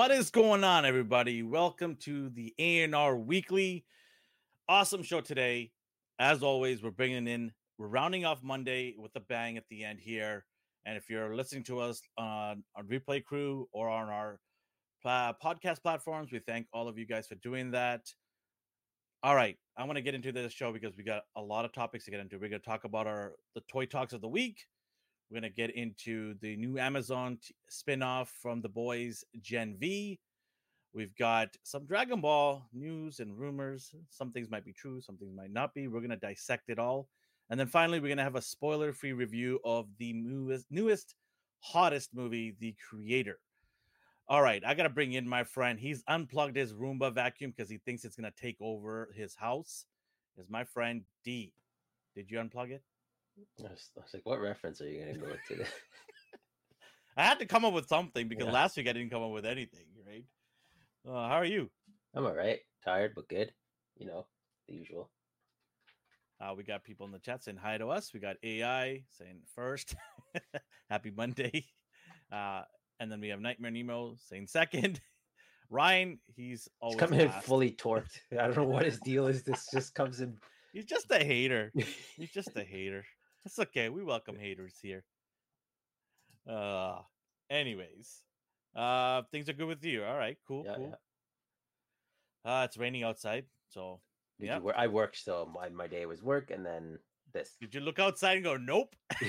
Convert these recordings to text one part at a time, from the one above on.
What is going on, everybody? Welcome to the A&R Weekly. Awesome show today. As always, we're bringing in, we're rounding off Monday with a bang at the end here. And if you're listening to us on, on Replay Crew or on our podcast platforms, we thank all of you guys for doing that. All right, I want to get into this show because we got a lot of topics to get into. We're going to talk about our the toy talks of the week. We're going to get into the new Amazon t- spin-off from the boys Gen V. We've got some Dragon Ball news and rumors. Some things might be true, some things might not be. We're going to dissect it all. And then finally, we're going to have a spoiler-free review of the newest, newest hottest movie, The Creator. All right, I got to bring in my friend. He's unplugged his Roomba vacuum because he thinks it's going to take over his house. Is my friend Dee. Did you unplug it? I was, I was like, what reference are you going to go to? I had to come up with something because Yeah. last week I didn't come up with anything, right? Uh, how are you? I'm all right. Tired, but good. You know, the usual. Uh, we got people in the chat saying hi to us. We got AI saying first, happy Monday. Uh, and then we have Nightmare Nemo saying second. Ryan, he's He's always coming in fully torqued. I don't know what his deal is. This just comes in. He's just a hater. He's just a hater. It's okay. We welcome haters here. Uh anyways. Uh things are good with you. All right, cool, Yeah, cool. Uh it's raining outside. So Did Yeah. you I work, so my, my day was work and then this. did you look outside and go, Nope?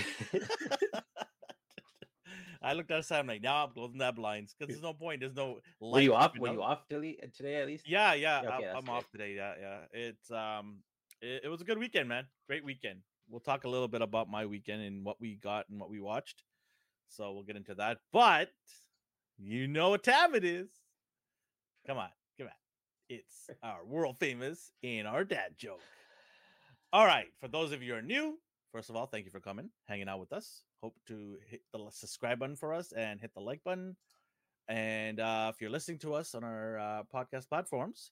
I looked outside, I'm like, nah, I'm closing that blinds because there's no point. There's no Were you off? Were you out. off today, today at least? Yeah, yeah. Yeah, okay, I'm, I'm off today. Yeah, yeah. It's um it, it was a good weekend, man. Great weekend. We'll talk a little bit about my weekend and what we got and what we watched. So we'll get into that. But you know what time it is. Come on, come on. It's our world famous in our dad joke. All right. For those of you who are new, first of all, thank you for coming, hanging out with us. Hope to hit the subscribe button for us and hit the like button. And uh, if you're listening to us on our uh, podcast platforms,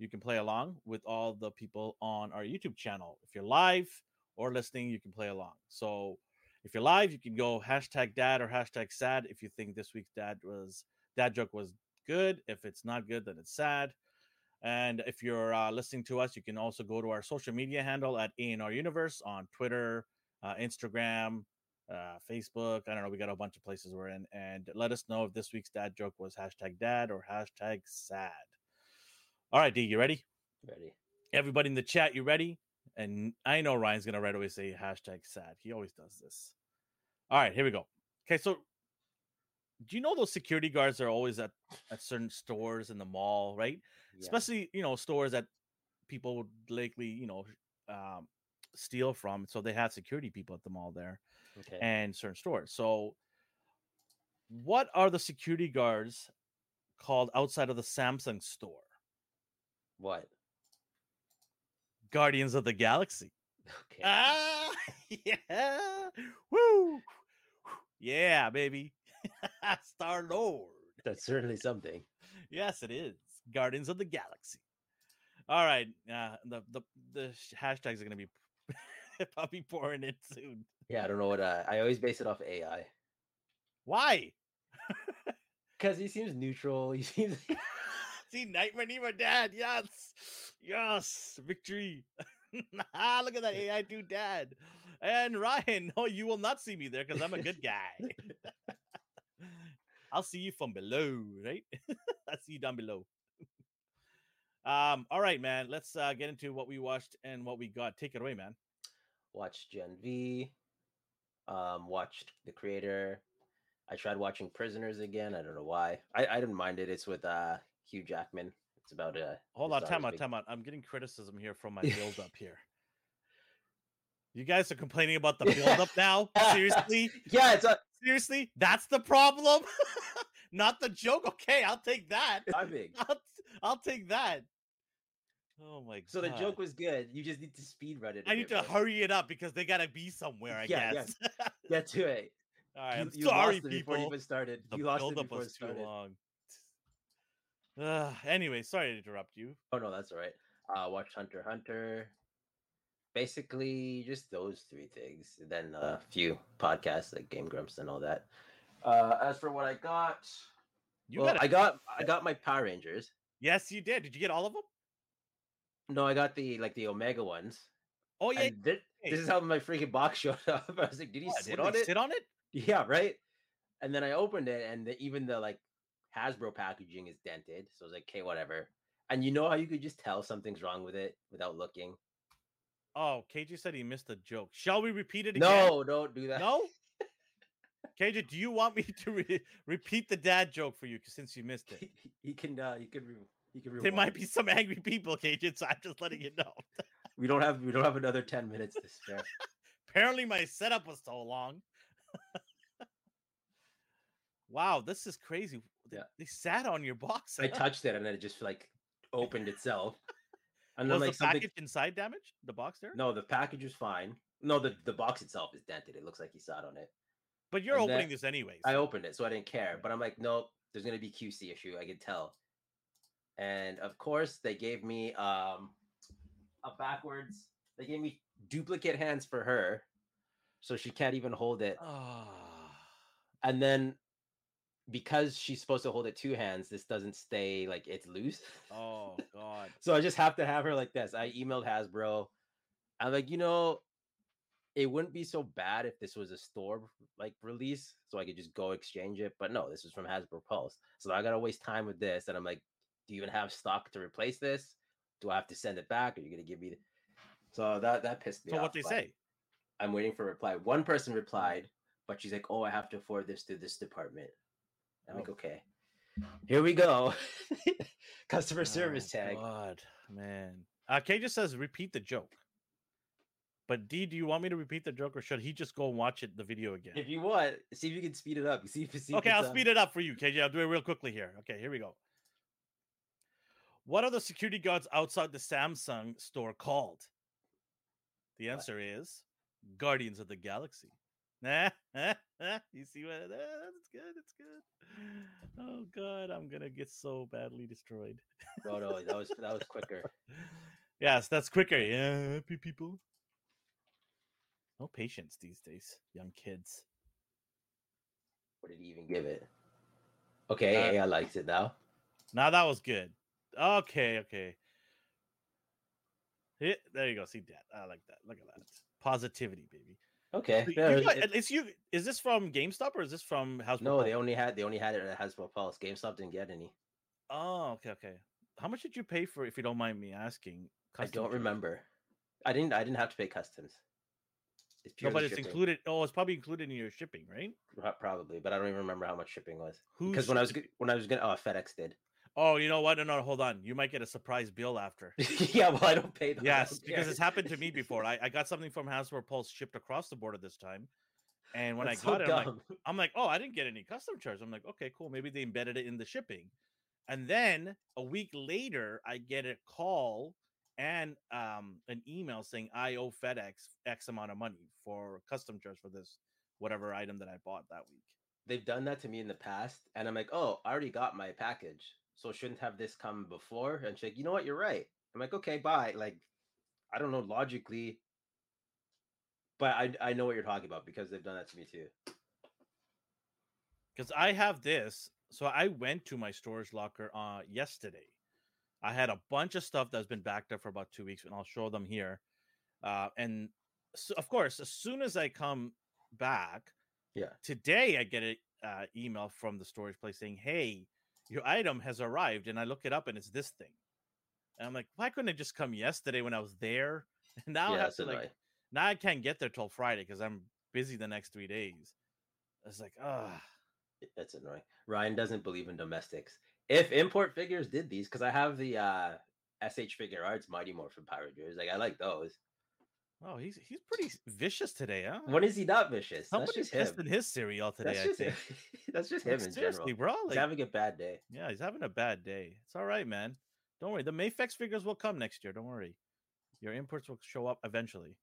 you can play along with all the people on our YouTube channel. If you're live or listening, you can play along. So if you're live, you can go hashtag dad or hashtag sad if you think this week's dad was dad joke was good. If it's not good, then it's sad. And if you're uh, listening to us, you can also go to our social media handle at A&R Universe on Twitter, uh, Instagram, uh, Facebook. I don't know. We got a bunch of places we're in, and let us know if this week's dad joke was hashtag dad or hashtag sad. All right, Dee, you ready? Ready. Everybody in the chat, you ready? And I know Ryan's gonna right away say hashtag sad. He always does this. All right, here we go. Okay, so do you know those security guards are always at at certain stores in the mall, right? Yeah. Especially you know stores that people would likely you know um, steal from. So they have security people at the mall there Okay. and certain stores. So, what are the security guards called outside of the Samsung store? what? Guardians of the Galaxy. Okay. Ah, yeah, woo, yeah, baby, Star Lord. That's certainly something. Yes, it is Guardians of the Galaxy. All right, uh, the the the hashtags are gonna be probably pouring in soon. Yeah, I don't know what. Uh, I always base it off AI Why? because he seems neutral. He seems. See, Nightmare Nemo Dad. Yes. Yes. Victory. ah, look at that AI do dad. And Ryan, no, you will not see me there because I'm a good guy. I'll see you from below, right? I'll see you down below. um, all right, man. Let's uh get into what we watched and what we got. Take it away, man. watched Gen V, um, watched The Creator. I tried watching Prisoners again. I don't know why. I, I didn't mind it. It's with uh, Hugh Jackman. It's about uh, Hold on, time out, time out. I'm getting criticism here from my build up here. You guys are complaining about the build up now? Seriously? Yeah, it's a Seriously, that's the problem, not the joke. Okay, I'll take that. timing. I'll, I'll take that. Oh my god! So the joke was good. You just need to speed run it. I need to more. hurry it up because they gotta be somewhere. I Yeah, yeah. guess. Get to it. All right, You- I'm you sorry, lost it before you even started. The you lost it before it was too started. long. Uh, anyway, sorry to interrupt you. Oh no, that's all right. Uh, watch Hunter Hunter. Basically, just those three things. Then a few podcasts like Game Grumps and all that. Uh, as for what I got, You well, got I got I got my Power Rangers. Yes, you did. Did you get all of them? No, I got the like the Omega ones. Oh yeah. And thi- this, is how my freaking box showed up. I was like, did he sit what, on it? Sit on it? Yeah, right. And then I opened it, and the, even the like Hasbro packaging is dented. So I was like, okay, whatever. And you know how you could just tell something's wrong with it without looking? Oh, KJ said he missed a joke. Shall we repeat it again? No, don't do that. No? KJ, do you want me to re- repeat the dad joke for you since you missed it? he can. Uh, he can. Re- he can. There might be some angry people, KJ, so I'm just letting you know. We don't have. We don't have another ten minutes to spare. Apparently, my setup was so long. wow, this is crazy. They, Yeah. they sat on your box. I touched it, and then it just like opened itself. And was then like the something. package inside damaged? The box there? No, the package was fine. No, the the box itself is dented. It looks like he sat on it. But you're and opening this anyways. I opened it, so I didn't care. But I'm like, nope, there's gonna be QC issue. I could tell. And of course, they gave me um a backwards. They gave me duplicate hands for her, so she can't even hold it. Ah. And then because she's supposed to hold it two hands, this doesn't stay like it's loose. oh God. So I just have to have her like this. I emailed Hasbro. I'm like, you know, it wouldn't be so bad if this was a store like release, so I could just go exchange it. But no, this is from Hasbro Pulse, so I gotta waste time with this. And I'm like, do you even have stock to replace this? Do I have to send it back? Are you gonna give me? The... So that that pissed me So off. what they say? I'm waiting for a reply. One person replied, but she's like, oh, I have to forward this to this department. I'm like, Oh. okay, here we go. Customer service Oh, tag. God, man. Uh, K just says repeat the joke. But Dee, do you want me to repeat the joke, or should he just go and watch it the video again? If you want, see if you can speed it up. See if you see Okay, it's, I'll um, speed it up for you, KJ. I'll do it real quickly here. Okay, here we go. What are the security guards outside the Samsung store called? The answer is Guardians of the Galaxy. You see what? Uh, that's good. It's good. Oh God, I'm gonna get so badly destroyed. No, no, that was that was quicker. Yes, that's quicker. Yeah, happy people. No patience these days, young kids. What did he even give it? Okay, Uh, I liked it now. Now that was good. Okay, okay. There you go. See that? I like that. Look at that. Positivity, baby. Okay, You yeah, got- it- at you. Is this from GameStop or is this from House? no, they only had they only had it at Hasbro Pulse. GameStop didn't get any. Oh, okay, okay. How much did you pay for? If you don't mind me asking. I don't remember. I didn't. I didn't have to pay customs. It's No, but it's shipping, included. Oh, it's probably included in your shipping, right? probably, but I don't even remember how much shipping was. Who's Because when I was when I was gonna, oh, FedEx did. Oh, you know what? No, no, hold on. You might get a surprise bill after. yeah, well, I don't pay. Those. I Yes, because it's happened to me before. I, I got something from Hasbro Pulse shipped across the border this time, and when That's I so got it, I'm like. I'm like, oh, I didn't get any custom charge. I'm like, okay, cool. Maybe they embedded it in the shipping. And then a week later, I get a call and um, an email saying I owe FedEx X amount of money for custom charge for this whatever item that I bought that week. they've done that to me in the past, and I'm like, oh, I already got my package, so shouldn't have this come before? And she's like, you know what, you're right. I'm like, okay, bye. Like, I don't know logically, but I I know what you're talking about because they've done that to me too. because I have this. So I went to my storage locker uh yesterday. I had a bunch of stuff that's been backed up for about two weeks, and I'll show them here. Uh, and so, of course, as soon as I come back, Yeah. today I get an uh, email from the storage place saying, "Hey, your item has arrived," and I look it up, and it's this thing. And I'm like, why couldn't it just come yesterday when I was there? And now I have to like now I can't get there till Friday because I'm busy the next three days. It's like, ah. That's annoying. Ryan doesn't believe in domestics. If import figures did these, because I have the uh SH Figuarts Mighty Morphin Power Rangers, like I like those. Oh, he's he's pretty vicious today, huh? When is he not vicious? That's Somebody's just him. testing his cereal today. That's I just think. him. That's just Like, him in seriously, general. bro. He's Like, having a bad day. yeah, he's having a bad day. It's all right, man. Don't worry. The Mafex figures will come next year. Don't worry. Your imports will show up eventually.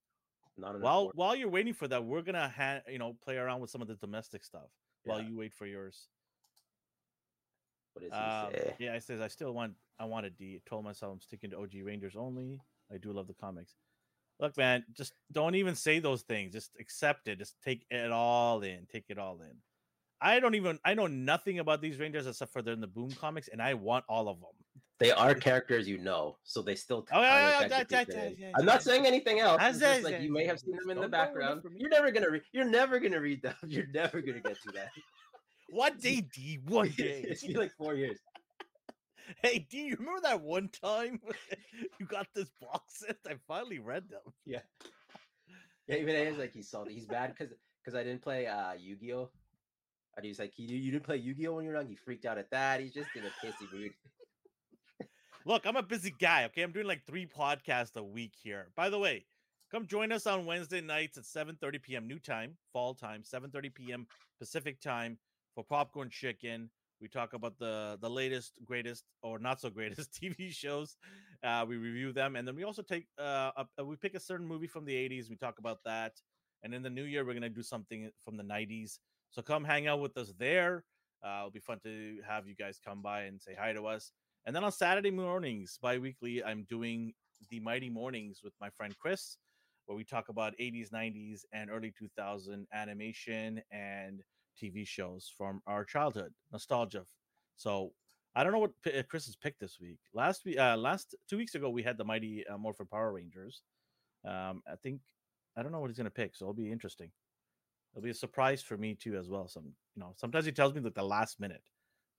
Not. While work. while you're waiting for that, we're gonna ha- you know play around with some of the domestic stuff while you wait for yours. what does he Um, say? yeah, it says I still want I want a D. Told myself I'm sticking to OG Rangers only. I do love the comics. Look, man, just don't even say those things. Just accept it. Just take it all in. Take it all in. I don't even I know nothing about these Rangers except for they're in the Boom comics, and I want all of them. They are characters you know, so they still. Oh, yeah, kinda yeah, technically yeah, fit yeah, I'm not saying anything else. I It's say- just like you may have seen them in the Don't go away background. You're never gonna read. You're never gonna read them. You're never gonna get to that. One day, Dee. One day. it's been like four years. hey, do You remember that one time you got this box set? I finally read them. Yeah. Yeah, even he's like he's salty. He's bad because because I didn't play uh Yu-Gi-Oh. And he's like, you, you didn't play Yu-Gi-Oh when you were young. He freaked out at that. He's just in a pissy mood. Look, I'm a busy guy. Okay, I'm doing like three podcasts a week here. By the way, come join us on Wednesday nights at 7:30 p.m. new time, fall time, 7:30 p.m. Pacific time for popcorn chicken. We talk about the the latest, greatest, or not so greatest TV shows. Uh, we review them, and then we also take uh, a, we pick a certain movie from the 80s. We talk about that, and in the new year, we're gonna do something from the 90s. So come hang out with us there. Uh, it'll be fun to have you guys come by and say hi to us. And then on Saturday mornings, bi-weekly, I'm doing the Mighty Mornings with my friend Chris, where we talk about 80s, 90s, and early 2000 animation and TV shows from our childhood, nostalgia. So I don't know what uh, Chris has picked this week. Last week, uh, last two weeks ago, we had the Mighty uh, Morphin Power Rangers. Um, I think I don't know what he's gonna pick, so it'll be interesting. It'll be a surprise for me too, as well. Some, you know, sometimes he tells me like the last minute.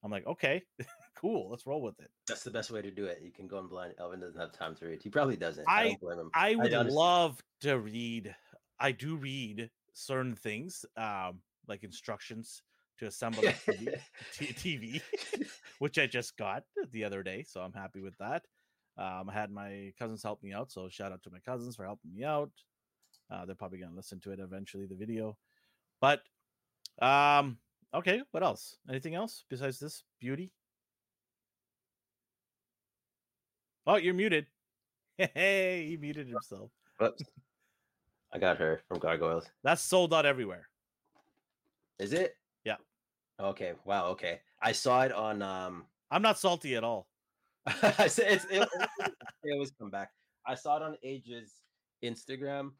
I'm like, okay, cool, let's roll with it. That's the best way to do it. You can go in blind. Elvin doesn't have time to read. He probably doesn't. I- I, don't blame him. I would honestly- love to read. I do read certain things, um, like instructions to assemble a TV, t- TV, which I just got the other day, so I'm happy with that. Um, I had my cousins help me out, so shout out to my cousins for helping me out. Uh, they're probably gonna listen to it eventually, the video. But um, okay, what else? Anything else besides this beauty? Oh, you're muted. Hey, he muted himself. Whoops. I got her from Gargoyles. That's sold out everywhere. Is it? Yeah. Okay. Wow. Okay. I saw it on. um I'm not salty at all. I said it's, it, they always come back. I saw it on Age's Instagram,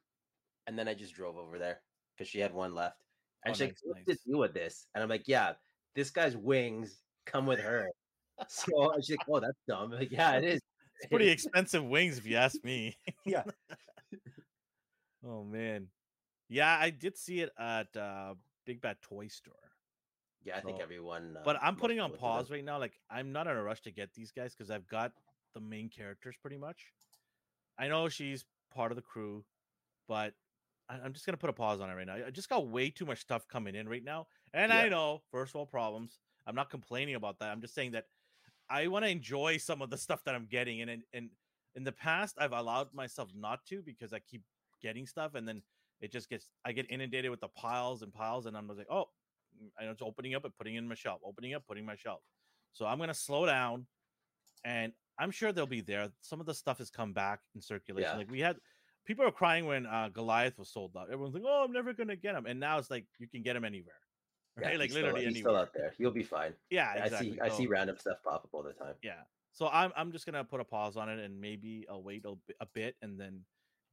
and then I just drove over there because she had one left. And Oh, she's like, nice, "What's nice. deal with this?" And I'm like, "Yeah, this guy's wings come with her." So she's like, "Oh, that's dumb." I'm like, "Yeah, it is." It's pretty expensive wings, if you ask me. Yeah. oh man. Yeah, I did see it at uh Big Bad Toy Store. Yeah, I think So- everyone. But uh, I'm putting on people do that. pause right now. Like I'm not in a rush to get these guys because I've got the main characters pretty much. I know she's part of the crew, but I- I'm just gonna put a pause on it right now. I just got way too much stuff coming in right now, and I know first world problems. I'm not complaining about that. I'm just saying that I want to enjoy some of the stuff that I'm getting, and and and in the past I've allowed myself not to because I keep getting stuff, and then it just gets I get inundated with the piles and piles, and I'm just like, oh, mm, I know it's opening up and putting in my shelf, opening up, putting in my shelf. So I'm gonna slow down, and I'm sure they'll be there. Some of the stuff has come back in circulation. Yeah. Like we had people are crying when uh, Goliath was sold out. Everyone's like, "Oh, I'm never gonna get him," and now it's like you can get him anywhere, Yeah, right? like he's still- literally he's anywhere. still out there. You'll be fine. Yeah, I exactly. see. I see random stuff pop up all the time. Yeah. So I'm I'm just gonna put a pause on it, and maybe I'll wait a, a bit, and then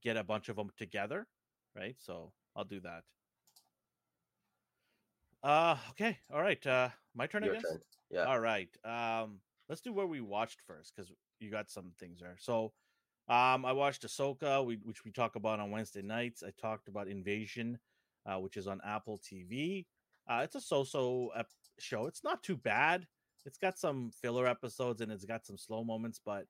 get a bunch of them together, right? So I'll do that. Uh, okay, all right. Uh, my turn, I guess. turn. Yeah. All right. Um, let's do where we watched first because you got some things there. So, um, I watched Ahsoka, we, which we talk about on Wednesday nights. I talked about Invasion, uh, which is on Apple TV. Uh, it's a so-so ep- show. It's not too bad. It's got some filler episodes and it's got some slow moments, but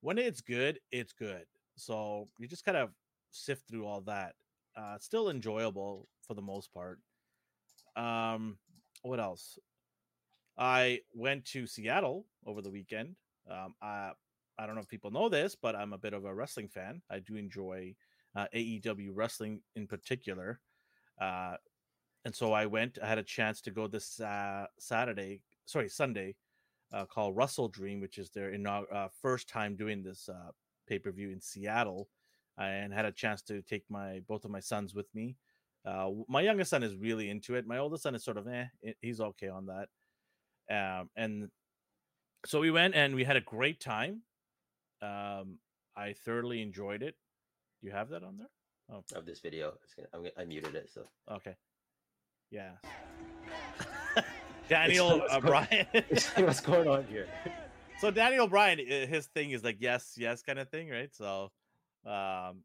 when it's good, it's good. So you just kind of sift through all that. Uh, still enjoyable for the most part. Um, what else? I went to Seattle over the weekend. Um, I I don't know if people know this, but I'm a bit of a wrestling fan. I do enjoy uh, AEW wrestling in particular, uh, and so I went. I had a chance to go this uh, Saturday, sorry Sunday, uh, called WrestleDream, which is their inaug- uh, first time doing this uh, pay per view in Seattle, and had a chance to take my both of my sons with me. Uh, my youngest son is really into it. My oldest son is sort of eh, he's okay on that. Um, and so we went and we had a great time. Um, I thoroughly enjoyed it. Do you have that on there? Oh, Of this video, it's gonna, I'm, gonna- I muted it. So okay. Yeah. Daniel uh. What's going on here? so Daniel uh, his thing is like yes, yes kind of thing, right? So, um,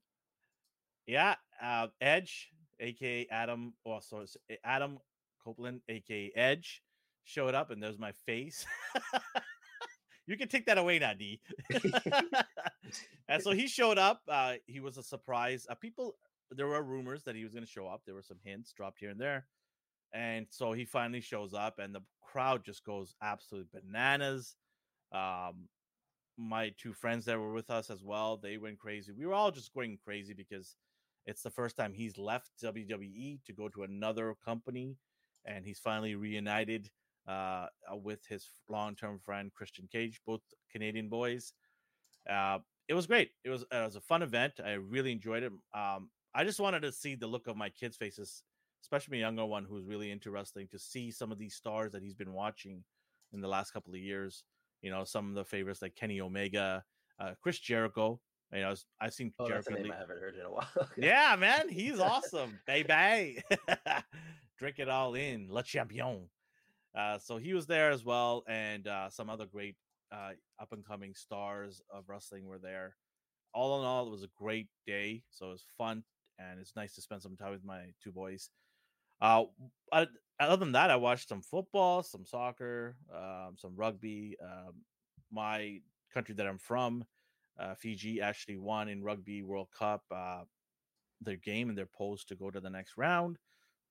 yeah, uh, Edge, aka Adam, also Adam Copeland, aka Edge, showed up, and there's my face. you can take that away now, Dee. and so he showed up. Uh, he was a surprise. Uh, people, there were rumors that he was going to show up. There were some hints dropped here and there, and so he finally shows up, and the crowd just goes absolutely bananas. Um, my two friends that were with us as well, they went crazy. We were all just going crazy because it's the first time he's left WWE to go to another company, and he's finally reunited uh, uh, with his long-term friend Christian Cage, both Canadian boys. Uh, it was great. It was it was a fun event. I really enjoyed it. Um, I just wanted to see the look of my kids' faces, especially my younger one who's really into wrestling, to see some of these stars that he's been watching in the last couple of years. You know, some of the favorites like Kenny Omega, uh, Chris Jericho. You know, I've seen Oh, that's a Jericho. name I haven't heard in a while. yeah, man, he's awesome, baby. Drink it all in, le champion. Uh, so he was there as well, and uh, some other great uh, up and coming stars of wrestling were there. All in all, it was a great day. So it was fun, and it's nice to spend some time with my two boys. Uh, other than that, I watched some football, some soccer, um, some rugby. Um, my country that I'm from, uh, Fiji, actually won in Rugby World Cup uh, their game and they're posed to go to the next round.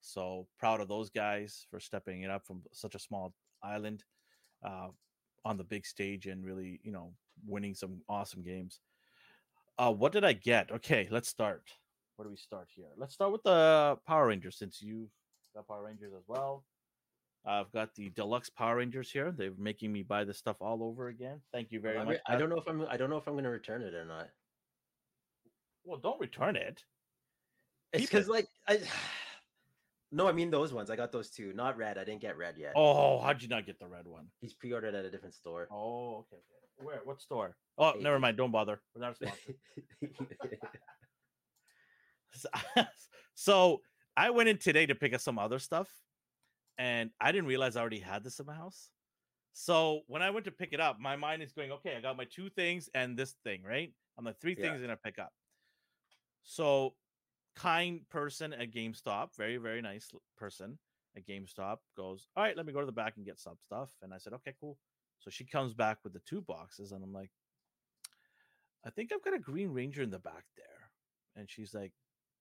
So proud of those guys for stepping it up from such a small island uh, on the big stage and really, you know, winning some awesome games. Uh, what did I get? Okay, let's start. Where do we start here? Let's start with the Power Rangers since you got Power Rangers as well. I've got the deluxe Power Rangers here. They're making me buy this stuff all over again. Thank you very I, much. I don't know if I'm. I don't know if I'm going to return it or not. Well, don't return it. It's Keep it. because like I. No, I mean those ones. I got those two. Not red. I didn't get red yet. Oh, how'd you not get the red one? He's pre-ordered at a different store. Oh, okay, okay. Where? What store? Oh, Hey. never mind. Don't bother. We're not sponsored. so I went in today to pick up some other stuff, and I didn't realize I already had this in my house. So when I went to pick it up, my mind is going, okay, I got my two things and this thing, right? I'm like three Yeah. things gonna pick up. So kind person at GameStop, very, very nice person at GameStop goes, All right, let me go to the back and get some stuff. And I said, Okay, cool. So she comes back with the two boxes, and I'm like, I think I've got a Green Ranger in the back there. And she's like,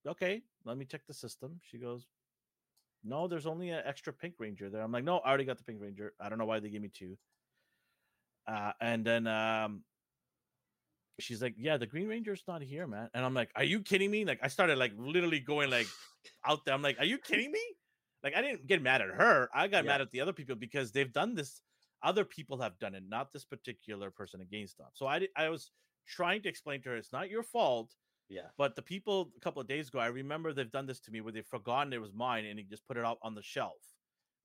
Okay, let me check the system. She goes, No, there's only an extra Pink Ranger there. I'm like, No, I already got the Pink Ranger. I don't know why they gave me two. Uh, and then um, she's like, "Yeah, the Green Ranger's not here, man." And I'm like, "Are you kidding me?" Like, I started like literally going like out there. I'm like, "Are you kidding me?" Like, I didn't get mad at her. I got Yeah. mad at the other people because they've done this. Other people have done it, not this particular person at GameStop. So I, I was trying to explain to her, it's not your fault. Yeah. But the people a couple of days ago, I remember they've done this to me where they've forgotten it was mine and he just put it out on the shelf,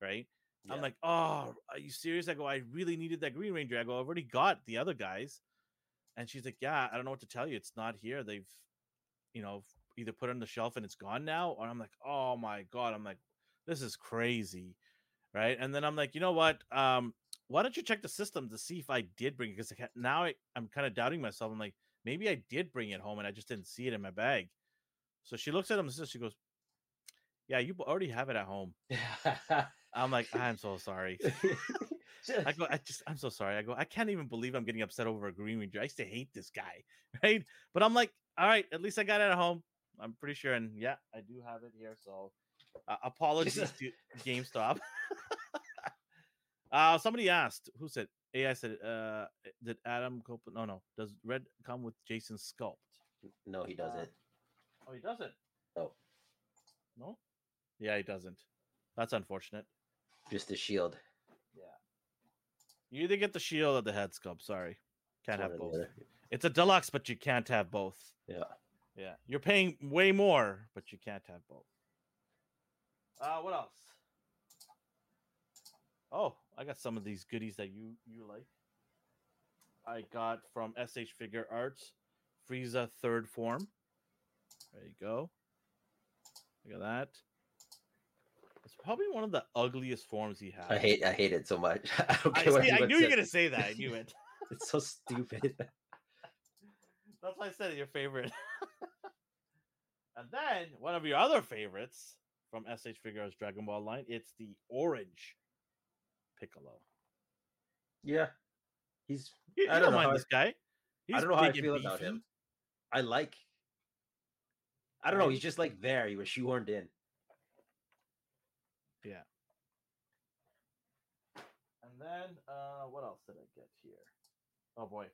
right? I'm like, oh, are you serious? I go, I really needed that Green Ranger. I go, I've already got the other guys. And she's like, yeah, I don't know what to tell you. It's not here. They've, you know, either put it on the shelf and it's gone now. Or I'm like, oh my God. I'm like, this is crazy. Right. And then I'm like, you know what? Um, why don't you check the system to see if I did bring it? Because now I, I'm kind of doubting myself. I'm like, maybe I did bring it home and I just didn't see it in my bag. So she looks at him and says, she goes, yeah, you already have it at home. I'm like, I'm so sorry. I go, I just, I'm so sorry. I go, I can't even believe I'm getting upset over a Green Ranger. I used to hate this guy, right? But I'm like, all right, at least I got it at home. I'm pretty sure, and yeah, I do have it here. So, uh, apologies to GameStop. uh, somebody asked, who said? AI said, uh, did Adam Copeland? No, no. Does Red come with Jason Sculpt? no, he doesn't. Oh, he doesn't. No, No. Yeah, he doesn't. That's unfortunate. just the shield. Yeah. You either get the shield or the head sculpt. Sorry, can't One have both. It's a deluxe, but you can't have both. Yeah. Yeah, you're paying way more, but you can't have both. Uh, what else? Oh, I got some of these goodies that you you like. I got from SH Figuarts, Frieza Third Form. There you go. Look at that. It's probably one of the ugliest forms he has. I hate I hate it so much. I I, see, I knew you were gonna say that. I knew it. It's so stupid. That's why I said it, your favorite. and then one of your other favorites from SH Figuarts Dragon Ball line, it's the orange Piccolo. yeah, he's. You, you I don't, don't know mind how I- this guy. He's I don't know how I big and feel about him. I like. I don't know. He's just like there. He was shoehorned in. Yeah. And then uh what else did I get here? Oh boy.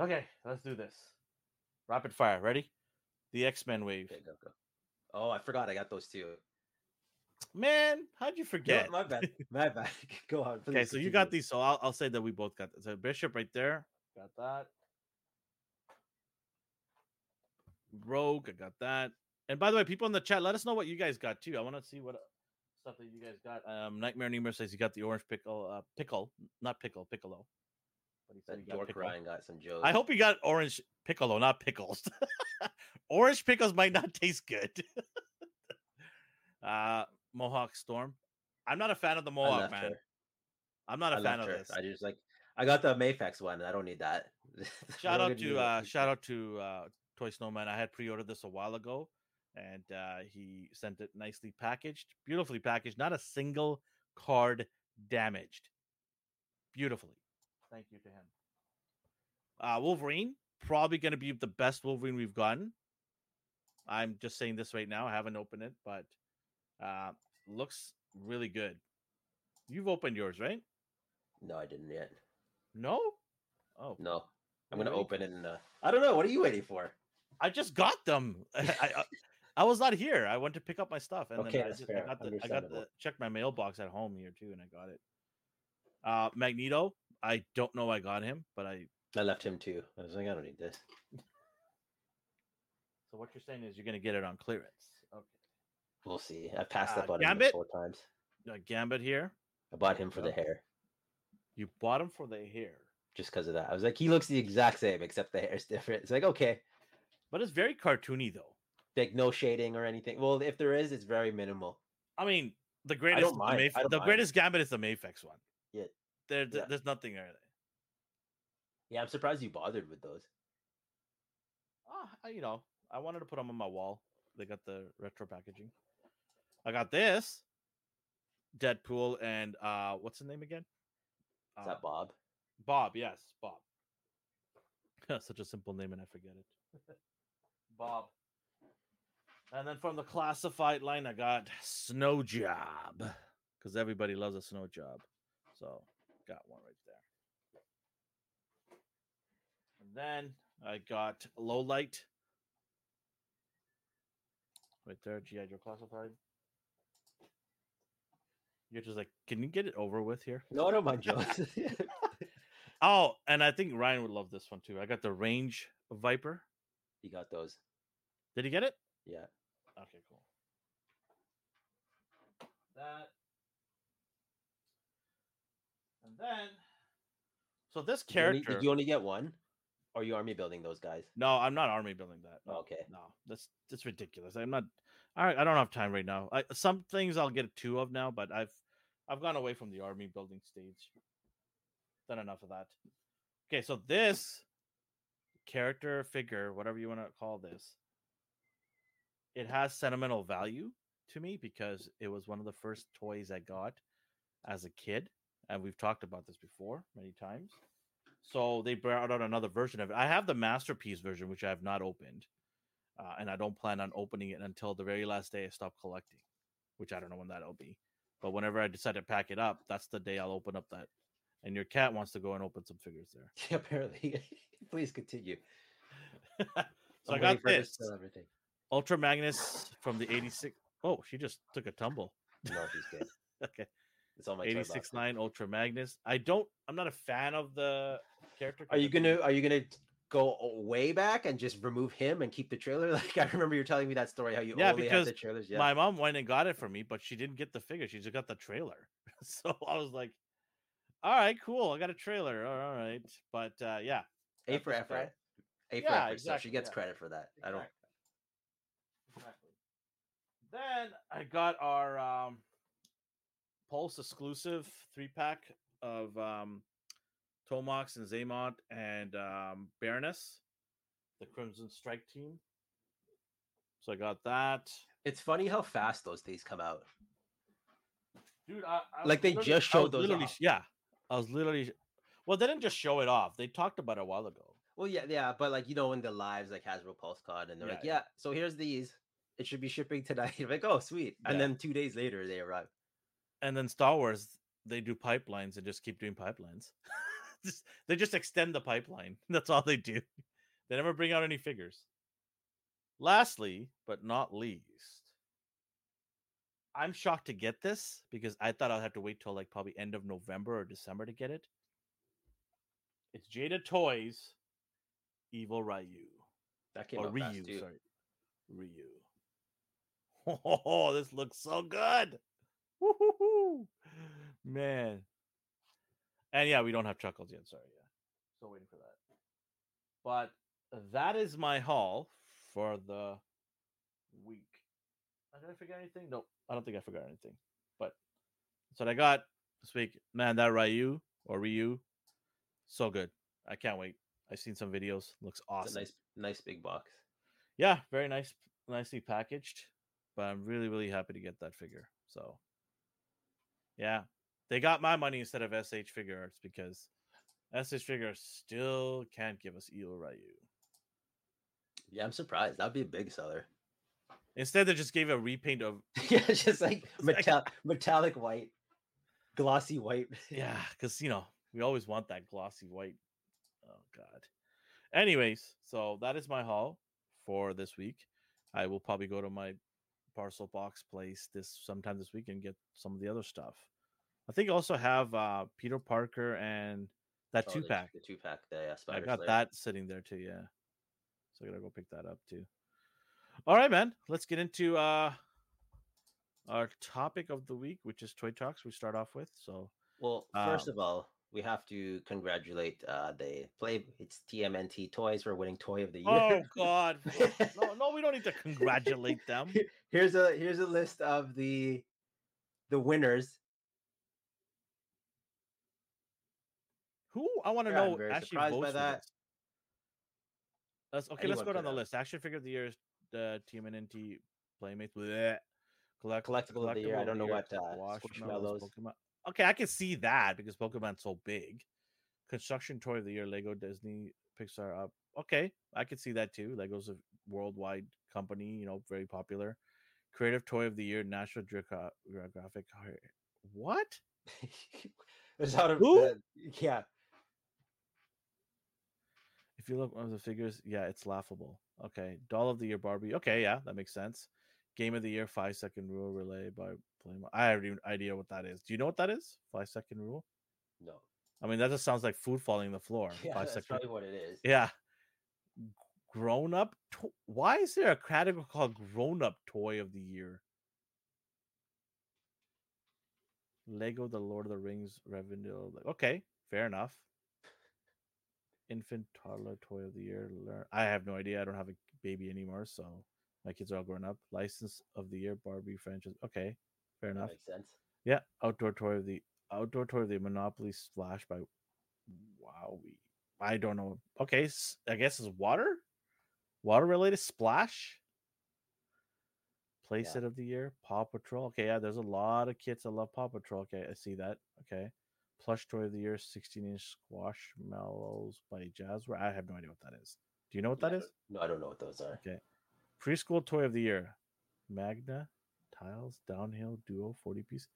Okay, let's do this. Rapid fire. Ready? The X-Men wave. Okay, go go. Oh, I forgot. I got those two. Man, how'd you No, forget? my bad. My bad. Go on. Okay, please so you got these. So I'll, I'll say that we both got so Bishop right there. Got that. Rogue, I got that. And by the way, people in the chat, let us know what you guys got too. I want to see what uh, stuff that you guys got. Um, Nightmare Nemo says you got the orange pickle, uh, pickle, not pickle, piccolo. But he said That he got dork pickle. Ryan got some jokes. I hope he got orange piccolo, not pickles. orange pickles might not taste good. uh, Mohawk Storm. I'm not a fan of the Mohawk, man. her. I'm not a I fan of her. this. I just like. I got the Mafex one. I don't need that. Shout out to uh shout out to uh toy snowman i had pre-ordered this a while ago and uh he sent it nicely packaged beautifully packaged not a single card damaged beautifully thank you to him uh wolverine probably going to be the best wolverine we've gotten i'm just saying this right now i haven't opened it but uh looks really good you've opened yours right No, I didn't yet. no oh No, I'm gonna waiting open it. And uh, I don't know. What are you waiting for? I just got them. I, I I was not here. I went to pick up my stuff, and Okay, then I, just, I got the I got the checked my mailbox at home here too, and I got it. Uh, Magneto. I don't know I got him, but I. I left him too. I was like, I don't need this. So what you're saying is you're gonna get it on clearance. We'll see. I passed Uh, up on Gambit? him four times. Uh, Gambit here. I bought him for the hair You bought him for the hair, just because of that. I was like, he looks the exact same except the hair's different. It's like okay, but it's very cartoony though. like no shading or anything. Well, if there is, it's very minimal. I mean, the greatest, the. Mayf- the greatest Gambit is the Mafex one. Yeah. There, th- Yeah. there's nothing there. Yeah, I'm surprised you bothered with those. Ah, you know, I wanted to put them on my wall. They got the retro packaging. I got this Deadpool and uh what's the name again? Is Uh, that Bob? Bob, yes, Bob. Such a simple name and I forget it. Bob. And then from the classified line, I got Snow Job because everybody loves a snow job. So got one right there. And then I got Low Light right there, GI Joe classified. You're just like, can you get it over with here? No, I don't jokes. Oh, and I think Ryan would love this one too. I got the Range Viper. He got those. Did he get it? Yeah. Okay, cool. That. And then, so this Did you only- character. did you only get one? Or are you army building those guys? No, I'm not army building that. No, Okay. No, that's that's ridiculous. I'm not. All right, I don't have time right now. I, some things I'll get two of now, but I've I've gone away from the army building stage. Done enough of that. Okay, so this character figure, whatever you want to call this, it has sentimental value to me because it was one of the first toys I got as a kid, and we've talked about this before many times. So they brought out another version of it. I have the masterpiece version, which I have not opened, uh, and I don't plan on opening it until the very last day I stop collecting, which I don't know when that'll be. But whenever I decide to pack it up, that's the day I'll open up that. And your cat wants to go and open some figures there. Yeah, apparently. Please continue. so I I'm got her to this everything. Ultra Magnus from the 86. Oh, she just took a tumble. No, she's good. Okay. It's on my toy box. 86.9 Ultra Magnus. I don't, I'm not a fan of the character. Are you gonna are you gonna go way back and just remove him and keep the trailer? Like I remember you're telling me that story how you Yeah, only have the trailers. Yeah. My mom went and got it for me, but she didn't get the figure. She just got the trailer. so I was like, all right, cool. I got a trailer. All right. But uh, yeah. A for effort. the- A for Yeah, effort. So exactly, she gets yeah. credit for that. I don't. Exactly. Exactly. Then I got our um, Pulse exclusive three pack of um, Tomax and Xamot and um, Baroness, the Crimson Strike team. So I got that. It's funny how fast those things come out. Dude, I, I Like, they just showed those literally- off. Yeah, I was literally. Well, they didn't just show it off. They talked about it a while ago. Well, yeah, yeah, but like you know, in the lives like Hasbro Pulse Con, and they're Yeah, like, yeah. yeah, so here's these. It should be shipping tonight. Like, oh, sweet. And Yeah. then two days later, they arrive. And then Star Wars, they do pipelines and just keep doing pipelines. just, they just extend the pipeline. That's all they do. They never bring out any figures. Lastly, but not least, I'm shocked to get this because I thought I'd have to wait till like probably end of November or December to get it. It's Jada Toys Evil Ryu. That came or out fast, Ryu, too. sorry. Ryu. Oh, this looks so good. Woo-hoo-hoo. Man. And yeah, we don't have chuckles yet. Sorry. Yeah. Still waiting for that. But that is my haul for the week. Did I forget anything? No, I don't think I forgot anything. But that's what I got this week. Man, that Ryu or Ryu, so good. I can't wait. I've seen some videos. Looks awesome. nice, nice big box. Yeah, very nice, nicely packaged. But I'm really, really happy to get that figure. So, yeah, they got my money instead of SH Figuarts because SH Figuarts still can't give us Evil Ryu. Yeah, I'm surprised. That'd be a big seller. Instead, they just gave a repaint of yeah, just like metal- metallic white, glossy white. yeah, because you know we always want that glossy white. Oh God. Anyways, so that is my haul for this week. I will probably go to my parcel box place this sometime this week and get some of the other stuff. I think I also have uh Peter Parker and that Oh, two the- pack. The two pack. The uh, I got Slayer. that sitting there too. Yeah, so I gotta go pick that up too. All right, man. Let's get into uh our topic of the week, which is toy talks. We start off with so. Well, first Um, of all, we have to congratulate uh the play. It's TMNT Toys for winning Toy of the Year. Oh God! No, no, we don't need to congratulate them. here's a here's a list of the the winners. Who I want to Yeah, I'm know actually surprised by votes for that. this. Let's okay. let's go down the list. Action figure of the year is the TMNT Playmates. Bleh. Collect, Collectible of the year, I don't know what, uh, Squishmallows. Pokemon. Okay, I can see that because Pokemon's so big. Construction toy of the year, Lego, Disney, Pixar. Up. Okay, I could see that too. Lego's a worldwide company, you know, very popular. Creative toy of the year, National Geographic. What? There's out of Who? the- yeah. If you look at the figures, yeah, it's laughable. Okay, doll of the year, Barbie. Okay, yeah, that makes sense. Game of the year, five second rule relay by playing. I have no idea what that is. Do you know what that is? Five second rule. No. I mean, that just sounds like food falling on the floor. Yeah, five that's second. probably what it is. Yeah. Grown up. To- Why is there a category called grown up toy of the year? Lego, The Lord of the Rings, revenue. Like, okay, fair enough. Infant toddler toy of the year. Learn. I have no idea. I don't have a baby anymore, so my kids are all grown up. License of the year, Barbie franchise. Okay, fair That enough. makes sense. Yeah, outdoor toy of the outdoor toy of the Monopoly Splash by Wowie. I don't know. Okay, I guess it's water, water related splash. Playset of the year, Paw Patrol. Okay, yeah, there's a lot of kids that love Paw Patrol. Okay, I see that. Okay, plush toy of the year, 16 inch Squash squashmallows by Jazzware. I have no idea what that is. Do you know what Yeah, that is? No, I don't know what those are. Okay. Preschool toy of the year. Magna Tiles Downhill Duo 40 piece.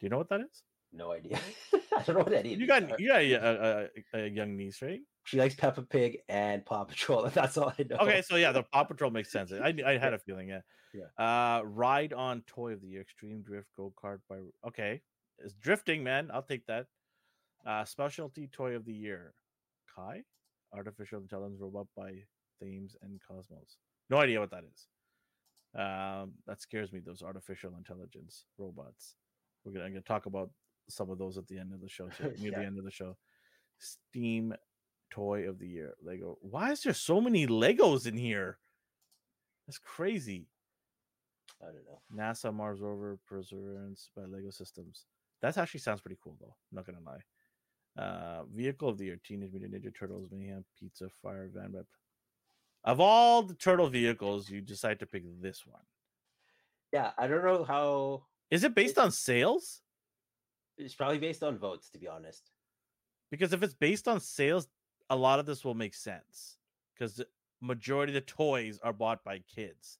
Do you know what that is? No idea. I don't know what that is. You got you got a, a, a, a young niece, right? She likes Peppa Pig and Paw Patrol. That's all I know. Okay, so yeah, the Paw Patrol makes sense. I I had a feeling, yeah. Yeah. Uh Ride on Toy of the Year, Extreme Drift Go Kart by okay. It's drifting, man. I'll take that. Uh Specialty Toy of the Year. Kai? Artificial Intelligence Robot by Thames and Kosmos. No idea what that is. Um, that scares me, those artificial intelligence robots. We're gonna, I'm gonna talk about some of those at the end of the show too, near Yeah. the end of the show. Steam Toy of the Year, Lego. Why is there so many Legos in here? That's crazy. I don't know. NASA Mars rover Perseverance by Lego Systems. That actually sounds pretty cool, though. I'm not gonna lie. Uh, vehicle of the year: Teenage Mutant Ninja Turtles, Mayhem, Pizza, Fire, Van. Web. Of all the turtle vehicles, you decide to pick this one. Yeah, I don't know how. Is it based on sales? It's probably based on votes, to be honest. Because if it's based on sales, a lot of this will make sense. Because the majority of the toys are bought by kids.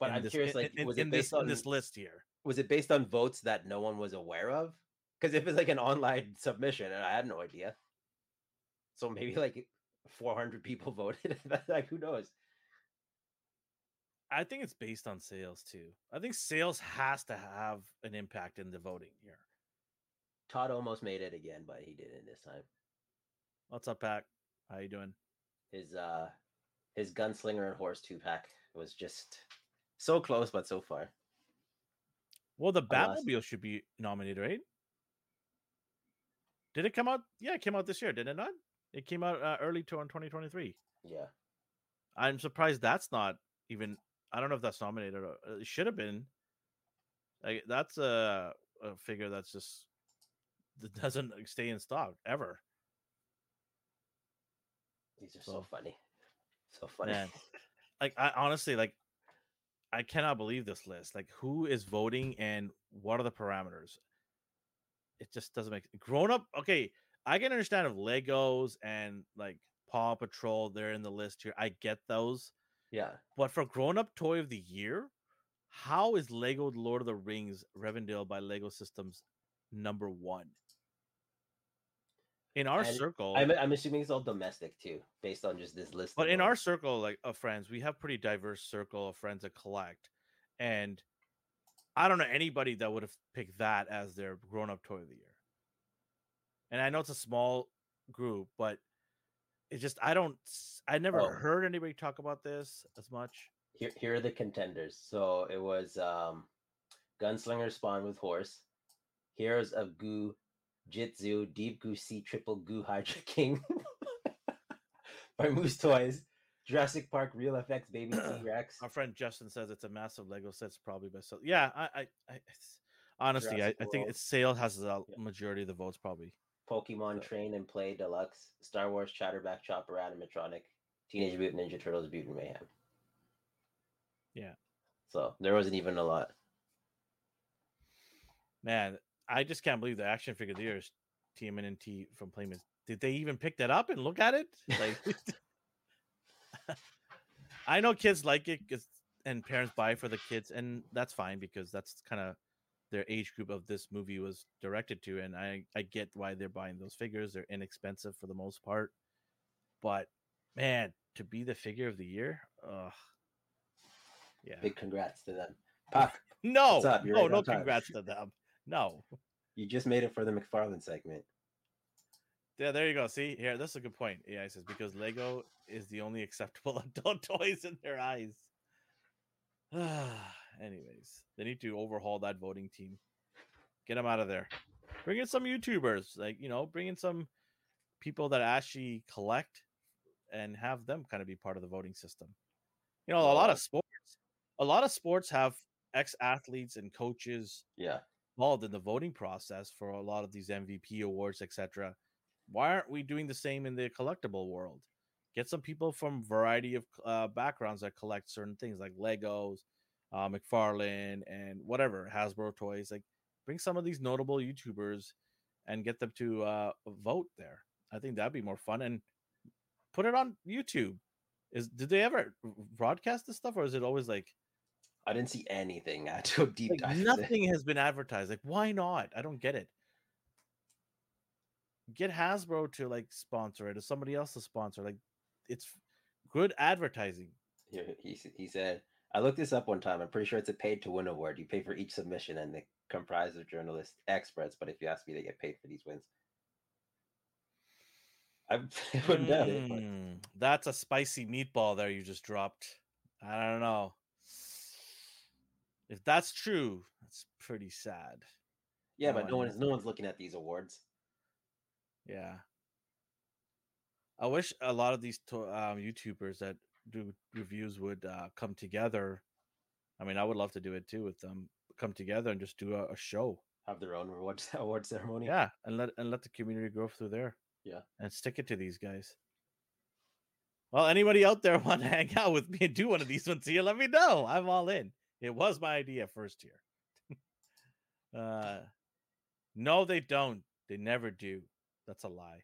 But in I'm this- curious, like, in, was in it this based on in this list here? was it based on votes that no one was aware of? Because if it's like an online submission, and I had no idea, so maybe like 400 people voted. like, who knows? I think it's based on sales too. I think sales has to have an impact in the voting here. Todd almost made it again, but he didn't this time. What's up, Pack? How you doing? His uh, his gunslinger and horse two pack was just so close, but so far. Well, the. Batmobile should be nominated, right? Did it come out? Yeah, it came out this year, did it not? It came out uh, early to in 2023. Yeah, I'm surprised that's not even. I don't know if that's nominated. Or, uh, it should have been. Like that's a, a figure that's just that doesn't stay in stock ever. these are so, So- funny, so funny. Man. Like I honestly like. I cannot believe this list. Like, who is voting and what are the parameters? It just doesn't make grown up. Okay, I can understand if Legos and like Paw Patrol they're in the list here. I get those. yeah, But for grown up toy of the year, how is Lego Lord of the Rings Rivendell by Lego Systems number one? In our And circle, I'm I'm assuming it's all domestic too, based on just this list. but in our circle, like of friends, we have pretty diverse circle of friends that collect, and I don't know anybody that would have picked that as their grown up toy of the year. And I know it's a small group, but it just I don't I never Oh. heard anybody talk about this as much. here here are the contenders. So it was um Gunslinger Spawn with Horse, Heroes of Goo, Jit Zu, Deep Goo Sea Triple Goo Hydra King by Moose Toys, Jurassic Park Real FX Baby T Rex, Our friend Justin says it's a massive Lego set. It's probably by so. Yeah, I, I, I honestly, I, I think it's sale has the Yeah. majority of the votes probably. Pokemon So- Train and Play Deluxe, Star Wars Chatterback Chopper Animatronic, Teenage Mutant Ninja Turtles Mutant Mayhem. Yeah. So there wasn't even a lot. Man, I just can't believe the action figure of the year is TMNT from Playmates. Did they even pick that up and look at it? Like, I know kids like it and parents buy for the kids, and that's fine because that's kind of their age group of this movie was directed to, and I I get why they're buying those figures. They're inexpensive for the most part, but man, to be the figure of the year, ugh. Yeah. Big congrats to them. Pac, no, What's up? You're no, right no congrats to them. No. you just made it for the McFarlane segment. Yeah, there you go. See, here, that's a good point. Yeah, it says because Lego is the only acceptable adult toys in their eyes. Anyways, they need to overhaul that voting team. Get them out of there. Bring in some YouTubers, like you know, bring in some people that actually collect and have them kind of be part of the voting system. You know, a lot of sports, a lot of sports have ex athletes and coaches Yeah. involved in the voting process for a lot of these MVP awards, etc. Why aren't we doing the same in the collectible world? Get some people from variety of uh, backgrounds that collect certain things like Legos, uh, McFarlane, and whatever Hasbro toys. Like, bring some of these notable YouTubers and get them to uh, vote there. I think that'd be more fun and put it on YouTube. Is did they ever broadcast this stuff, or is it always like I didn't see anything. I took deep like, dive. nothing has been advertised. Like, why not? I don't get it. Get Hasbro to like sponsor it, or somebody else to sponsor. Like, it's good advertising. Here, he, he said, I looked this up one time. I'm pretty sure it's a paid to win award. You pay for each submission and they comprise of journalists, experts. But if you ask me, they get paid for these wins. I wouldn't doubt it. Mm, that's a spicy meatball there you just dropped. I don't know. If that's true, that's pretty sad. Yeah, No, but no one's no one's looking at these awards. Yeah. I wish a lot of these to- um, YouTubers that do reviews would uh, come together I mean, I would love to do it too with them. Come together and just do a, a show. Have their own award award ceremony. Yeah, and let and let the community grow through there. Yeah. and stick it to these guys. Well, anybody out there want to hang out with me and do one of these ones here? Let me know. I'm all in. It was my idea first here. uh, no, they don't. They never do. That's a lie.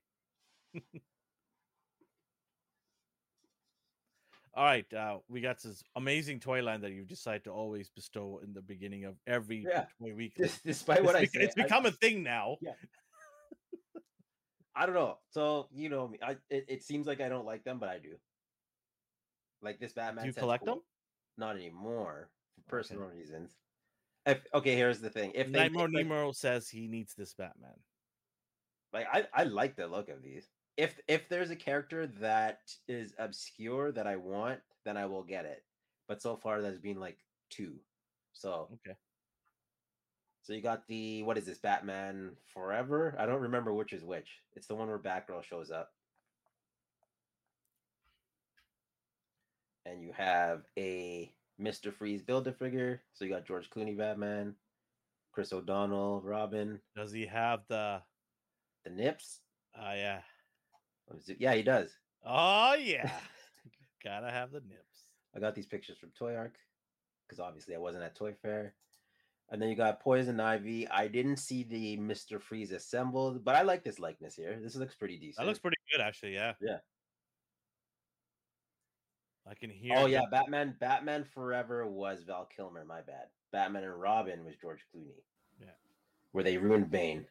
All right, uh, we got this amazing toy line that you decide to always bestow in the beginning of every Yeah. toy week. Des- despite what I bec- say, it's become a thing now. I don't know. So you know me. I it, it seems like I don't like them, but I do. Like this Batman. Do you collect cool. them? Not anymore for personal reasons. If okay, here's the thing. If they Nightmare make, like, says he needs this Batman. Like I, I like the look of these. If if there's a character that is obscure that I want, then I will get it. But so far there's been like two. So Okay. so you got the what is this Batman Forever? I don't remember which is which. It's the one where Batgirl shows up. And you have a Mr. Freeze build a figure. So you got George Clooney Batman, Chris O'Donnell, Robin, Does he have the? The Nips. Oh yeah. Is it? Yeah, he does. Oh yeah. Gotta have the nips. I got these pictures from Toy Arc because obviously I wasn't at Toy Fair. And then you got Poison Ivy. I didn't see the Mr. Freeze assembled, but I like this likeness here. This looks pretty decent. That looks pretty good, actually. Yeah. Yeah. I can hear. Oh yeah, Batman. Batman Forever was Val Kilmer. My bad. Batman and Robin was George Clooney. Yeah. Where they ruined Bane.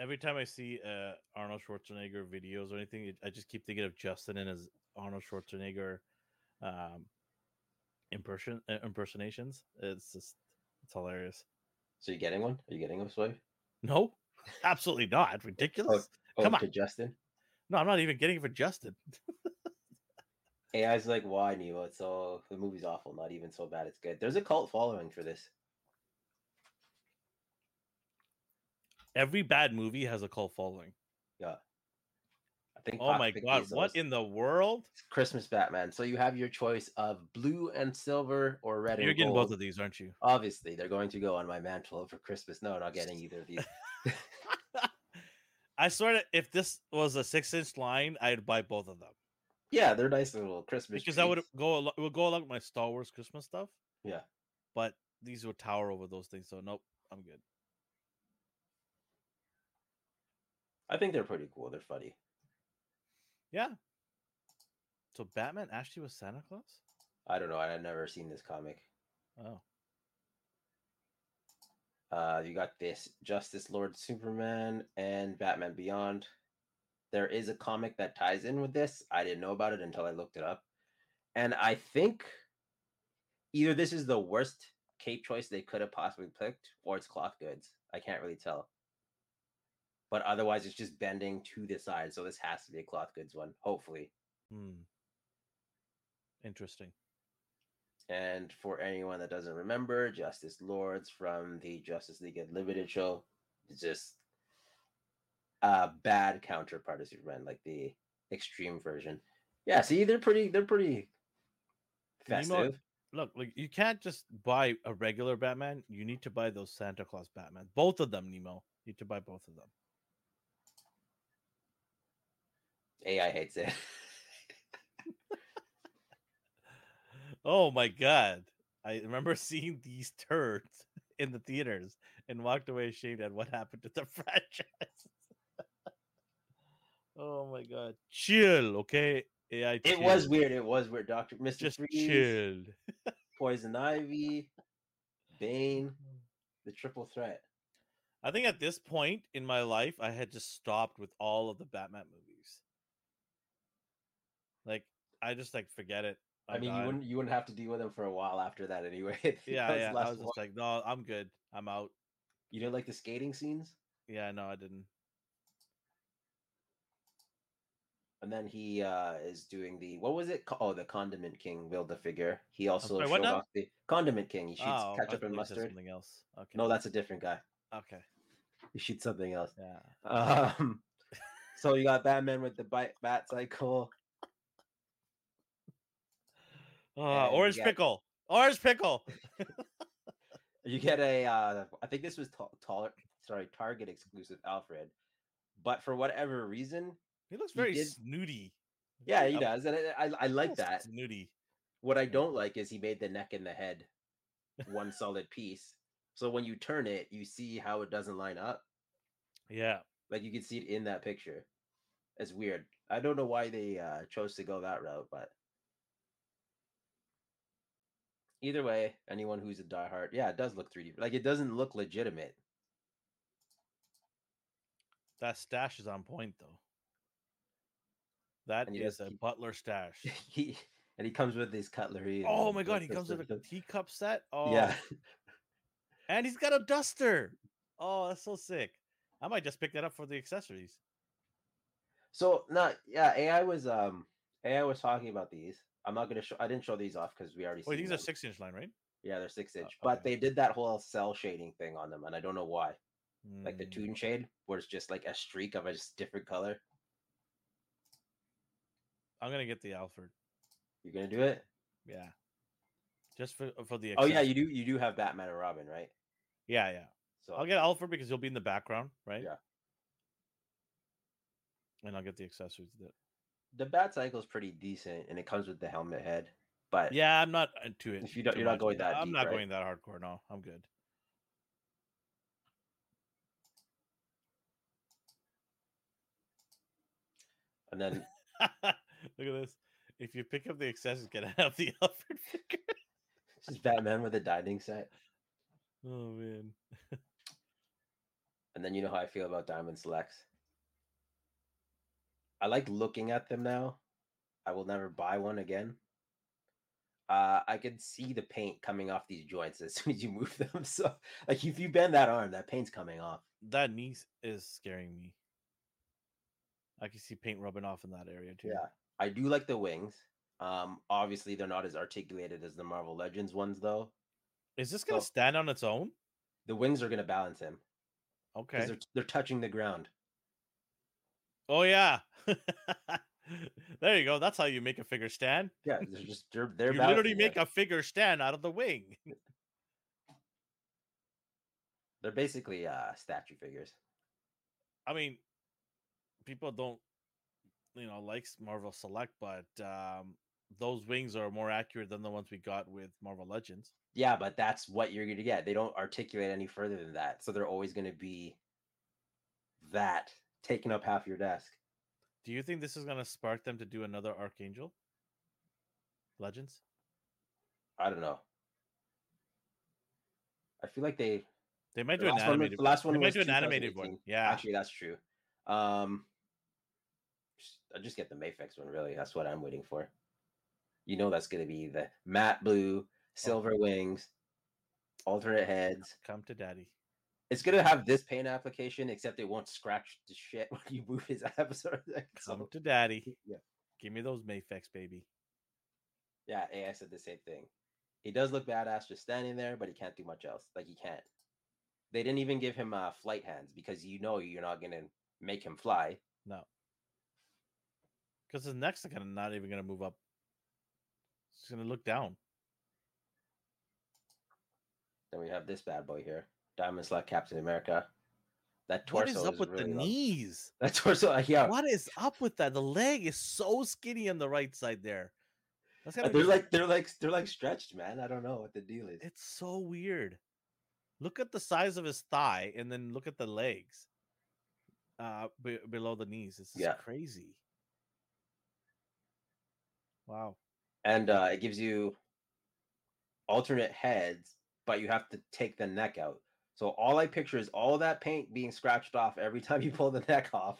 Every time I see uh, Arnold Schwarzenegger videos or anything, I just keep thinking of Justin and his Arnold Schwarzenegger um, imperson uh, impersonations. It's just it's hilarious. So you getting one? Are you getting a swipe? No, absolutely not. Ridiculous. Oh, Come to on. Justin. No, I'm not even getting it for Justin. AI's like, why Nemo? It's all the movie's awful. Not even so bad. It's good. There's a cult following for this. Every bad movie has a cult following. Yeah. I think. Oh my god, these what in the world? Christmas Batman. So you have your choice of blue and silver or red You're and getting gold. both of these, aren't you? Obviously, they're going to go on my mantle for Christmas. No, not getting either of these. I swear that if this was a six inch line, I'd buy both of them yeah, they're nice little Christmas. because I would treats. go al- it would go along with my Star Wars Christmas stuff. Yeah. but these would tower over those things. So nope, I'm good. I think they're pretty cool. They're funny. Yeah. So Batman actually was Santa Claus. I don't know. I had never seen this comic. Oh, Uh, you got this Justice Lord Superman and Batman Beyond. There is a comic that ties in with this. I didn't know about it until I looked it up. And I think either this is the worst cape choice they could have possibly picked, or it's cloth goods. I can't really tell. But otherwise, it's just bending to the side. So this has to be a cloth goods one, hopefully. hmm. Interesting. And for anyone that doesn't remember, Justice Lords from the Justice League Unlimited show is just a bad counterpart of Superman, like the extreme version. Yeah, see, they're pretty, they're pretty festive. Look, like you can't just buy a regular Batman. You need to buy those Santa Claus Batman. Both of them, Nemo. You need to buy both of them. AI hates it. Oh my god. I remember seeing these turds in the theaters and walked away ashamed at what happened to the franchise. oh my god. Chill, okay? AI it was weird. It was weird. Doctor Mister Just Freeze, chill. Poison Ivy, Bane, the triple threat. I think at this point in my life, I had just stopped with all of the Batman movies. Like, I just like forget it. i I'm mean, you wouldn't you wouldn't have to deal with him for a while after that anyway. Yeah, yeah. I was just one. like, no, I'm good. I'm out. you didn't like the skating scenes. Yeah, no, I didn't. And then he uh is doing the what was it? Oh, the Condiment King build the figure. He also sorry, showed off the Condiment King. He shoots Oh, ketchup and mustard. Something else. Okay. No, that's a different guy. okay. He shoots something else. Yeah. Um, so you got Batman with the bat, bat cycle. Uh, orange get- pickle. Orange pickle. You get a, uh, I think this was ta- taller, sorry, Target exclusive Alfred, but for whatever reason, He looks He very did- snooty. yeah, he does, and I, I, I like that. Snooty. What I don't like is he made the neck and the head one solid piece. So when you turn it, you see how it doesn't line up. Yeah. Like you can see it in that picture. It's weird. I don't know why they uh, chose to go that route, but either way, anyone who's a diehard, yeah, it does look 3D. Like it doesn't look legitimate. That stash is on point though. That is a keep- butler stash. he and he comes with his cutlery. oh my god, he comes with a teacup set. Oh Yeah, And he's got a duster. Oh, that's so sick. I might just pick that up for the accessories. So no, yeah, AI was um AI was talking about these. I'm not gonna show. I didn't show these off because we already. Wait, these are six inch line, right? Yeah, they're six inch, but okay. they did that whole cell shading thing on them, and I don't know why. Like the Mm, toon shade, where it's just like a streak of a just different color. I'm gonna get the Alfred. You're gonna do it? Yeah. Just for for the Oh yeah, you do. You do have Batman and Robin, right? Yeah, yeah. So I'll get Alfred because he'll be in the background, right? Yeah. And I'll get the accessories. That... the Bat Cycle is pretty decent, and it comes with the helmet head. But Yeah, I'm not uh, into it. If you don't, you're not going that I'm deep, not right? going that hardcore. No, I'm good. and then Look at this. If you pick up the accessories, get out of the Alfred figure. just Batman with a dining set. Oh man. And then you know how I feel about Diamond Selects. I like looking at them now. I will never buy one again. Uh, I can see the paint coming off these joints as soon as you move them. So, like, if you bend that arm, that paint's coming off. That knee is scaring me. I can see paint rubbing off in that area too. Yeah, I do like the wings. Um, obviously, they're not as articulated as the Marvel Legends ones, though. Is this gonna So- stand on its own? The wings are going to balance him Okay. they're they're touching the ground. Oh yeah. there you go. That's how you make a figure stand. Yeah, they're just they're they're you literally make a figure stand out of the wing. They're basically uh statue figures. I mean, people don't, you know, like Marvel Select, but um, those wings are more accurate than the ones we got with Marvel Legends. Yeah, but that's what you're gonna get. They don't articulate any further than that, so they're always gonna be that taking up half your desk. Do you think this is gonna spark them to do another Archangel Legends? I don't know. I feel like they They might The do an one animated. the last one they might do an animated one. Yeah, actually that's true. Um, just- I just get the Mafex one. Really, that's what I'm waiting for. You know, that's gonna be the matte blue, silver wings, alternate heads. come to daddy. It's gonna have this paint application, except it won't scratch the shit when you move his episode. Come to daddy. yeah, Give me those Mafex, baby. yeah. AI said the same thing. He does look badass just standing there, but he can't do much else. Like he can't. They didn't even give him uh, flight hands because you know you're not gonna make him fly. No, because his neck's gonna not even gonna move up. It's gonna look down. Then we have this bad boy here, Diamond Select Captain America. That What torso is up with really the knees? That torso, uh, yeah. What is up with that? The leg is so skinny on the right side there. That's Uh, They're be- like they're like they're like stretched, man. I don't know what the deal is. It's so weird. Look at the size of his thigh, and then look at the legs. Uh, be- below the knees. It's Yeah. crazy. Wow. And uh, it gives you alternate heads, but you have to take the neck out. So all I picture is all that paint being scratched off every time you pull the neck off.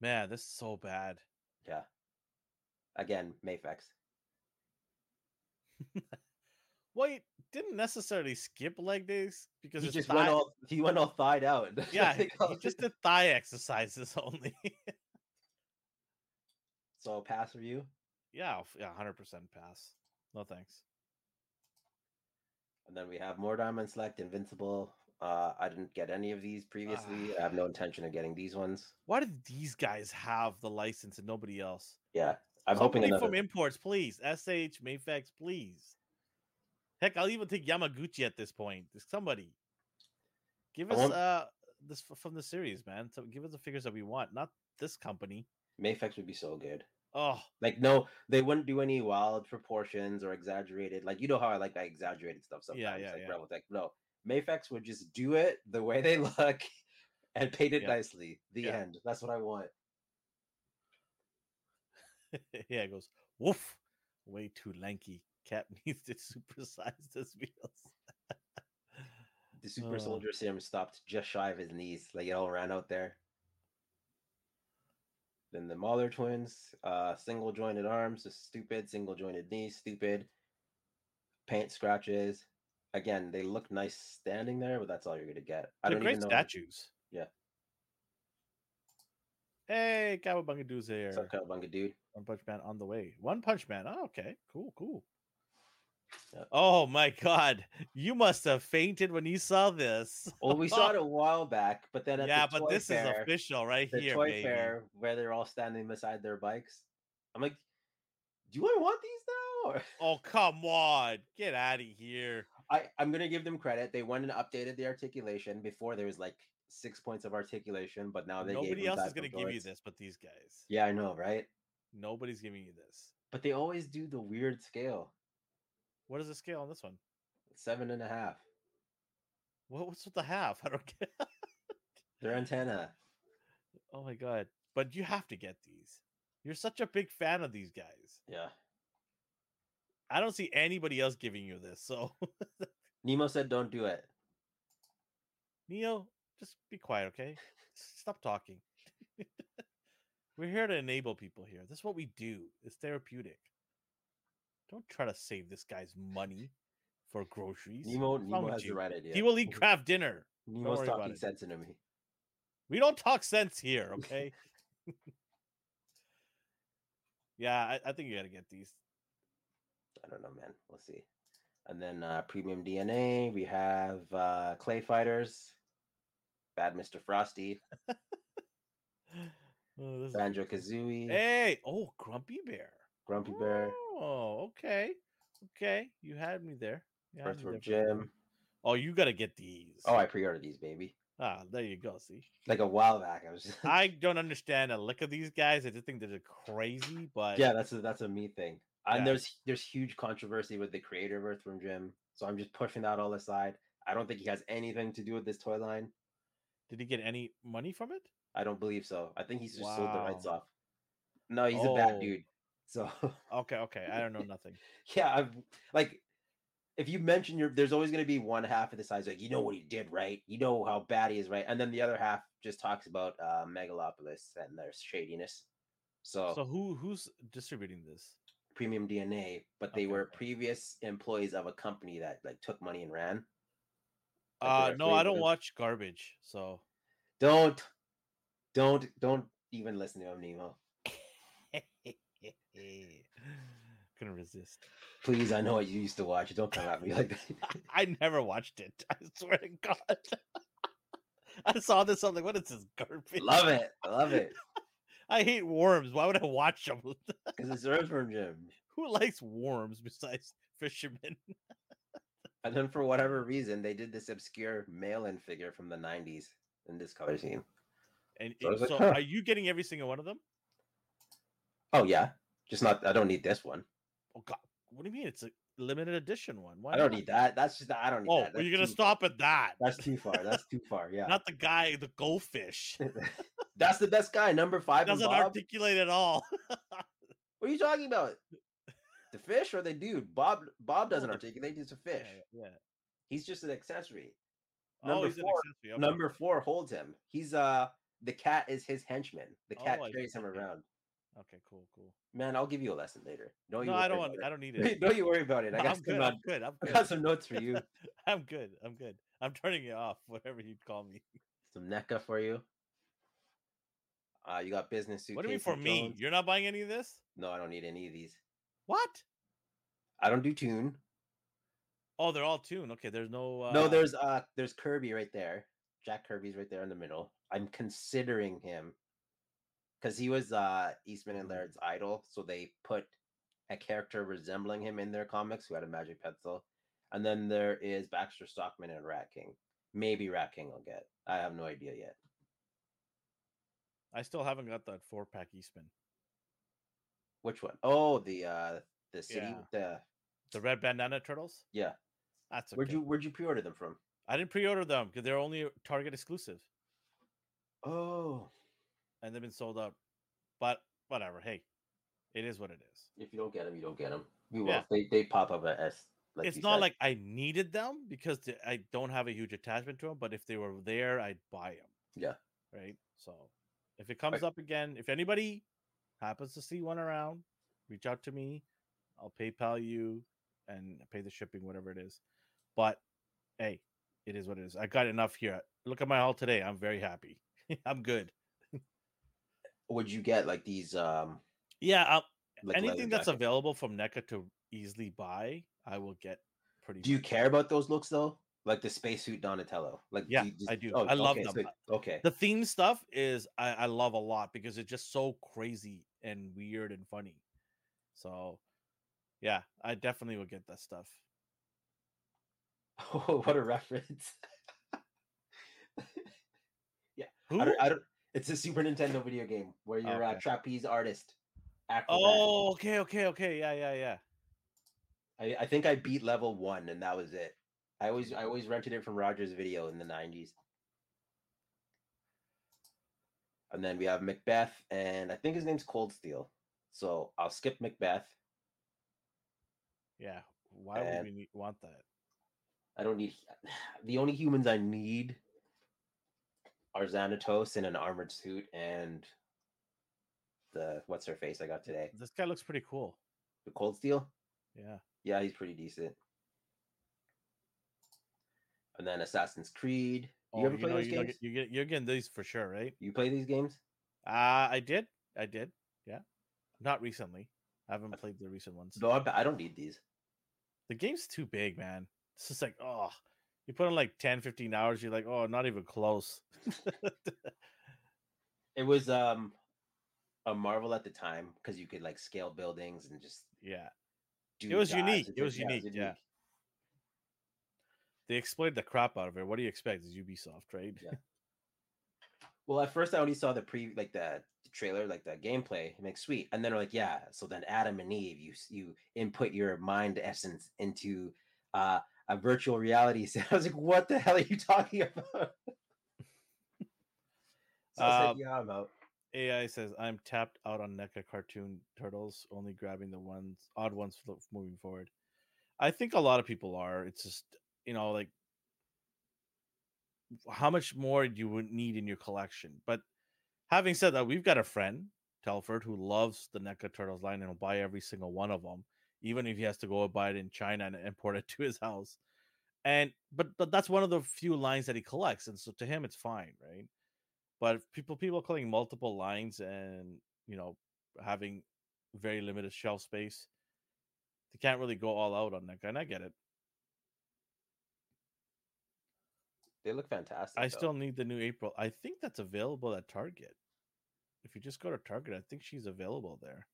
Man, this is so bad. Yeah. Again, Mafex. Well, he didn't necessarily skip leg days because He just thigh- went all he went all thied out. yeah, he, Take all- he just did thigh exercises only. so pass review. yeah, yeah, hundred percent pass. No thanks. And then we have more Diamond Select, Invincible. Uh, I didn't get any of these previously. I have no intention of getting these ones. Why did these guys have the license and nobody else? Yeah, I'm hoping another. from imports, please. SH Mafex, please. Heck, I'll even take Yamaguchi at this point. Somebody give us uh this from the series, man. So give us the figures that we want, not this company. Mafex would be so good. Oh, Like no, they wouldn't do any wild proportions or exaggerated. Like you know how I like that exaggerated stuff sometimes. Yeah, yeah, like yeah. Revoltech. No, Mafex would just do it the way they look and paint it Yeah. nicely. The Yeah. end. That's what I want. yeah, it goes woof. Way too lanky. Cap needs to supersize this wheels. The super Uh. soldier serum stopped just shy of his knees. Like it all ran out there. Then the Mauler twins, uh, single jointed arms, just stupid. Single jointed knees, stupid. Paint scratches. Again, they look nice standing there, but that's all you're gonna get. I They're don't great even know. statues. Yeah. Hey, Cowabunga Dude's here. What's up, Cowabunga dude? One Punch Man on the way. One Punch Man. Oh, okay. Cool, cool. Oh my god. You must have fainted when you saw this. Well, we saw it a while back, but then at yeah, the but toy this fair, is official right the here, toy baby. fair where they're all standing beside their bikes. I'm like, do I want these now? Oh, come on. Get out of here. I I'm gonna give them credit. They went and updated the articulation. Before there was like six points of articulation, but now they Nobody else is gonna give you this but these guys. Yeah, I know, right? Nobody's giving you this. But they always do the weird scale, What is the scale on this one? seven and a half. What, what's with the half? I don't get. Their antenna. Oh my god. But you have to get these. You're such a big fan of these guys. Yeah. I don't see anybody else giving you this. So, Nemo said, "Don't do it." Neo, just be quiet, okay? Stop talking. We're here to enable people here. This is what we do. It's therapeutic. Don't try to save this guy's money for groceries. Nemo, Nemo has the right idea. He will eat Kraft Dinner. Nemo's talking sense into me. We don't talk sense here, okay? yeah, I, I think you got to get these. I don't know, man. We'll see. And then uh, premium DNA, we have uh, Clay Fighters, Bad Mr. Frosty, Oh, Banjo. Kazooie, Hey, oh, Grumpy Bear. Grumpy Bear, Oh, okay. Okay. You had me there. You had me Earthworm there for a Jim. Oh, you got to get these. Oh, I pre-ordered these, baby. Ah, there you go. See, Like a while back, I was. Just... I don't understand a lick of these guys. I just think they're crazy, but yeah, that's a that's a me thing. And there's there's huge controversy with the creator of Earthworm Jim, so I'm just pushing that all aside. I don't think he has anything to do with this toy line. did he get any money from it? I don't believe so. I think he's just sold the rights off. No, he's a bad Oh. dude. So Okay, okay. I don't know nothing. yeah, I've like if you mention your there's always gonna be one half of the size like you know what he did, right? You know how bad he is, right? And then the other half just talks about uh Megalopolis and their shadiness. So, So who who's distributing this? premium DNA, but they Okay, were okay. previous employees of a company that like took money and ran. Like, Uh no, I don't watch garbage. So Don't don't don't even listen to him, Nemo. couldn't resist. Please, I know what you used to watch. Don't come at me like that. I never watched it. I swear to God. I saw this. I'm like, what is this garbage? love it. I love it. I hate worms. Why would I watch them? Because it's Earthworm Jim. Who likes worms besides fishermen? And then for whatever reason, they did this obscure mail-in figure from the '90s in this color scheme. And So I it- like, so, huh. are you getting every single one of them? Oh yeah, just not. I don't need this one. Oh God, what do you mean? It's a limited edition one. Why I don't not? need that. That's just. I don't need Oh, that. That's you're gonna stop at that. That's too far. That's too far. Yeah. Not the guy, the goldfish. That's the best guy. Number five. Doesn't articulate at all. What are you talking about? The fish or the dude? Bob. Bob doesn't articulate. He's a fish. yeah. He's just an accessory. Oh, Number he's an four. accessory. okay. Number four holds him. He's uh. The cat is his henchman. The cat Oh, carries him around. Okay, cool, cool. Man, I'll give you a lesson later. You No, I don't want. I don't need it. Don't you worry about it. I got I'm, good. some. I'm uh, good. I'm I got some notes for you. I'm good. I'm good. I'm turning it off. Whatever you'd call me. some NECA for you. Uh, you got business suitcase. What do you mean for me? Jones. You're not buying any of this? No, I don't need any of these. What? I don't do toon. Oh, they're all tuned. Okay, there's no. Uh, no, there's uh, there's Kirby right there. Jack Kirby's right there in the middle. I'm considering him because he was uh Eastman and Mhm. Laird's idol, so they put a character resembling him in their comics who had a magic pencil. And then there is Baxter Stockman and Rat King. Maybe Rat King will get. I have no idea yet. I still haven't got that four pack Eastman. Which one? Oh, the uh the city Yeah. with the The red bandana turtles. yeah. That's okay. Where'd you where'd you pre-order them from? I didn't pre-order them because they're only Target exclusive, Oh, and they've been sold out. But whatever. Hey, it is what it is. if you don't get them, you don't get them. We will. Yeah. They they pop up as like it's not said. like I needed them because th- I don't have a huge attachment to them. But if they were there, I'd buy them. Yeah. Right. So if it comes up again, if anybody happens to see one around, reach out to me. I'll PayPal you and pay the shipping, whatever it is. But hey, it is what it is. I got enough here. Look at my haul today. I'm very happy. I'm good. Would you get like these um Yeah. I'll, like anything that's available from NECA to easily buy, I will get pretty. Do you care about those looks though? Like the spacesuit Donatello? Like Yeah, you just- I do. oh, I love okay, them. so- okay. the theme stuff is I, I love a lot because it's just so crazy and weird and funny. So yeah, I definitely will get that stuff. Oh, what a reference. Yeah. Who? I don't, I don't, it's a Super Nintendo video game where you're a trapeze artist. acrobat. oh, okay, okay, okay. Yeah, yeah, yeah. I, I think I beat level one and that was it. I always I always rented it from Rogers Video in the 90s. And then we have Macbeth, and I think his name's Cold Steel. So I'll skip Macbeth. Yeah. Why would we need, want that? I don't need the only humans I need are Xanatos in an armored suit and the what's her face I got today. This guy looks pretty cool. The Cold Steel? Yeah. Yeah, he's pretty decent. And then Assassin's Creed. Oh, You ever play know, those you know, games? you get you're getting these for sure, right? You play these games? Uh I did. I did. Yeah. Not recently. I haven't played the recent ones. No, I, I don't need these. the game's too big, man. It's just like, oh, you put in like 10, 15 hours, you're like, oh, not even close. It was um a marvel at the time because you could like scale buildings and just yeah. do. was dives unique, and it was unique, yeah. They exploited the crap out of it. What do you expect? Is Ubisoft, right? Yeah. Well, at first I only saw the pre like the trailer, like the gameplay. I'm like, sweet, and then they're like, yeah. So then Adam and Eve, you you input your mind essence into uh, a virtual reality. set. I was like, what the hell are you talking about? so I said, um, yeah, I'm out. AI says, I'm tapped out on NECA cartoon turtles, only grabbing the ones, odd ones moving forward. I think a lot of people are. It's just, you know, like how much more you would need in your collection. But having said that, we've got a friend, Telford, who loves the NECA Turtles line and will buy every single one of them, even if he has to go buy it in China and import it to his house. And but but that's one of the few lines that he collects, and so to him it's fine, right? But if people people collecting multiple lines and you know having very limited shelf space, they can't really go all out on NECA, and I get it. They look fantastic. I though. still need the new April. I think that's available at Target. If you just go to Target, I think she's available there.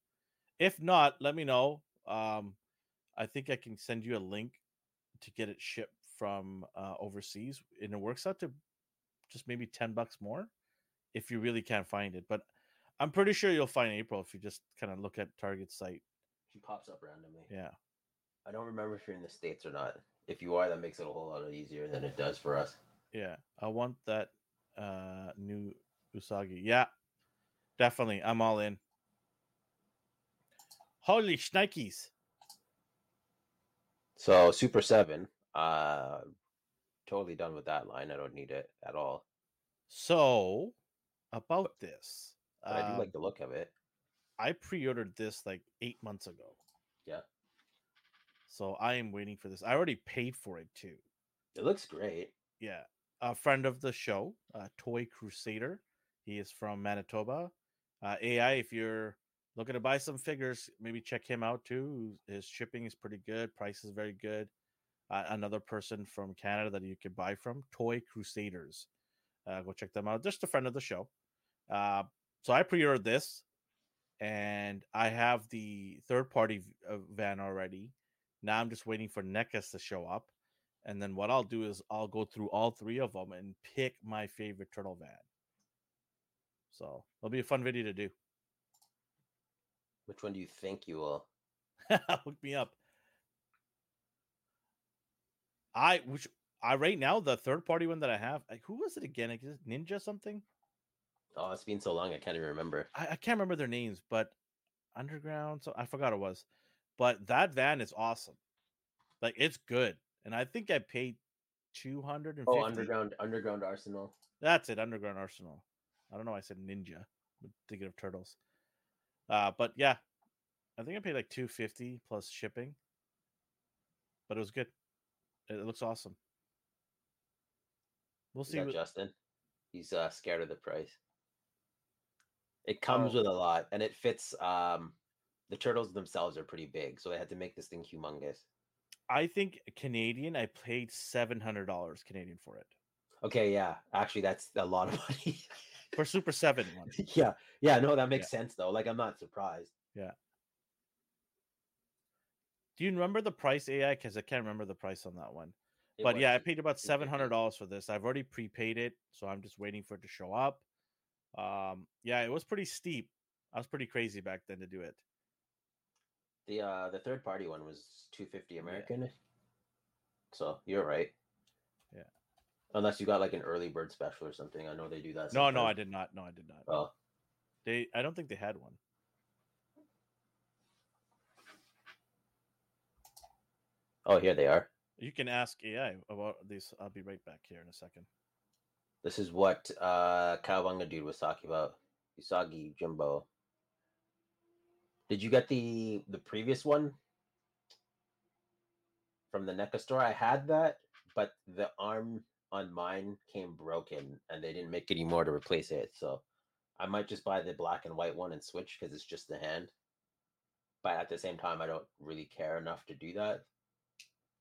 If not, let me know. Um, I think I can send you a link to get it shipped from uh, overseas, and it works out to just maybe ten bucks more if you really can't find it. But I'm pretty sure you'll find April if you just kind of look at Target's site. she pops up randomly. Yeah. I don't remember if you're in the states or not. If you are, that makes it a whole lot easier than it does for us. Yeah, I want that uh new Usagi. Yeah, definitely. I'm all in. Holy shnikes. So Super Seven, uh, totally done with that line. I don't need it at all. So, about this, But I do um, like the look of it. I pre-ordered this like eight months ago. Yeah. So I am waiting for this. I already paid for it too. It looks great. Yeah, a friend of the show, uh, Toy Crusader. He is from Manitoba. Uh, AI, if you're looking to buy some figures, maybe check him out too. His shipping is pretty good. Price is very good. Uh, another person from Canada that you could buy from, Toy Crusaders. Uh, go check them out. Just a friend of the show. Uh, so I pre-ordered this, and I have the third-party uh, van already. Now I'm just waiting for NECAs to show up, and then what I'll do is I'll go through all three of them and pick my favorite turtle van. So it'll be a fun video to do. Which one do you think you will? Hook me up. I which I right now the third party one that I have. Like, who was it again? Like, is Ninja something? Oh, it's been so long I can't even remember. I, I can't remember their names, but Underground. So I forgot it was. But that van is awesome. Like it's good, and I think I paid oh, two hundred and. Oh, Underground Underground Arsenal. That's it, Underground Arsenal. I don't know. I said Ninja. Thinking of turtles. Uh, but yeah, I think I paid like two fifty plus shipping. But it was good. It looks awesome. We'll see. what- Justin. He's uh, scared of the price. It comes Oh. with a lot, and it fits. Um, the turtles themselves are pretty big, so they had to make this thing humongous. I think Canadian. I paid seven hundred dollars Canadian for it Okay, yeah, actually, that's a lot of money. For Super Seven one. yeah, yeah, no, that makes sense though. Like, I'm not surprised. Yeah. Do you remember the price AI? Because I can't remember the price on that one. It but was yeah, I paid about seven hundred dollars for this. I've already prepaid it, so I'm just waiting for it to show up. Um, yeah, it was pretty steep. I was pretty crazy back then to do it. The uh, the third party one was 250 American. So you're right. Unless you got like an early bird special or something. I know they do that. No, no, I did not. No, I did not. Oh, They, I don't think they had one. oh, here they are. You can ask AI about these. I'll be right back here in a second. This is what uh Cowabunga dude was talking about. Usagi Yojimbo. Did you get the the previous one from the NECA store? I had that, but the arm on mine came broken and they didn't make any more to replace it. So I might just buy the black and white one and switch because it's just the hand. But at the same time, I don't really care enough to do that.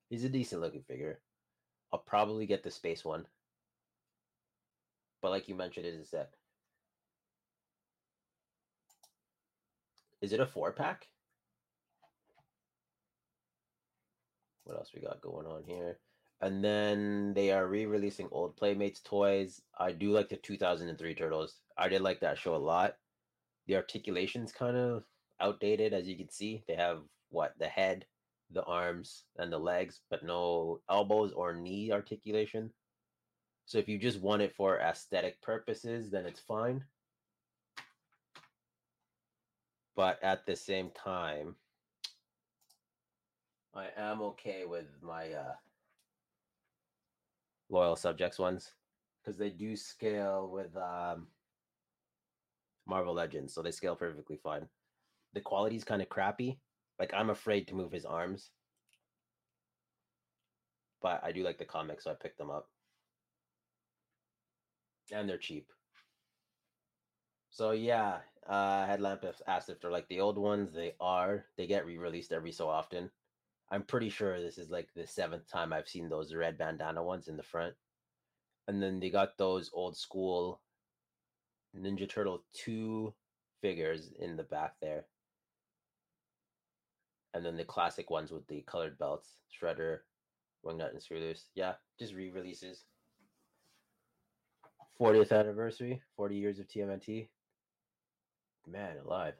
He's a decent looking figure. I'll probably get the space one. But like you mentioned, it is set. Is it a four pack? What else we got going on here? And then they are re-releasing old Playmates toys. I do like the 2003 Turtles. I did like that show a lot. The articulation's kind of outdated, as you can see. They have what the head, the arms, and the legs, but no elbows or knee articulation. So if you just want it for aesthetic purposes, then it's fine. But at the same time, I am okay with my uh, loyal subjects ones because they do scale with um, Marvel Legends, so they scale perfectly fine. The quality's kind of crappy. Like I'm afraid to move his arms, but I do like the comics, so I picked them up and they're cheap. So yeah, uh, Headlamp asked if they're like the old ones. They are. They get re-released every so often. I'm pretty sure this is like the seventh time I've seen those red bandana ones in the front. And then they got those old school Ninja Turtle 2 figures in the back there. And then the classic ones with the colored belts, Shredder, Wingnut, and Screw Loose. Yeah, just re-releases. 40th anniversary, 40 years of TMNT. Man alive.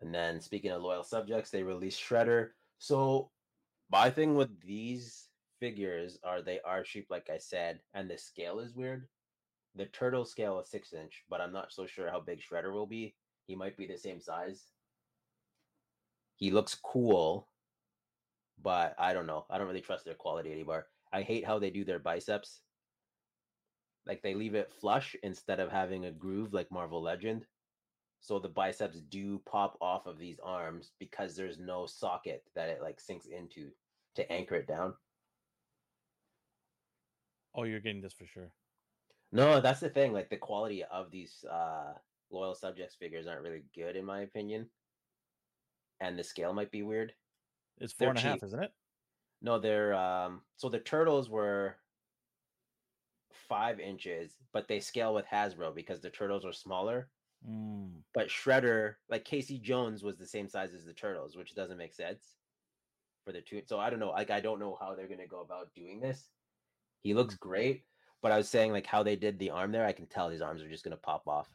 And then speaking of loyal subjects, they released Shredder. So my thing with these figures are they are shaped like I said, and the scale is weird. The turtle scale is six inch, but I'm not so sure how big Shredder will be. He might be the same size. He looks cool, but I don't know. I don't really trust their quality anymore. I hate how they do their biceps. Like they leave it flush instead of having a groove like Marvel Legend. So the biceps do pop off of these arms because there's no socket that it like sinks into to anchor it down. Oh, you're getting this for sure. No, that's the thing. Like the quality of these uh loyal subjects figures aren't really good in my opinion. And the scale might be weird. It's They're four and a half, isn't it? No, they're um so the turtles were five inches, but they scale with Hasbro because the turtles are smaller. Mm. But Shredder, like Casey Jones, was the same size as the turtles, which doesn't make sense for the two. So I don't know. Like I don't know how they're gonna go about doing this. He looks great, but I was saying like how they did the arm there. I can tell his arms are just gonna pop off.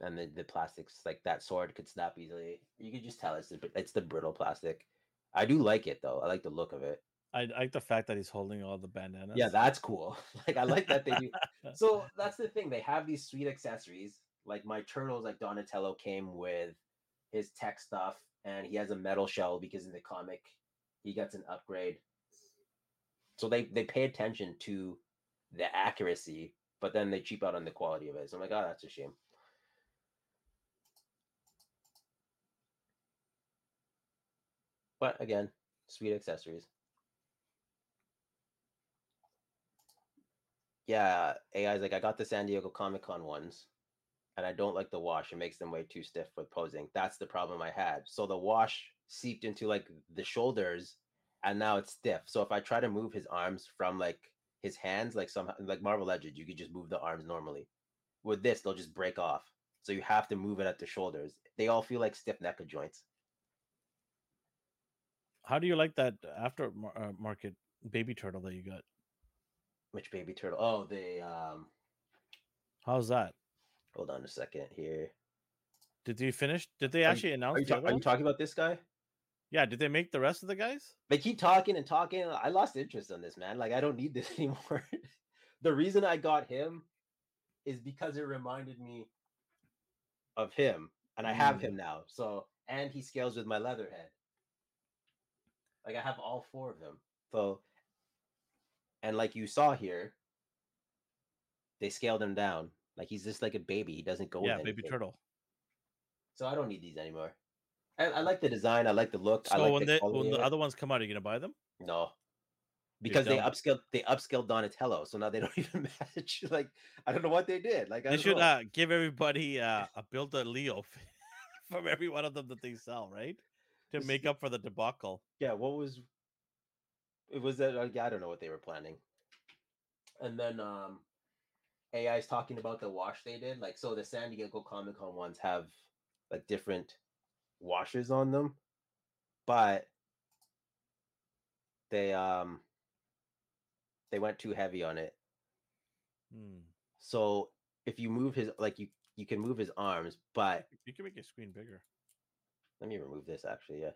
And the, the plastics, like that sword, could snap easily. You could just tell it's the, it's the brittle plastic. I do like it though. I like the look of it. I like the fact that he's holding all the bandanas. Yeah, that's cool. like I like that they do. So that's the thing. They have these sweet accessories. Like my turtles, like Donatello came with his tech stuff, and he has a metal shell because in the comic he gets an upgrade. So they they pay attention to the accuracy, but then they cheap out on the quality of it. So I'm like, oh, that's a shame. But again, sweet accessories. Yeah, AI's like, I got the San Diego Comic Con ones, and I don't like the wash. It makes them way too stiff with posing. That's the problem I had. So the wash seeped into like the shoulders, and now it's stiff. So if I try to move his arms from like his hands, like some like Marvel Legends, you could just move the arms normally. With this, they'll just break off. So you have to move it at the shoulders. They all feel like stiff neck joints. How do you like that after uh, market baby turtle that you got? Which baby turtle? Oh, the um. How's that? Hold on a second here. Did they finish? Did they Are actually announce? Are you, ta- are you talking about this guy? yeah. Did they make the rest of the guys? They keep talking and talking. I lost interest on this, man. Like, I don't need this anymore. the reason I got him is because it reminded me of him, and I have Mm. him now. So, and he scales with my leatherhead. Like, I have all four of them. So, and like you saw here, they scaled him down. Like he's just like a baby. He doesn't go. yeah, baby turtle. So I don't need these anymore. I, I like the design. I like the look. I So like when the when the other ones come out, are you gonna buy them? No. Because they upscaled they upscaled Donatello, so now they don't even match. Like I don't know what they did. Like I They should uh, give everybody uh, a build a Leo from every one of them that they sell, right? To make up for the debacle. yeah, what was it was that like, I don't know what they were planning. And then um AI's talking about the wash they did. Like so the San Diego Comic Con ones have like different washes on them, but they um they went too heavy on it. Hmm. So if you move his like you you can move his arms, but You can make your screen bigger. let me remove this actually, yeah.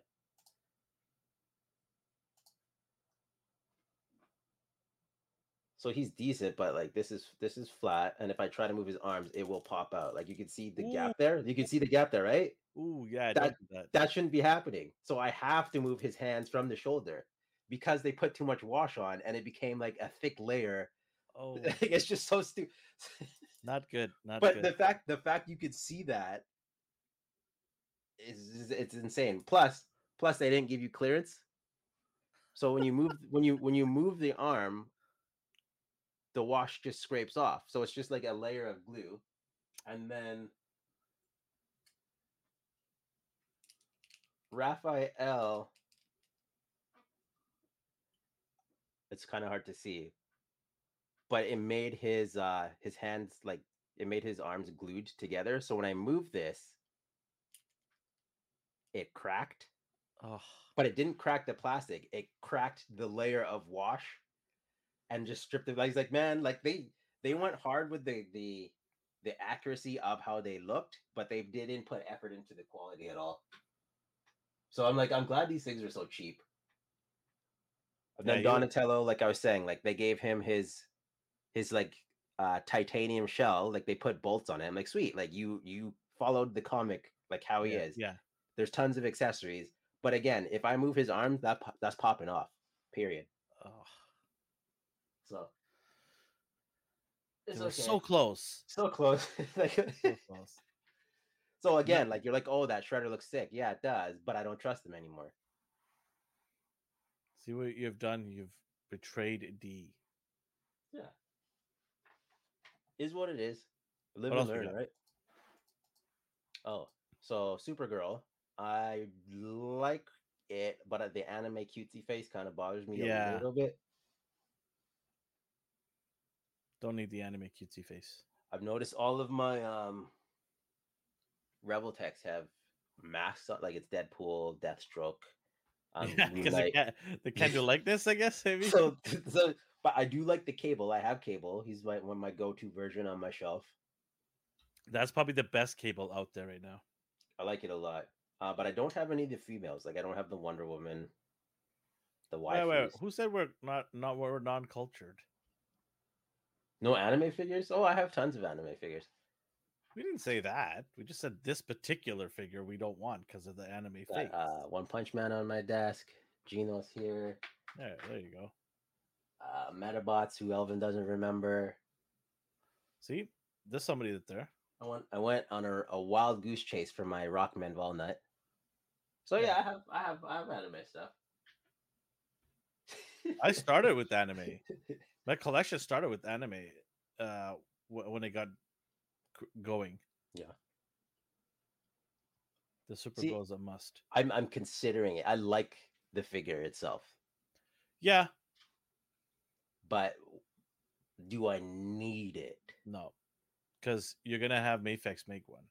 So he's decent, but like this is this is flat, and if I try to move his arms, it will pop out. Like you can see the Ooh. gap there. You can see the gap there, right? Ooh, yeah, That- that. That shouldn't be happening. So I have to move his hands from the shoulder because they put too much wash on, and it became like a thick layer. Oh, it's just so stupid. not good. Not but good. the fact the fact you could see that is, is it's insane plus plus they didn't give you clearance so when you move when you when you move the arm the wash just scrapes off so it's just like a layer of glue and then raphael it's kind of hard to see but it made his uh his hands like it made his arms glued together so when i moved this it cracked oh, but it didn't crack the plastic it cracked the layer of wash and just stripped it like he's like man like they they went hard with the the the accuracy of how they looked but they didn't put effort into the quality at all. So i'm like i'm glad these things are so cheap. And then you- donatello like i was saying like they gave him his his like uh titanium shell like they put bolts on it. I'm like sweet like you you followed the comic like how he yeah, is. Yeah. there's tons of accessories but again if i move his arms that that's popping off period. Oh, so it's okay. so close. so close Like- So close. so again like you're like oh that shredder looks sick yeah it does but i don't trust him anymore See what you've done? You've betrayed D. yeah is what it is live What and learn right oh so supergirl i like it, but the anime cutesy face kind of bothers me Yeah. a little bit. Don't need the anime cutesy face. I've noticed all of my um Revoltechs have masks on, like it's Deadpool, Deathstroke. Um, yeah, because can't, they can't do likeness, I guess. Maybe. so, so, but I do like the cable. I have cable. He's my one of my go-to version on my shelf. That's probably the best cable out there right now. I like it a lot. Uh, but I don't have any of the females. Like I don't have the Wonder Woman, the wife. who said we're not not we're non-cultured? No anime figures? Oh, I have tons of anime figures. We didn't say that. We just said this particular figure we don't want because of the anime face. uh, One Punch Man on my desk. Genos here. there, there you go. Uh, Medabots, who Elvin doesn't remember. See, there's somebody that there. I went I went on a, a wild goose chase for my Rockman Walnut. So Yeah. yeah, I have I have I have anime stuff. I started with anime. My collection started with anime uh, when it got going. Yeah. The Super See- is a must. I'm I'm considering it. I like the figure itself, Yeah, but do I need it? no, because you're gonna have Mafex make one.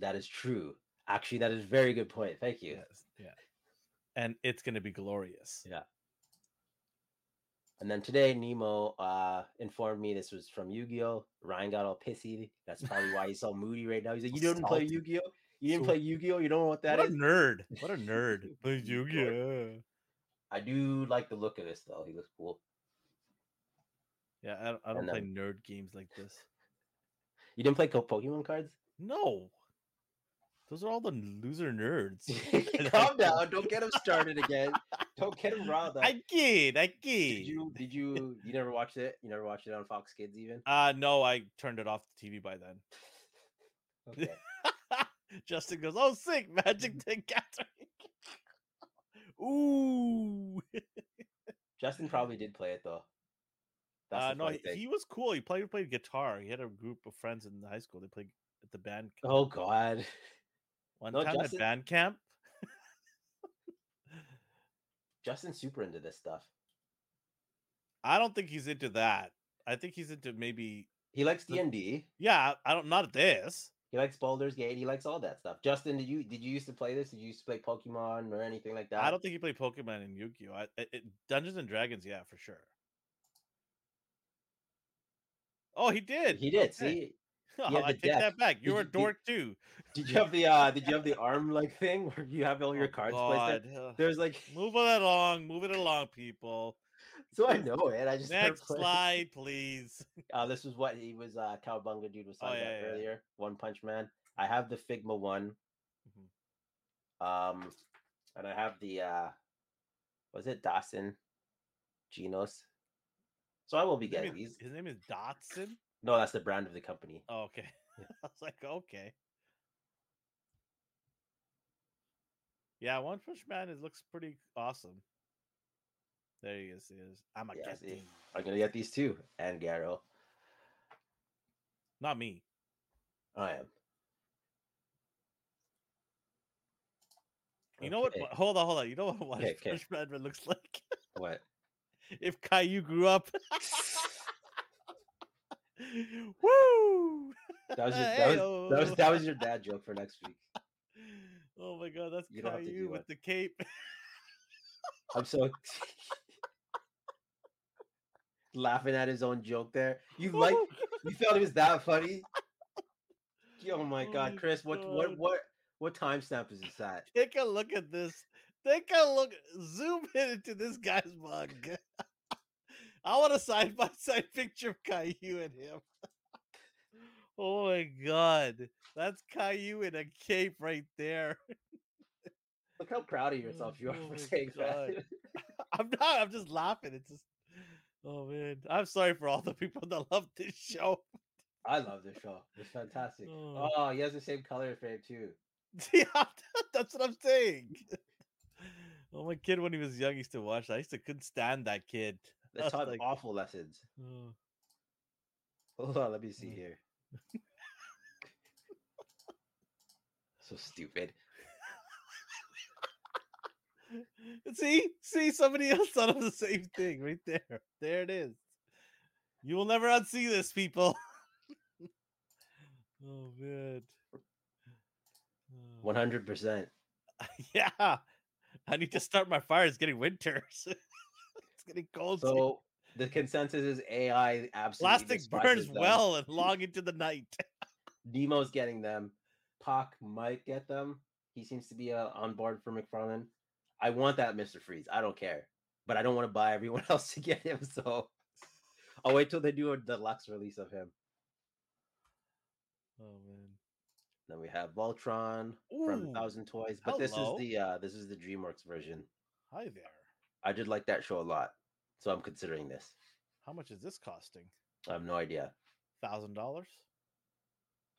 That is true. Actually, that is a very good point. Thank you. Yes, yeah, and it's gonna be glorious. Yeah. And then today, Nemo uh, informed me this was from Yu-Gi-Oh. Ryan got all pissy. That's probably why he's so moody right now. He's like, "You didn't play Yu-Gi-Oh. You didn't play Yu-Gi-Oh. You don't know what that what is." a nerd! What a nerd! Play Yu-Gi-Oh. I do like the look of this though. He looks cool. Yeah, I, don't- I don't play nerd games like this. You didn't play Pokemon cards? No, those are all the loser nerds. Calm down. Don't get him started again. Don't get him riled up. I kid, I Did you? Did you? You never watched it? You never watched it on Fox Kids even? Uh no, I turned it off the TV by then. Okay. Justin goes, "Oh, sick, Magic the Gathering." Ooh. Justin probably did play it though. That's Uh, no, he, he was cool. He played played guitar. He had a group of friends in high school. They played at the band. Oh God. One no, time Justin- at band camp. Justin's super into this stuff. I don't think he's into that. I think he's into maybe. He likes D and D. Yeah, I don't. Not this. He likes Baldur's Gate. He likes all that stuff. Justin, did you did you used to play this? Did you used to play Pokemon or anything like that? I don't think he played Pokemon and Yu-Gi-Oh. I, it, it- Dungeons and Dragons, yeah, for sure. Oh, he did. He did. Okay. See, Oh, I take that back. You're a you- did- dork too. did you have the uh did you have the arm like thing where you have all your Oh, cards placed there? There's like Move it along. Move it along, people. so I know it. I just Next slide, please. Uh, this was what he was. Uh, Cowabunga dude was Oh, talking yeah, about yeah, earlier. One Punch Man. I have the Figma one. Mhm. Um, and I have the uh, was it Dawson, Genos. So I will be His getting is- these. His name is Dotson. No, that's the brand of the company. Oh, okay. Yeah. I was like, okay. Yeah, One Punch Man it looks pretty awesome. There he is. He is. I'm a Yeah, get I'm gonna get these two and Garou. Not me. I am. You know what? Hold on, hold on. You know what One Okay, okay. Man looks like? What? if Caillou grew up. Woo! That was your, that, was, that was that was your dad joke for next week. Oh my god, that's You don't have to Caillou with it. the cape. I'm so laughing at his own joke there. You like oh you thought it was that funny? Oh my Oh god, my Chris, what what what what timestamp is this at? Take a look at this. Take a look. Zoom in into this guy's mug. I want a side by side picture of Caillou and him. oh my god. That's Caillou in a cape right there. Look how proud of oh yourself you are Oh for saying that. I'm not, I'm just laughing. It's just oh man. I'm sorry for all the people that love this show. I love this show. It's fantastic. Oh. Oh, he has the same color frame too. Yeah, that's what I'm saying. Oh, my kid when he was young used to watch. that. I used to couldn't stand that kid. Let's talk like, awful lessons. "Oh." Hold on, let me see Mm. here. so stupid. see, see, somebody else thought of the same thing right there. There it is. You will never unsee this, people. oh man. One hundred percent. Yeah. I need to start my fire. It's getting winter. Getting cold. So the consensus is AI absolutely Plastic burns them. well and long into the night. Nemo's getting them. Pac might get them. He seems to be uh, on board for McFarlane. I want that Mr. Freeze. I don't care, but I don't want to buy everyone else to get him. So I'll wait till they do a deluxe release of him. Oh man. Then we have Voltron from Thousand Toys, but this is the uh this is the DreamWorks version. Hi there. I did like that show a lot, so I'm considering this. How much is this costing? I have no idea. Thousand dollars?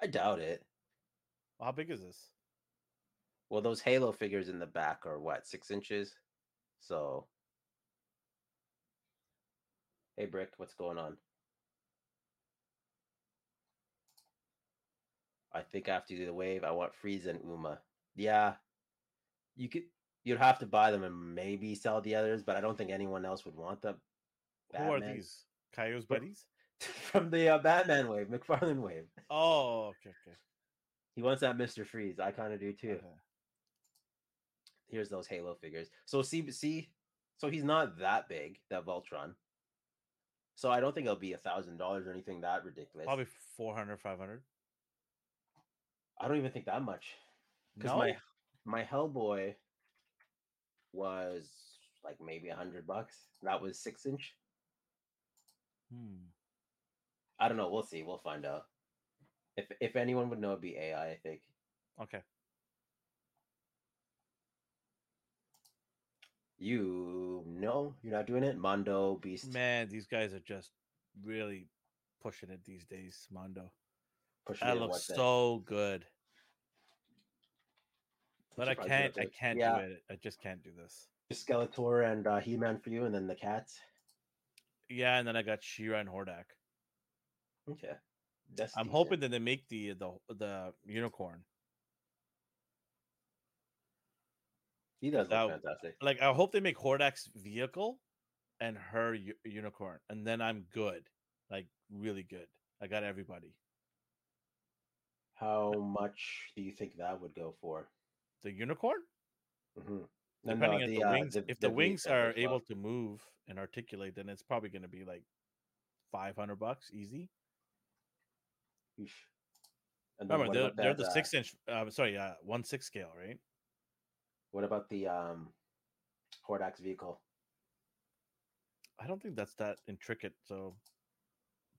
I doubt it. How big is this? Well, those Halo figures in the back are what six inches. So, hey, Brick, what's going on? I think I have to do the wave. I want Freeze and Uma. Yeah, you could. You'd have to buy them and maybe sell the others, but I don't think anyone else would want them. Who are these? Coyotes buddies? from the uh, Batman wave, McFarlane wave? Oh, okay, okay. He wants that Mister Freeze. I kind of do too. okay. here's those Halo figures. So see, see, so he's not that big, that Voltron. So I don't think it'll be a thousand dollars or anything that ridiculous. Probably 400, 500. I don't even think that much. Because No? my my Hellboy was like maybe a hundred bucks. That was six inch. Hmm. I don't know. We'll see. We'll find out. If if anyone would know, it'd be AI. I think. Okay. You know, you're not doing it. Mondo Beast. Man, these guys are just really pushing it these days, Mondo. pushing That it, looks so good. But I can't I can't Yeah. do it. I just can't do this. Skeletor and uh, He Man for you, and then the cats. Yeah, and then I got She-Ra and Hordak. Okay. That's I'm decent. hoping that they make the the the unicorn. he does that fantastic. Like I hope they make Hordak's vehicle and her u- unicorn, and then I'm good. Like really good. I got everybody. How much do you think that would go for? The unicorn, Mm-hmm. depending if the wings, if the, wings are able to move and articulate, then it's probably going to be like five hundred bucks easy. And Remember, they're, they're that, the uh, six inch. Uh, sorry, uh, one six scale, right? What about the um, Hordak's vehicle? I don't think that's that intricate. So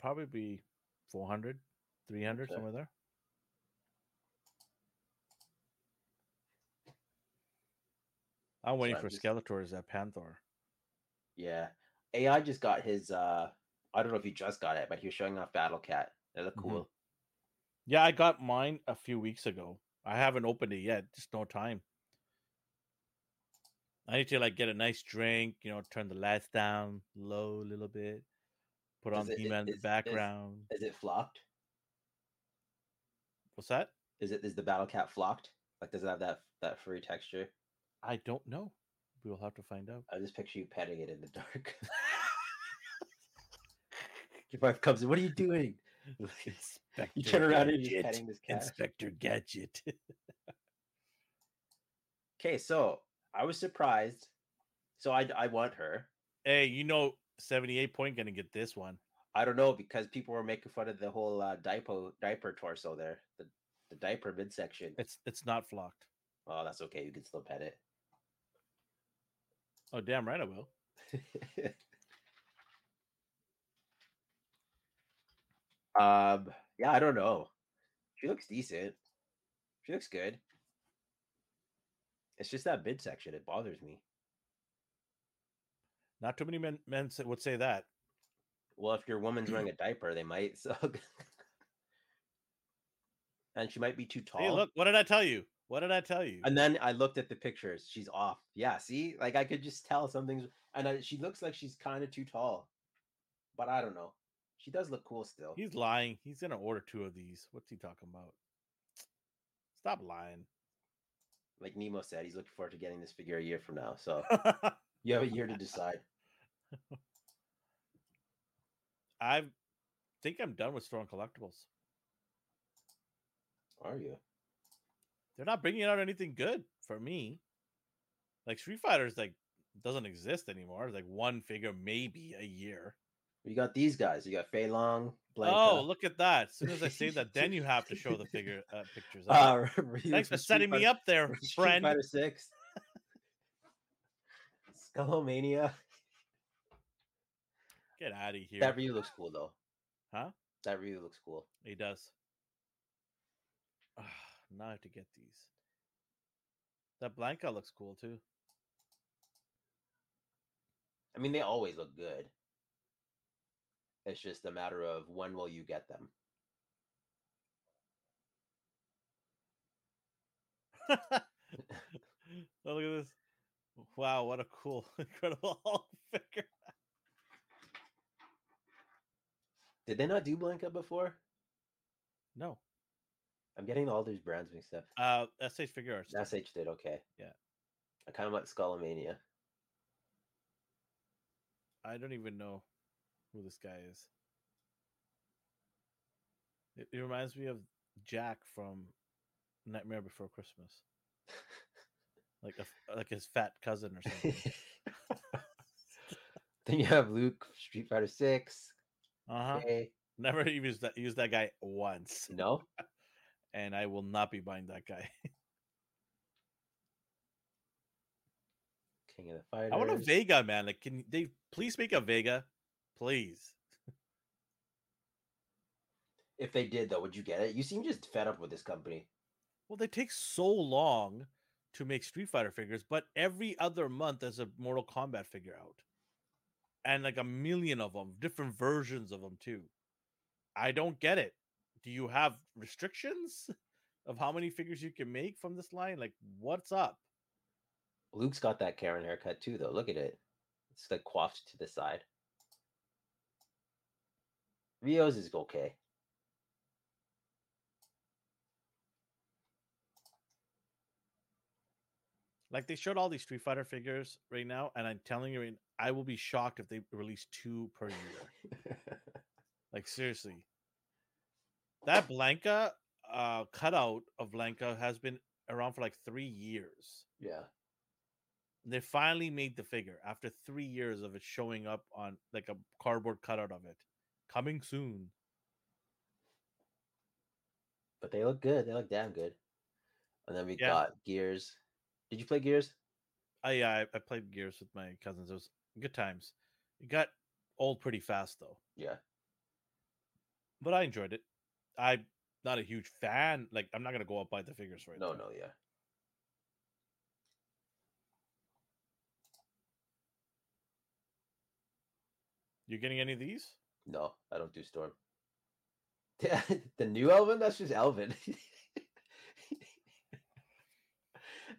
probably be 400, 300, Okay. somewhere there. I'm waiting I'm for just- Skeletor at Panthor. Yeah, AI just got his. uh I don't know if he just got it, but he was showing off Battle Cat. They look Mhm. cool. Yeah, I got mine a few weeks ago. I haven't opened it yet. Just no time. I need to like get a nice drink, you know, turn the lights down low a little bit, put Does on it- He-Man in is- the is- background. Is it flocked? What's that? Is it is the Battle Cat flocked? Like, does it have that that furry texture? I don't know. We will have to find out. I just picture you petting it in the dark. Your wife comes in. What are you doing? Inspector You turn around and you're Gadget. petting this cat. Inspector Gadget. Okay, so I was surprised. So I I want her. hey, you know, 78 point gonna get this one. I don't know because people were making fun of the whole uh, diaper diaper torso there, the the diaper midsection. It's it's not flocked. Oh, that's okay. You can still pet it. Oh, damn right I will. um, yeah, I don't know. She looks decent. She looks good. It's just that midsection. It bothers me. Not too many men men would say that. Well, if your woman's wearing a diaper, they might. So, and she might be too tall. Hey, look, what did I tell you? What did I tell you? And then I looked at the pictures. She's off. Yeah, see, like I could just tell something's. And I, she looks like she's kind of too tall, but I don't know. She does look cool still. He's lying. He's gonna order two of these. What's he talking about? Stop lying. Like Nemo said, he's looking forward to getting this figure a year from now. So you have a year to decide. I think I'm done with storing collectibles. Are you? They're not bringing out anything good for me. Like Street Fighter's like doesn't exist anymore. It's like one figure maybe a year. You got these guys. You got Fei Long. Blanka. Oh, look at that! As soon as I say that, then you have to show the figure uh, pictures. Uh, Thanks for setting me up there, from Street friend. Fighter Six. Skullomania. Get out of here. That Ryu looks cool though. Huh? That Ryu looks cool. He does. Now I have to get these. That Blanka looks cool too. I mean, they always look good. It's just a matter of when will you get them. oh, look at this. Wow, what a cool, incredible Hulk figure. Did they not do Blanka before? No. I'm getting all these brands mixed up. Uh SH Figuarts. SH did okay. Yeah. I kind of went Skullomania. I don't even know who this guy is. It, it reminds me of Jack from Nightmare Before Christmas. like a like his fat cousin or something. then you have Luke, Street Fighter Six. Uh-huh. Okay. Never used that used that guy once. No, And I will not be buying that guy. King of the Fighters. I want a Vega, man. Like, can they please make a Vega? Please. If they did, though, would you get it? You seem just fed up with this company. Well, they take so long to make Street Fighter figures, but every other month there's a Mortal Kombat figure out. And like a million of them, different versions of them too. I don't get it. Do you have restrictions of how many figures you can make from this line? Like, what's up? Luke's got that Karen haircut too, though. Look at it. It's like coiffed to the side. Ryu's is okay. Like they showed all these Street Fighter figures right now, and I'm telling you, I will be shocked if they release two per year. Like seriously. That Blanka uh cutout of Blanka has been around for like three years. yeah. They finally made the figure after three years of it showing up on like a cardboard cutout of it. Coming soon. But they look good. They look damn good. And then we Yeah. got Gears. Did you play Gears? I yeah, I, I played Gears with my cousins. It was good times. It got old pretty fast though. Yeah. But I enjoyed it. I'm not a huge fan. Like I'm not gonna go up buy the figures right No, now. no, yeah. You getting any of these? No, I don't do Storm. the new Elvin? That's just Elvin.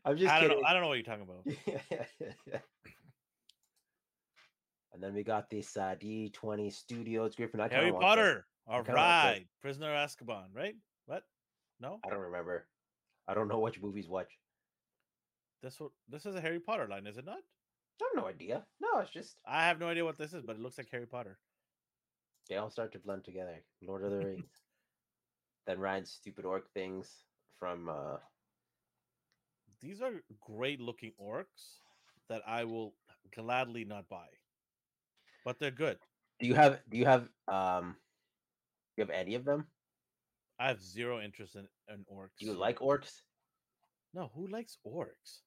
I'm just I don't kidding. know. I don't know what you're talking about. and then we got this uh, D20 Studios Griffin. I Harry. Potter. All kinda want that. right. Prisoner of Azkaban, right? What? No? I don't remember. I don't know which movies watch. This what this is a Harry Potter line, is it not? I have no idea. No, it's just I have no idea what this is, but it looks like Harry Potter. they all start to blend together. Lord of the Rings. then Ryan's stupid orc things from uh These are great looking orcs that I will gladly not buy. But they're good. do you have do you have um you have any of them? I have zero interest in, in orcs. You like orcs? No, who likes orcs?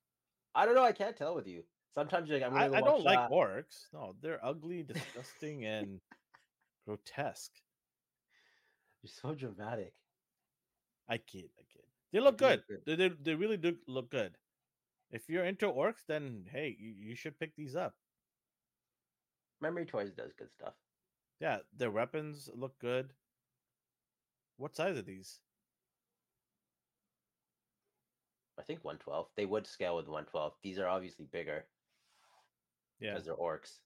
I don't know, I can't tell with you. Sometimes you're like I'm I, gonna I don't like uh, orcs. No, they're ugly, disgusting, and grotesque. You're so dramatic. I kid, I kid. They look good. look They, they they really do look good. If you're into orcs, then hey, you, you should pick these up. Memory Toys does good stuff. Yeah, their weapons look good. What size are these? I think 112. They would scale with 112. These are obviously bigger Yeah, because they're orcs.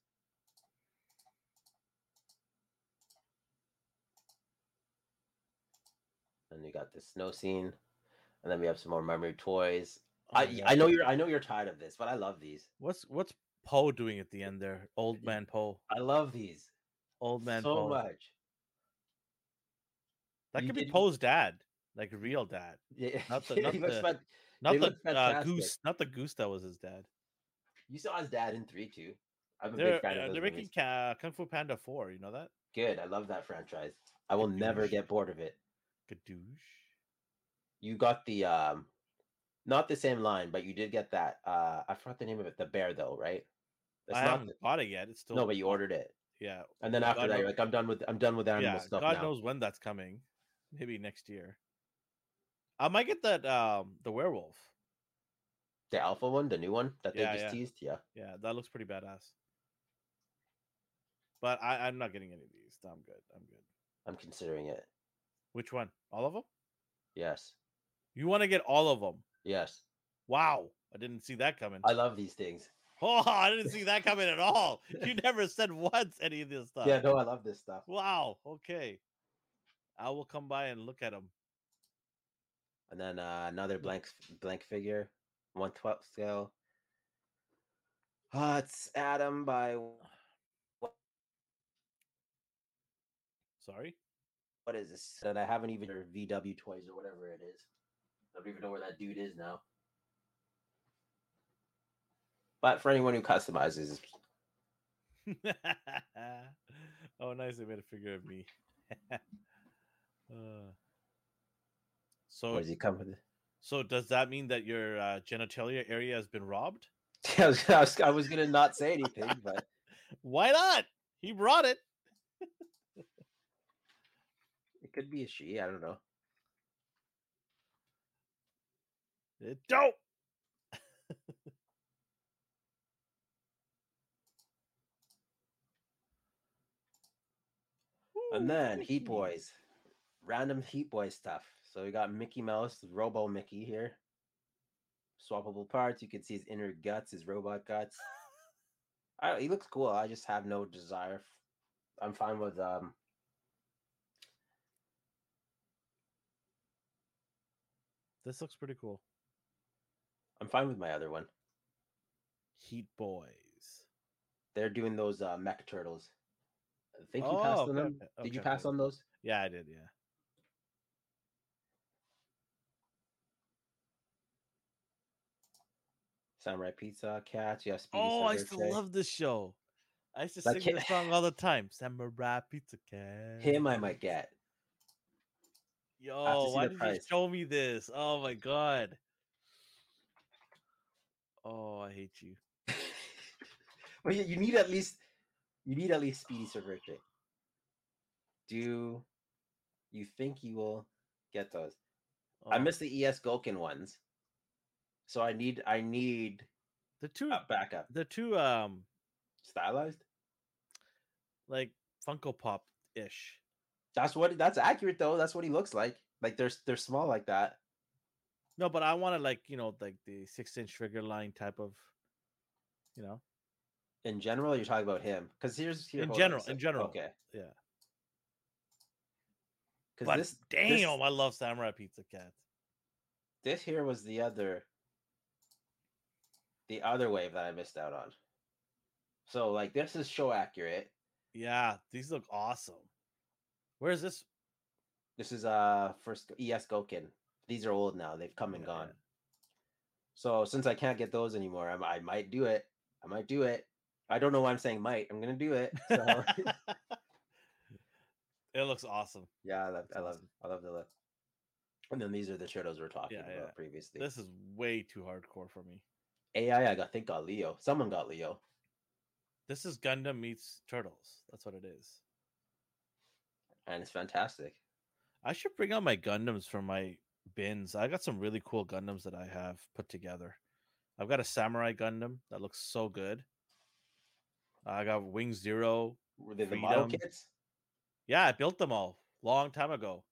And we got this snow scene. And then we have some more memory toys. Oh, I yeah. I know you're I know you're tired of this, but I love these. What's what's Poe doing at the end there? Old man Poe. I love these Old man so Poe. much. That could be Poe's dad, like real dad, Yeah, Not the- not the- not the uh, goose, not the goose that was his dad. You saw his dad in three too. I'm a They're big fan uh, of those they're movies. making Ka- Kung Fu Panda four. You know that? Good. I love that franchise. I will never get bored of it. Gadoosh. You got the um, not the same line, but you did get that. Uh, I forgot the name of it. The bear, though, right? That's I not haven't the- bought it yet. It's still no, but you ordered it, Yeah, and then God after that, knows- you're like, I'm done with I'm done with animal yeah. stuff God now. knows when that's coming. Maybe next year. I might get that um the werewolf. The alpha one, the new one that they just yeah. teased. Yeah, Yeah, that looks pretty badass. But I, I'm not getting any of these. I'm good. I'm good. I'm considering it. Which one? All of them? Yes, You want to get all of them? yes. Wow, I didn't see that coming. I love these things. Oh, I didn't see that coming at all. You never said once any of this stuff. Yeah, no, I love this stuff. Wow. Okay. I will come by and look at them. And then uh, another blank blank figure, one twelfth scale. Uh, it's Adam by Sorry. what is this? And I haven't even heard VW toys or whatever it is. I don't even know where that dude is now. But for anyone who customizes, oh, nice. They made a figure of me. uh, so, does he come with? it? so does that mean that your uh, genitalia area has been robbed? I was, I was, I was gonna not say anything, but Why not? He brought it. it could be a she. I don't know. It dope. And then Heat. Boys, random Heat Boy stuff. So we got Mickey Mouse, Robo Mickey here. Swappable parts. You can see his inner guts, his robot guts. I, he looks cool. I just have no desire. I'm fine with um. This looks pretty cool. I'm fine with my other one. Heat Boys. They're doing those uh, mech turtles. I think you passed Oh, on okay, them. okay, Did you pass okay. on those? Yeah, I did. Yeah. Samurai Pizza, Cats. Yeah, Speedy Oh, I used to love this show. I used to That sing kid- this song all the time. Samurai Pizza Cat. him. I might get. Yo, why did you show me this? Oh my god. Oh, I hate you. well, you, need at least you need at least Speedy Cerviche. Do you think you will get those? I oh. miss the ES Gokin ones, so I need I need the two. a backup. The two. Um, Stylized. like Funko Pop ish. That's what that's accurate though. That's what he looks like. Like they're they're small like that. No, but I wanted like you know like the six inch figure line type of. You know. In general, you're talking about him because here's here, In hold on a general- in general, Okay. yeah. Because this damn, this, I love Samurai Pizza Cat. this here was the other the other wave that I missed out on. So like this is show accurate. Yeah, these look awesome. Where's this? This is uh first ES Gokin. These are old now. They've come and Yeah, gone. So since I can't get those anymore, I'm, I might do it. I might do it. I don't know why I'm saying might. I'm gonna do it. So it looks awesome. yeah, I love, I love, awesome. I love the look. And then these are the turtles we're talking Yeah, about yeah. previously. This is way too hardcore for me. AI, I got think got Leo. Someone got Leo. This is Gundam meets Turtles. That's what it is. and it's fantastic. I should bring out my Gundams from my bins. I got some really cool Gundams that I have put together. I've got a Samurai Gundam that looks so good. I got Wing Zero. Were they the model kits? Yeah, I built them all long time ago.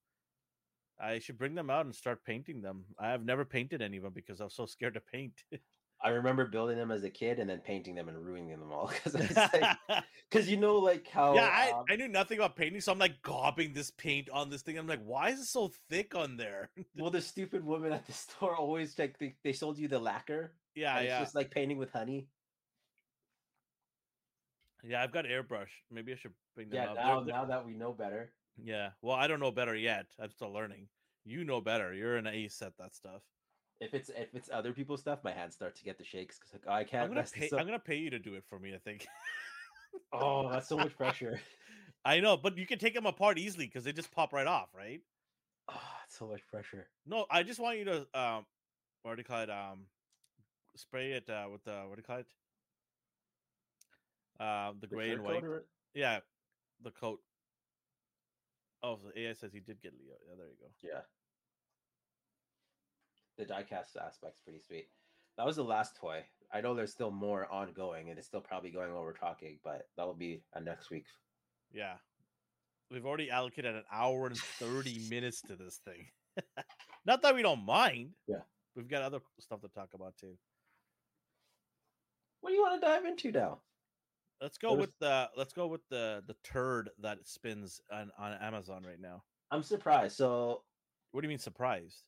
I should bring them out and start painting them. I have never painted any of them because I was so scared to paint. I remember building them as a kid and then painting them and ruining them all because like, because you know like how yeah, I, um, I knew nothing about painting, so I'm like gobbing this paint on this thing. I'm like, why is it so thick on there? well the stupid woman at the store always like they, they sold you the lacquer. yeah, and it's yeah, just like painting with honey. yeah. I've got airbrush. Maybe I should bring them Yeah, up. now now that we know better. yeah. Well, I don't know better yet. I'm still learning. You know better. You're an ace at that stuff. If it's if it's other people's stuff, my hands start to get the shakes because like oh, I can't I'm gonna pay. I'm gonna pay you to do it for me. I think. Oh, that's so much pressure. I know, but you can take them apart easily because they just pop right off, right? Oh, it's so much pressure. No, I just want you to um, what do you call it? Um, spray it uh, with the what do you call it? Uh, the The gray and white. or- Yeah, the coat. Oh, so AI says he did get Leo. Yeah, there you go. Yeah. The diecast aspect's pretty sweet. That was the last toy. I know there's still more ongoing and it's still probably going over talking, but that'll be a next week. Yeah, we've already allocated an hour and thirty minutes to this thing. Not that we don't mind. Yeah. we've got other stuff to talk about too. What do you want to dive into now? Let's go There's- with the let's go with the the turd that spins on on Amazon right now. I'm surprised. So, What do you mean surprised?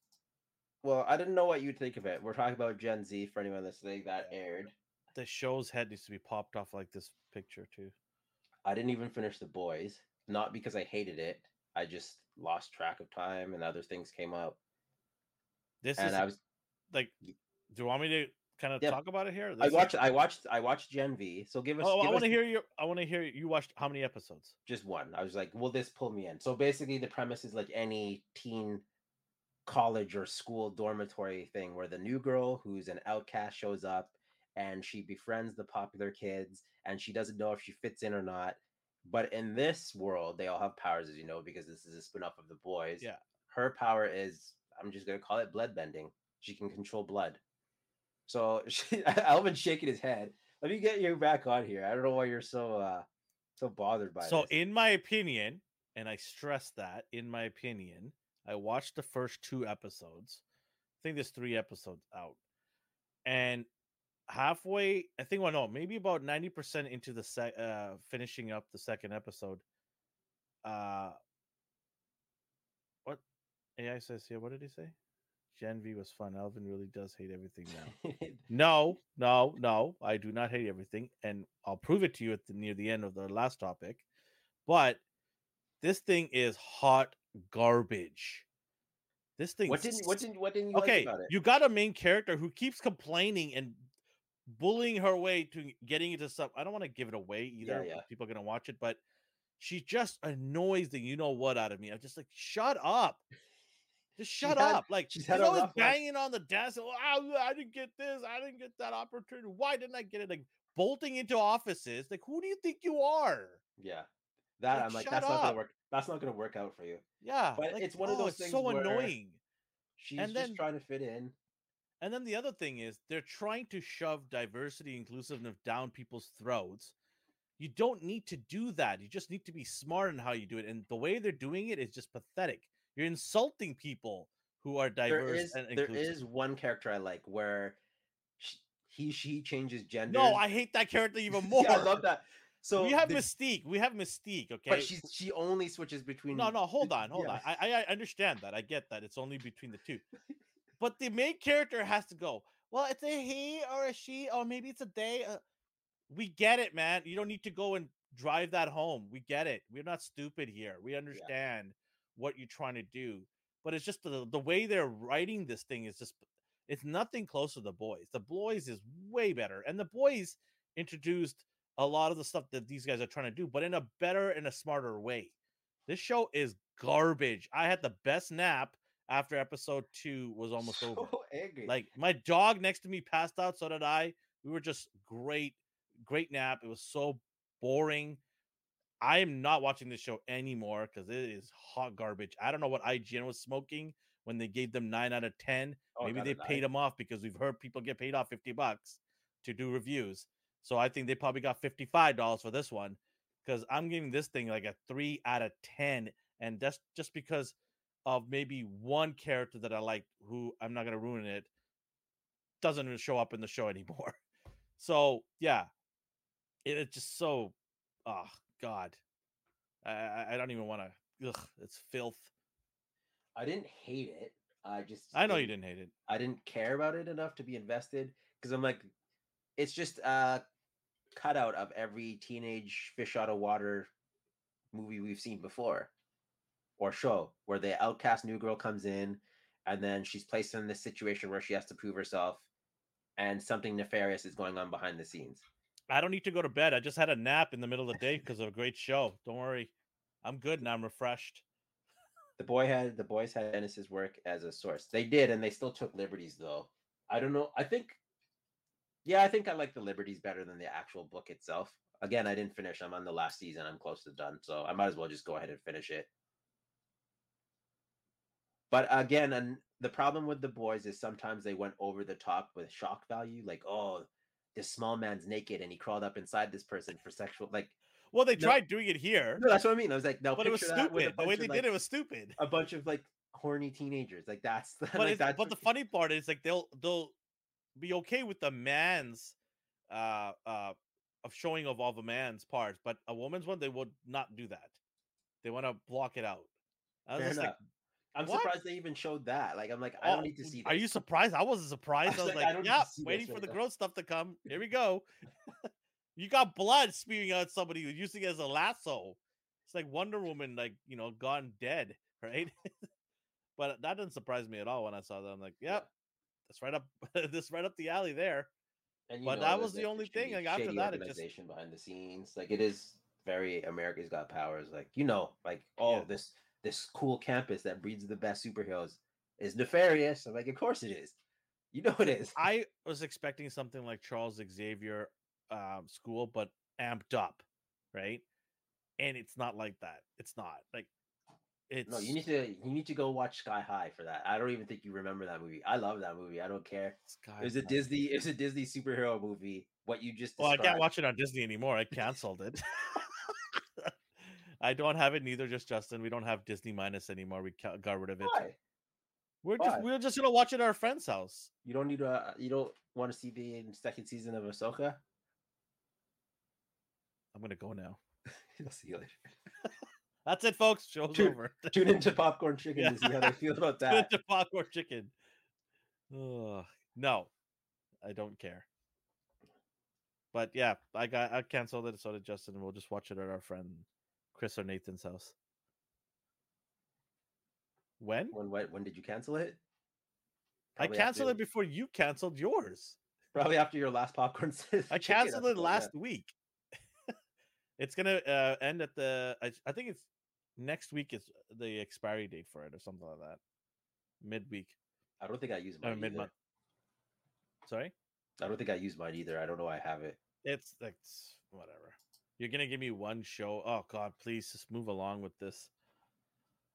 Well, I didn't know what you'd think of it. We're talking about Gen V for anyone listening that aired. The show's head needs to be popped off like this picture too. I didn't even finish The Boys, not because I hated it. I just lost track of time and other things came up. This And is I was like, do you want me to kind of Yeah. talk about it here? I This is- watched I watched I watched Gen V. So give us Oh, give I want to hear you. I want to hear you watched how many episodes? just one. I was like, will this pull me in? So basically, the premise is like any teen college or school dormitory thing where the new girl who's an outcast shows up and she befriends the popular kids and she doesn't know if she fits in or not. But in this world, they all have powers, as you know, because this is a spin off of the boys. Yeah. Her power is, I'm just going to call it blood bending. She can control blood. So she, Elvin's shaking his head. Let me get you back on here. I don't know why you're so uh so bothered by it. So, this. in my opinion, and I stress that, in my opinion, I watched the first two episodes. I think there's three episodes out, and halfway, I think, well, no, maybe about ninety percent into the sec, uh, finishing up the second episode. Uh, what AI says here? What did he say? Gen V was fun. Elvin really does hate everything now. No, no, no. I do not hate everything, and I'll prove it to you at the near the end of the last topic. But this thing is hot garbage. This thing. what didn't what didn't what didn't you okay, like about it? you got a main character who keeps complaining and bullying her way to getting into some. I don't want to give it away either. yeah. People are gonna watch it, but she just annoys the you know what out of me. I'm just like, shut up. Just shut had- up. Like she's always rough life. banging on the desk. Oh, I, I didn't get this. I didn't get that opportunity. Why didn't I get it? Like bolting into offices. Like, who do you think you are? Yeah. That Like, I'm like, that's not gonna work. That's not gonna work out for you. Yeah. But like, it's one of oh, those it's things so annoying. She's And just then- trying to fit in. And then the other thing is they're trying to shove diversity, inclusiveness down people's throats. You don't need to do that. You just need to be smart in how you do it. And the way they're doing it is just pathetic. You're insulting people who are diverse is and there is one character I like where sh he she changes gender. No, I hate that character even more. I love that. So we have the- Mystique. We have Mystique. Okay. but she's she only switches between. No, no, hold on, hold yeah. on. I, I understand that. I get that. It's only between the two. But the main character has to go. Well, it's a he or a she, or maybe it's a they. Uh, we get it, man. You don't need to go and drive that home. We get it. We're not stupid here. We understand what you're trying to do. But it's just the the way they're writing this thing is just it's nothing close to the boys. The boys is way better. And the boys introduced a lot of the stuff that these guys are trying to do, but in a better and a smarter way. This show is garbage. I had the best nap after episode two was almost over. so angry. Like my dog next to me passed out, so did I. We were just great, great nap. It was so boring. I am not watching this show anymore because it is hot garbage. I don't know what IGN was smoking when they gave them nine out of ten. Oh, Maybe they paid them off because we've heard people get paid off fifty bucks to do reviews. So I think they probably got fifty five dollars for this one because I'm giving this thing like a three out of ten, and that's just because of maybe one character that I like. Who I'm not gonna ruin it. doesn't even show up in the show anymore. So yeah, it, it's just so oh god. I I, don't even want to ugh, it's filth. I didn't hate it. I just I know you didn't hate it. I didn't care about it enough to be invested because I'm like, it's just a cutout of every teenage fish out of water movie we've seen before or show where the outcast new girl comes in and then she's placed in this situation where she has to prove herself and something nefarious is going on behind the scenes. I don't need to go to bed. I just had a nap in the middle of the day because of a great show. Don't worry. I'm good and I'm refreshed. The boy had the boys had Dennis's work as a source. They did, and they still took liberties though. I don't know. I think yeah, I think I like the liberties better than the actual book itself. Again, I didn't finish. I'm on the last season. I'm close to done, so I might as well just go ahead and finish it. But again, and the problem with the boys is sometimes they went over the top with shock value, like, oh, this small man's naked and he crawled up inside this person for sexual like Well, they No. tried doing it here, no, that's what I mean. I was like, no, but it was picture that with a stupid. The way they of, did like, it was stupid. a bunch of like horny teenagers. Like that's But like that's but the funny part is like they'll they'll be okay with the man's uh uh of showing of all the man's parts, but a woman's one they would not do that. They want to block it out. I was like, I'm what? surprised they even showed that. Like I'm like, I "Oh, don't need to see this. Are you surprised? I wasn't surprised. I was was like, like, yeah, to see this waiting for right the now." gross stuff to come. Here we go. you got blood spewing out somebody who's using it as a lasso. It's like Wonder Woman, like you know, gone dead, right? but that didn't surprise me at all when I saw that. I'm like, yep, that's right up, this right up the alley there. And you But that was the only thing, like, after that, it just- behind the scenes. Like it is very America's Got Powers. Like you know, like oh Yeah. this this cool campus that breeds the best superheroes is nefarious. I'm like, of course it is. You know it is. I was expecting something like Charles Xavier um, school, but amped up, right? And it's not like that. It's not like it's No, you need to you need to go watch Sky High for that. I don't even think you remember that movie. I love that movie. I don't care. Sky It was a High. Disney. It was a Disney superhero movie. What you just Well, I can't watch it on Disney anymore. I canceled it. I don't have it neither. Just Justin. We don't have Disney minus anymore. We got rid of it. Why? We're Why? just we're just gonna watch it at our friend's house. You don't need to. Uh, you don't want to see the second season of Ahsoka? I'm gonna go now. I'll see you later. That's it, folks. Show's Dude, over. Tune into Popcorn Chicken Yeah. to see how they feel about Good that. to popcorn chicken. Ugh, no, I don't care. But yeah, I got I canceled it. So did Justin. We'll just watch it at our friend Chris or Nathan's house. When When when, when did you cancel it? I canceled after- it before you canceled yours. Probably after your last popcorn. I canceled it episode, yeah. last week. it's gonna uh, end at the. I, I think it's next week is uh, the expiry date for it or something like that. Midweek I don't think I use mine mid month. Sorry. I don't think I use mine either. I don't know. I have it. It's it's whatever. You're gonna give me one show. Oh God, please just move along with this.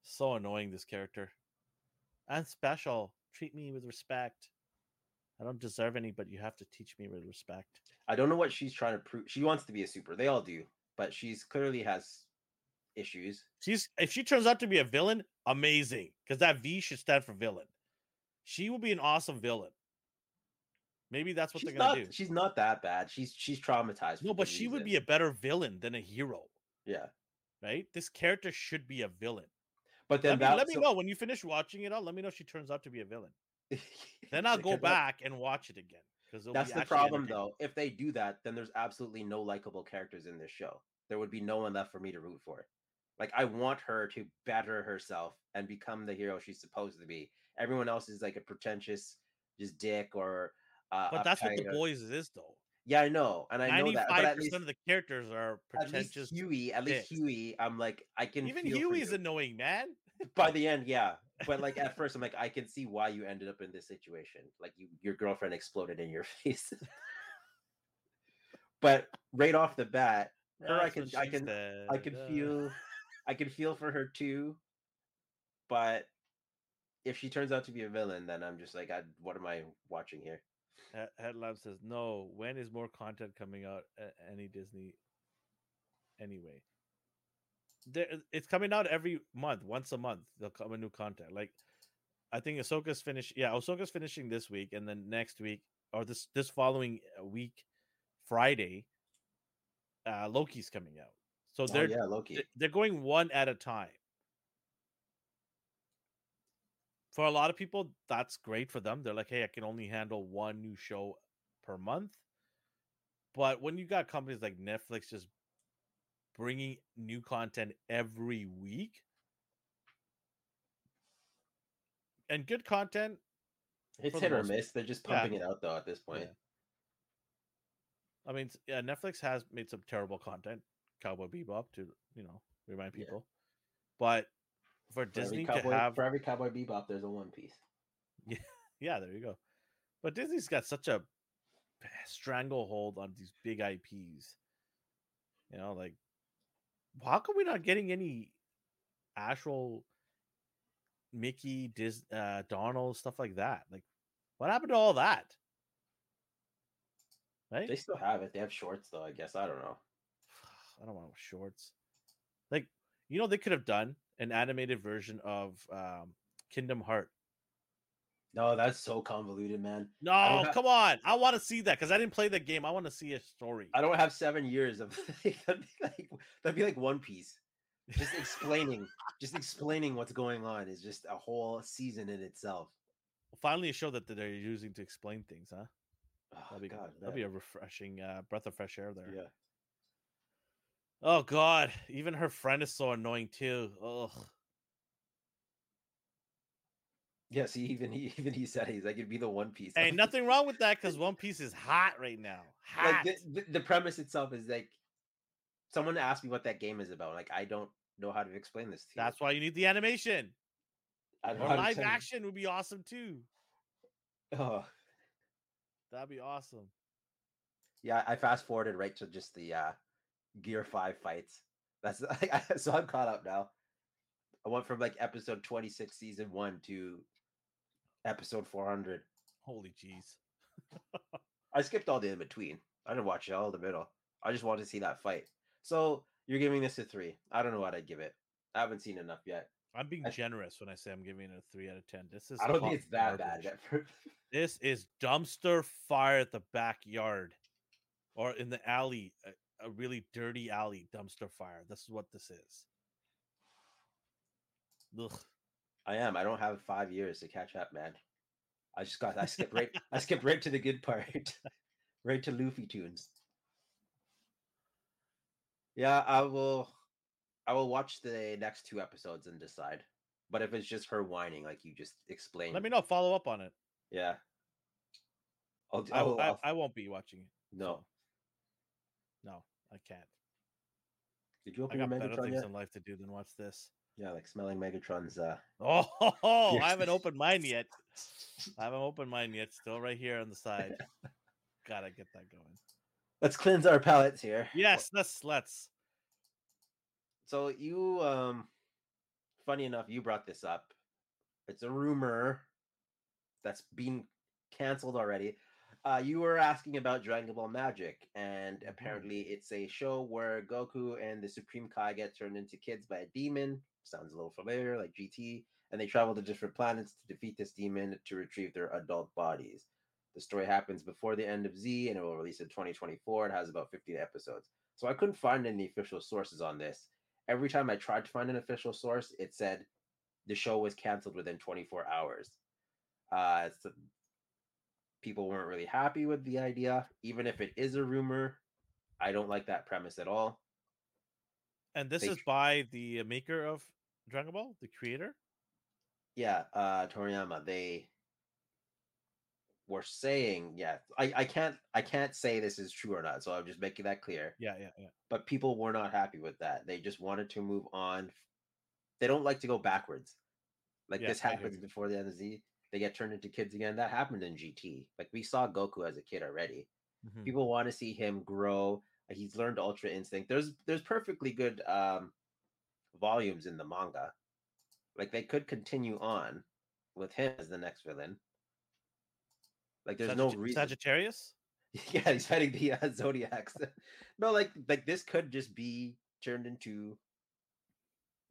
So annoying this character. I'm special. Treat me with respect. I don't deserve any, but you have to teach me with respect. I don't know what she's trying to prove. She wants to be a super. They all do, but she's clearly has issues. She's if she turns out to be a villain, amazing. Because that V should stand for villain. She will be an awesome villain. Maybe that's what she's they're gonna not. do. She's not that bad. She's she's traumatized. No, but she would be a better villain than a hero, yeah. right? This character should be a villain. But then Let, me, that, let me so- know when you finish watching it all. Let me know if she turns out to be a villain. Then I'll go back and watch it again. Because That's the problem, though. If they do that, then there's absolutely no likable characters in this show. There would be no one left for me to root for. Like I want her to better herself and become the hero she's supposed to be. Everyone else is like a pretentious, just dick or. Uh, But that's what the or- boys is, though. Yeah, I know, and I know that. But Ninety-five at least, percent of the characters are at least pretentious. Huey, at least dicks. Huey, I'm like I can. Even Huey's annoying, man. by the end, yeah. But like at first, I'm like, I can see why you ended up in this situation. Like you, your girlfriend exploded in your face. but right off the bat, her, I can, I can, I can feel, I can feel for her too. But if she turns out to be a villain, then I'm just like, I, what am I watching here? He- Headlamp says no. When is more content coming out at any Disney? Anyway, there it's coming out every month, once a month. They'll come a new content. Like I think Ahsoka's finished. Yeah, Ahsoka's finishing this week, and then next week or this this following uh, week, Friday, uh, Loki's coming out. So Oh, they're yeah, Loki. they're going one at a time. For a lot of people, that's great for them. They're like, hey, I can only handle one new show per month. But when you got companies like Netflix just bringing new content every week and good content, It's hit or miss. They're just yeah. pumping it out though at this point. Yeah. I mean, yeah, Netflix has made some terrible content, Cowboy Bebop, to you know remind Yeah. people. But for For Disney cowboy, to have for every cowboy bebop, there's a One Piece. Yeah, there you go. But Disney's got such a stranglehold on these big IPs. You know, like how come we're not getting any actual Mickey, Dis, uh, Donald stuff like that? Like, what happened to all that? Right? They still have it. They have shorts though. I guess I don't know. I don't want shorts. Like, you know, they could have done an animated version of um, Kingdom Heart. No, that's so convoluted, man. No, don't come on. I want to see that because I didn't play the game. I want to see a story. I don't have seven years of that'd be like that'd be like One Piece. Just explaining, just explaining what's going on is just a whole season in itself. Finally, a show that they're using to explain things, huh? Oh, that'd be God, that'll be a refreshing uh, breath of fresh air there. yeah. Oh God, even her friend is so annoying too. Ugh. Yeah, see, even he even he said he's like it'd be the One Piece. Ain't nothing wrong with that because One Piece is hot right now. like Hot. the, the, the premise itself is like someone asked me what that game is about. Like I don't know how to explain this to you. That's why you need the animation. Or live action would be awesome too. Oh, That'd be awesome. yeah, I fast forwarded right to just the uh Gear Five fights. That's so I'm caught up now. I went from like episode 26, season one to episode 400. Holy jeez. I skipped all the in between. I didn't watch it all the middle. I just wanted to see that fight. So you're giving this a three. I don't know what I'd give it. I haven't seen enough yet. I'm being I- generous when I say I'm giving it a three out of ten. This is I don't think it's that garbage. bad. This is dumpster fire at the backyard or in the alley, uh, a, really dirty alley dumpster fire. This is what this is. Ugh. I am. I don't have five years to catch up, man. I just got. I skipped right. I skipped right to the good part, right to Luffy tunes. Yeah, I will. I will watch the next two episodes and decide. But if it's just her whining, like you just explained, Let me know. Follow up on it. Yeah. I'll, I, I will, I, I'll- I won't be watching it. no. I can't. Did you I open your got better Megatron things yet? in life to do than watch this. Yeah, like smelling Megatron's. uh Oh, Yes. I haven't opened mine yet. I haven't opened mine yet. Still right here on the side. Gotta get that going. Let's cleanse our palates here. Yes, let's let's. So you um funny enough, you brought this up. It's a rumor that's been canceled already. Uh, you were asking about Dragon Ball Magic, and apparently it's a show where Goku and the Supreme Kai get turned into kids by a demon. Sounds a little familiar, like GT. And they travel to different planets to defeat this demon to retrieve their adult bodies. The story happens before the end of Z, and it will release in 2024. It has about 15 episodes. So I couldn't find any official sources on this every time I tried to find an official source, it said the show was canceled within 24 hours. Uh, so people weren't really happy with the idea, even if it is a rumor. I don't like that premise at all. And this They is by the maker of Dragon Ball, the creator. Yeah, uh, Toriyama, they were saying, yeah, I, I can't I can't say this is true or not, so I'm just making that clear. Yeah, yeah, yeah. but people were not happy with that. They just wanted to move on. They don't like to go backwards. Like Yeah, this happens before the end of Z. They get turned into kids again. That happened in GT. Like we saw Goku as a kid already. Mhm. People want to see him grow. He's learned Ultra Instinct. There's there's perfectly good um volumes in the manga. Like they could continue on with him as the next villain. Like there's no reason. Sagittarius. Yeah, he's fighting the uh, zodiacs. no, like like this could just be turned into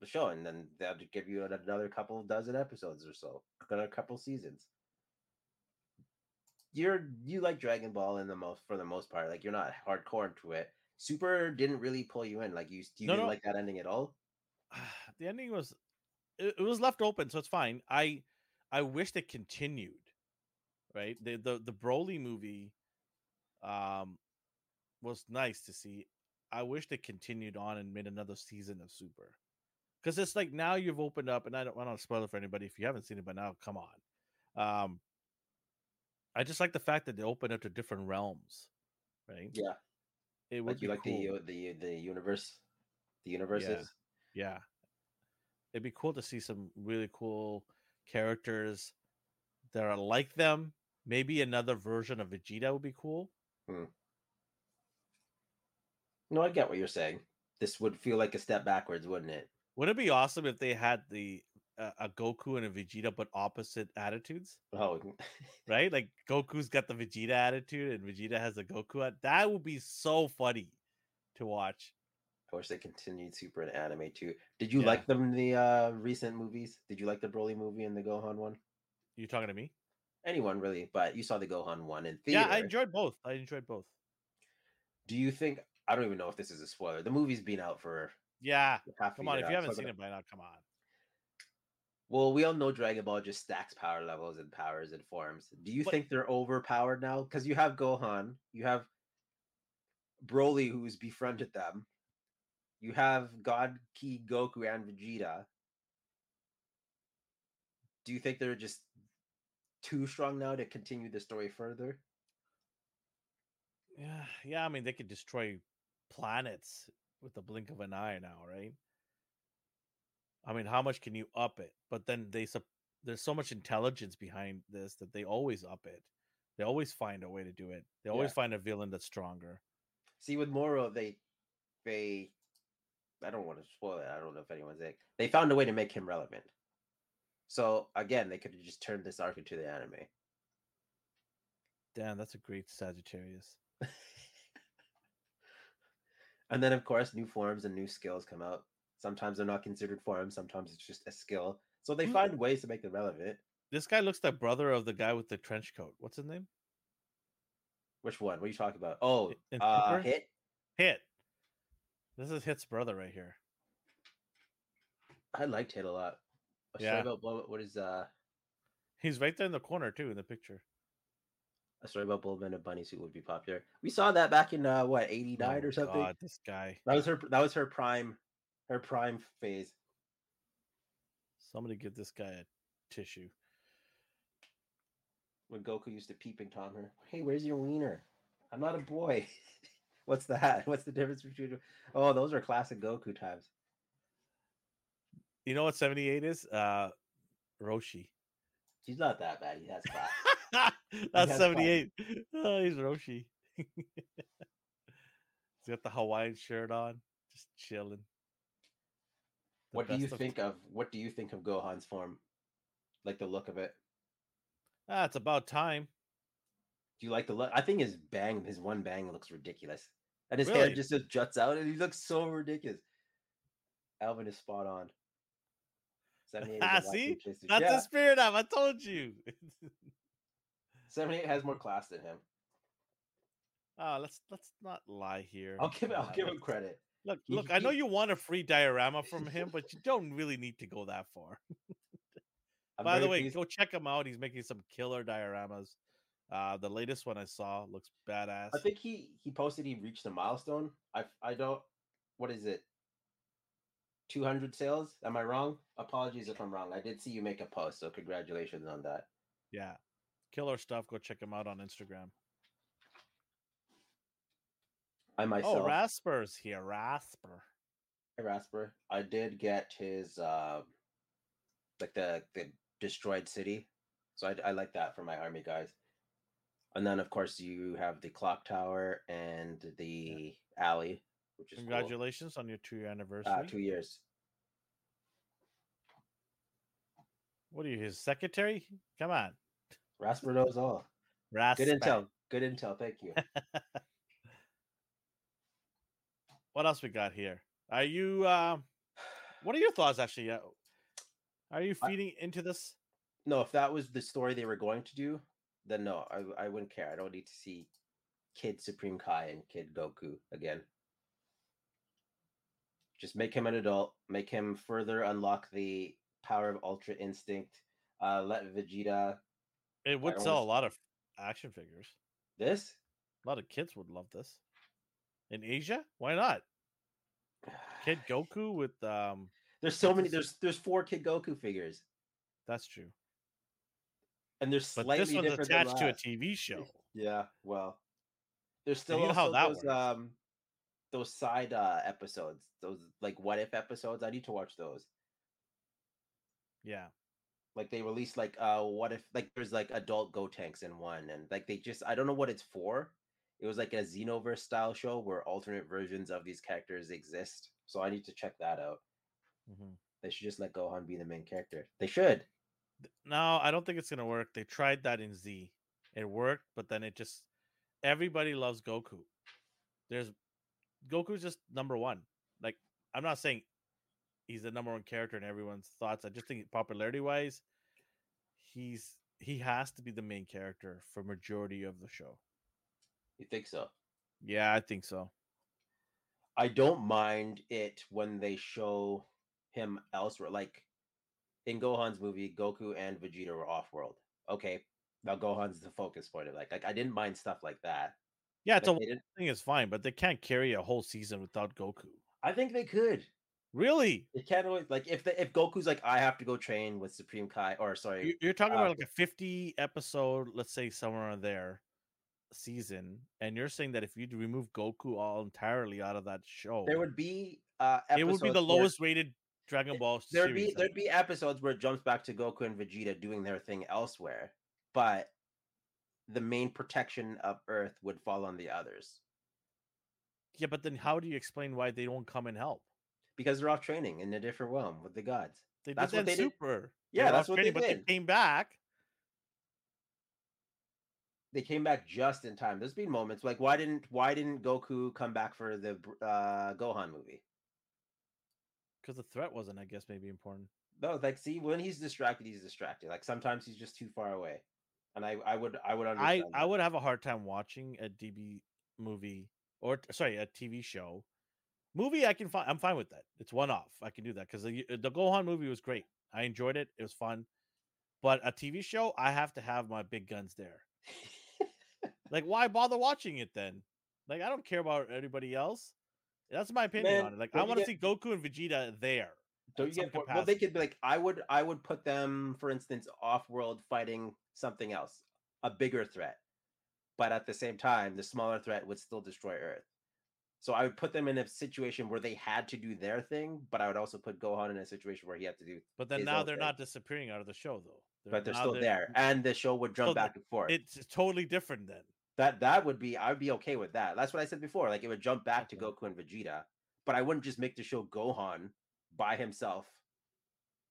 the show, and then they'll give you another couple dozen episodes or so, another couple seasons. you're you like Dragon Ball in the most for the most part. Like you're not hardcore into it. Super didn't really pull you in. Like you, you No, didn't no. like that ending at all. the ending was it, it was left open, so it's fine. I I wished it continued. Right, the the the Broly movie, um, was nice to see. I wished it continued on and made another season of Super, because it's like now you've opened up, and I don't want to spoil it for anybody if you haven't seen it, but now come on. Um, I just like the fact that they open up to different realms, right? Yeah, It would like you be like cool. the the the universe, the universes. Yeah. It'd be cool to see some really cool characters that are like them. Maybe another version of Vegeta would be cool. No, I get what you're saying. This would feel like a step backwards, wouldn't it? Wouldn't it be awesome if they had the uh, a Goku and a Vegeta but opposite attitudes, Oh, right? Like Goku's got the Vegeta attitude and Vegeta has the Goku. at- That would be so funny to watch. I wish they continued Super in anime too. Did you Yeah. like them in the uh recent movies? Did you like the Broly movie and the Gohan one? You talking to me? Anyone really? But you saw the Gohan one in theater. Yeah, I enjoyed both. I enjoyed both. Do you think? I don't even know if this is a spoiler. The movie's been out for Yeah, come on. If you haven't so seen it by now, come on. Well, we all know Dragon Ball just stacks power levels and powers and forms. Do you But- think they're overpowered now? Because you have Gohan, you have Broly, who's befriended them. You have God Ki Goku and Vegeta. Do you think they're just too strong now to continue the story further? Yeah, yeah. I mean, they could destroy planets with the blink of an eye now, right? I mean, how much can you up it? But then they there's so much intelligence behind this that they always up it. They always find a way to do it. They always Yeah. find a villain that's stronger. See, with Moro, they they I don't want to spoil it. I don't know if anyone's like they found a way to make him relevant. So again, they could have just turned this arc into the anime. Damn, that's a great Sagittarius. And then, of course, new forms and new skills come out. Sometimes they're not considered forms. Sometimes it's just a skill. So they Who- find ways to make them relevant. This guy looks like brother of the guy with the trench coat. What's his name? Which one? What are you talking about? Oh, uh, hit. Hit. This is Hit's brother right here. I liked hit a lot. Yeah. about what is uh He's right there in the corner too in the picture. A story about in a bunny suit would be popular. We saw that back in uh what eighty Oh nine my or something. God, this guy. That was her. That was her prime. Her prime phase. Somebody give this guy a tissue. when Goku used to peeping tom her. Hey, where's your wiener? I'm not a boy. What's that? What's the difference between? Oh, those are classic Goku times. You know what 78 is? Uh Roshi. She's not that bad. He has class. That's has fun. 78. Oh, he's Roshi. he's got the Hawaiian shirt on, just chilling. The what do you of- think of? What do you think of Gohan's form? Like the look of it. Ah, it's about time. Do you like the look? I think his bang, his one bang, looks ridiculous, and his Really? hair just, just juts out, and he looks so ridiculous. Elvin is spot on. Ah, see? That's yeah, the spirit of. I told you. 78 has more class than him. Ah, let's let's not lie here. I'll give I'll Uh, give him credit. Look, look. I know you want a free diorama from him, but you don't really need to go that far. By the way, pleased- go check him out. He's making some killer dioramas. Uh, the latest one I saw looks badass. I think he he posted he reached a milestone. I I don't. What is it? Two hundred sales? Am I wrong? Apologies if I'm wrong. I did see you make a post, so congratulations on that. yeah, killer stuff. Go check him out on Instagram. I myself, Oh, Rasper's here. Rasper. Hey, Rasper, I did get his uh, like the the destroyed city, so I I like that for my army guys. And then of course you have the clock tower and the alley, which is cool. Congratulations on your two anniversary. Uh, two years. What are you, his secretary? Come on, Rasper knows all. Rasper. Good intel. Good intel. Thank you. What else we got here? Are you? Um, what are your thoughts actually? Uh, Are you I- feeding into this? no, if that was the story they were going to do, then no, I I wouldn't care. I don't need to see Kid Supreme Kai and Kid Goku again. Just make him an adult. Make him further unlock the power of Ultra Instinct. Uh, let Vegeta. It would sell a lot of action figures. This. A lot of kids would love this. In Asia, why not? Kid Goku with um There's so many. There's there's four Kid Goku figures, that's true. and there's But slightly this one's different attached to a. TV show. Yeah, well, there's still you know how that those works. um those side uh episodes, those like what if episodes. I need to watch those. Yeah. Like they released like uh what if like there's like adult Gotenks in one, and like they just I don't know what it's for. It was like a Xenoverse style show where alternate versions of these characters exist. So I need to check that out. Mhm. They should just let Gohan be the main character. They should. No, I don't think it's gonna work. They tried that in Z. It worked, but then it just everybody loves Goku. There's Goku's just number one. Like I'm not saying he's the number one character in everyone's thoughts. I just think popularity wise, he's he has to be the main character for majority of the show. You think so? Yeah, I think so. I don't mind it when they show him elsewhere. Like in Gohan's movie, Goku and Vegeta were off world. Okay, now Gohan's the focus point of like, like I didn't mind stuff like that. Yeah, it's Like, a thing is fine, but they can't carry a whole season without Goku. I think they could. Really? It can't always like if the, if Goku's like I have to go train with Supreme Kai or sorry, You- You're talking uh, about like a 50 episode, let's say somewhere on there season, and you're saying that if you remove Goku all entirely out of that show, there would be uh it would be the where- lowest rated Dragon Ball There'd series. be there'd be episodes where it jumps back to Goku and Vegeta doing their thing elsewhere, but the main protection of Earth would fall on the others yeah, but then how do you explain why they don't come and help? Because they're off training in a different realm with the gods. They That's did what that they did. Super. Yeah, were that's what they did. but they came back. They came back just in time. There's been moments like why didn't why didn't Goku come back for the uh, Gohan movie? Because the threat wasn't, I guess, maybe important. No, like see when he's distracted, he's distracted. Like sometimes he's just too far away, and I I would I would I understand. I that. would have a hard time watching a DB movie or sorry, a TV show. Movie, I can find. I'm fine with that. It's one off. I can do that because the uh, the Gohan movie was great. I enjoyed it. It was fun. But a TV show, I have to have my big guns there. Like, why bother watching it then? Like, I don't care about anybody else. That's my opinion Man, on it. Like, I want to get- see Goku and Vegeta there. Don't you get bored? Well, they could be like I would I would put them, for instance, off world fighting something else, a bigger threat, but at the same time, the smaller threat would still destroy Earth. So I would put them in a situation where they had to do their thing, but I would also put Gohan in a situation where he had to do. But then now they're thing. not disappearing out of the show, though. But they're still there, and the show would jump So back and forth. It's totally different then. that that would be I would be okay with that. That's what I said before. Like it would jump back to Goku and Vegeta, but I wouldn't just make the show Gohan by himself.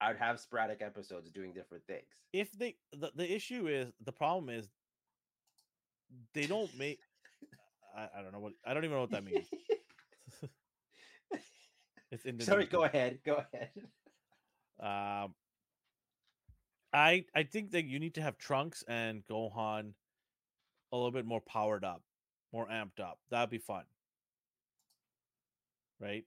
I'd have sporadic episodes doing different things. if they the, the issue is the problem is they don't make I, I don't know what I don't even know what that means. it's in Sorry, go ahead. Go ahead. Um I I think that you need to have Trunks and Gohan a little bit more powered up, more amped up. That'd be fun. Right?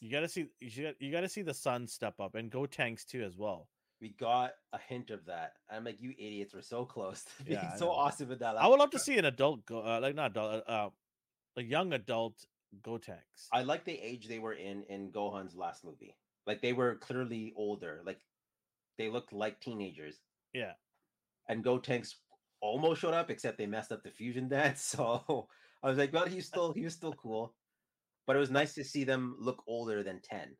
You gotta see you should, you gotta see the sun step up and go tanks too as well. We got a hint of that. I'm like, you idiots were so close to being Yeah, so awesome in that. I would love to see an adult go uh, like not adult uh, uh a young adult Gotenks. I like the age they were in in Gohan's last movie. Like they were clearly older. Like they looked like teenagers. yeah. and Gotenks almost showed up, except they messed up the fusion dance. So I was like, well, he's still he was still cool, but it was nice to see them look older than ten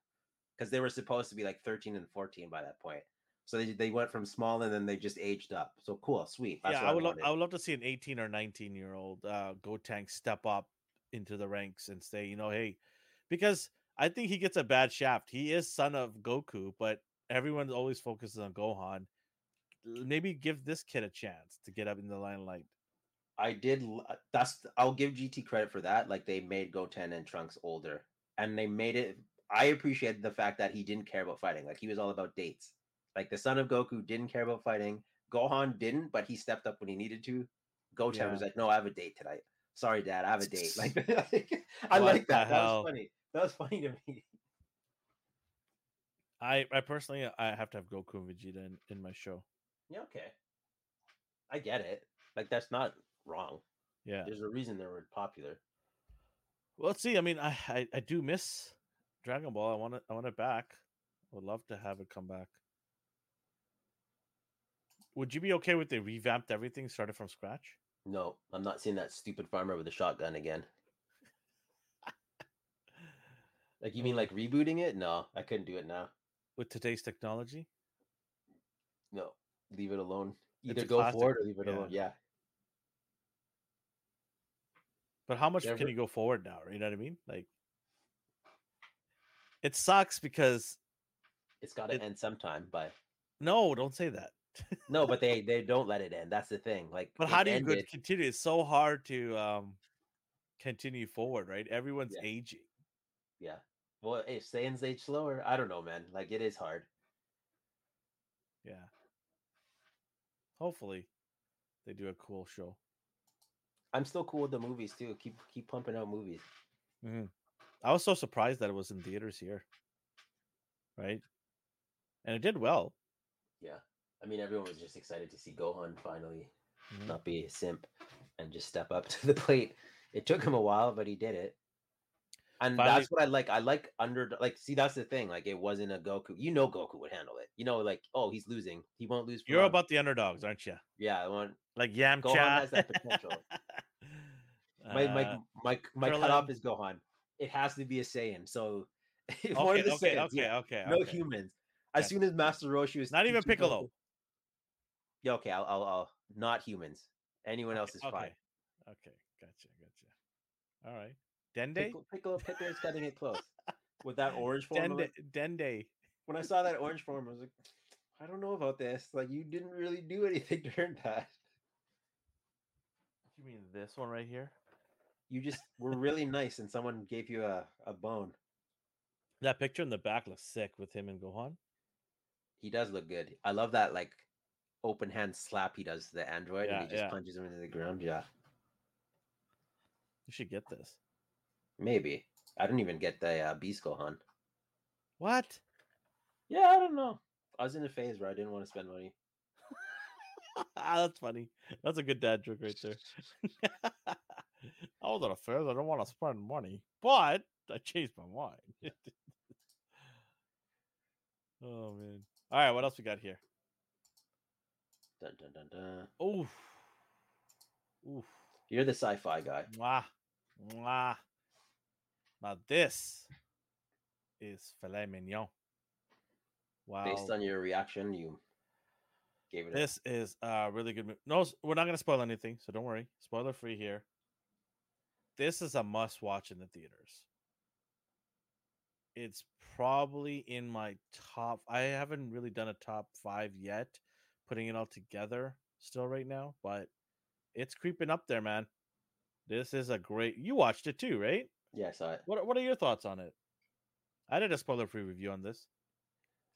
because they were supposed to be like thirteen and fourteen by that point. So they they went from small and then they just aged up. So cool, sweet. That's yeah, I would love wanted. I would love to see an 18 or 19 year old uh go tank step up into the ranks and say, you know, hey, because I think he gets a bad shaft. He is son of Goku, but everyone always focuses on Gohan. Maybe give this kid a chance to get up in the limelight. I did. uh, That's I'll give GT credit for that. Like they made Goten and Trunks older, and they made it. I appreciated the fact that he didn't care about fighting. Like he was all about dates. Like the son of Goku didn't care about fighting. Gohan didn't, but he stepped up when he needed to. Goten Yeah. was like, "No, I have a date tonight. Sorry, Dad, I have a date." Like, I What like that. That hell? was funny. That was funny to me. I I personally I have to have Goku and Vegeta in, in my show. Yeah, okay. I get it. Like that's not wrong. Yeah. There's a reason they were popular. Well, let's see. I mean, I, I I do miss Dragon Ball. I want it. I want it back. Would love to have it come back. Would you be okay with they revamped everything, started from scratch? No, I'm not seeing that stupid farmer with a shotgun again. Like you mean like rebooting it? No, I couldn't do it now. with today's technology? No, leave it alone. Either go classic, forward or leave it yeah. alone. Yeah. But how much Never- can you go forward now? You know what I mean? Like, it sucks because It's got to It- end sometime, but no, don't say that. No, but they they don't let it end. That's the thing. Like, But how do you ended- continue? It's so hard to um continue forward, right? Everyone's Yeah. aging. Yeah. Well, if Saiyans age slower, I don't know, man. Like it is hard. Yeah. Hopefully, they do a cool show. I'm still cool with the movies too. Keep keep pumping out movies. Mhm. I was so surprised that it was in theaters here, right? And it did well. Yeah. I mean, everyone was just excited to see Gohan finally Mhm. not be a simp and just step up to the plate. It took him a while, but he did it. And Finally- that's what I like. I like under like see that's the thing. Like it wasn't a Goku. You know Goku would handle it. You know, like oh he's losing. He won't lose. for You're long. about the underdogs, aren't you? yeah. I want Like Yamcha. Gohan has that potential. my my Uh, my my cutoff Krillin. is Gohan. It has to be a Saiyan. So if okay, one of the okay, Saiyans, okay, okay, no okay. humans. As soon as Master Roshi was Not even Piccolo. Goku- yeah, okay, I'll, I'll I'll not humans. Anyone else is okay. fine. Okay, gotcha, gotcha. All right, Dende, Piccolo, Piccolo Piccolo's cutting it close with that orange form. Dende, like- Dende. when I saw that orange form, I was like, I don't know about this. Like, you didn't really do anything during that. You mean this one right here? You just were really nice, and someone gave you a, a bone. That picture in the back looks sick with him and Gohan. He does look good. I love that like open hand slap he does to the android, Yeah, and he just yeah. punches him into the ground. Yeah, You should get this. maybe. I didn't even get the uh, Beast Gohan. What? Yeah, I don't know. I was in a phase where I didn't want to spend money. Ah, That's funny. That's a good dad joke right there. I was at a fair. I don't want to spend money, but I changed my mind. oh man! All right, what else we got here? Dun, dun, dun, dun. Oof, oof, You're the sci-fi guy. mwah, mwah. Now this is filet mignon. Wow, Based on your reaction, you gave it. a- This is a really good movie. No, we're not going to spoil anything, so don't worry. Spoiler free here. This is a must watch in the theaters. It's probably in my top. I haven't really done a top five yet, putting it all together still right now, but it's creeping up there, man. This is a great. You watched it too, right? Yeah, I saw it. What are- What are your thoughts on it? I did a spoiler free review on this.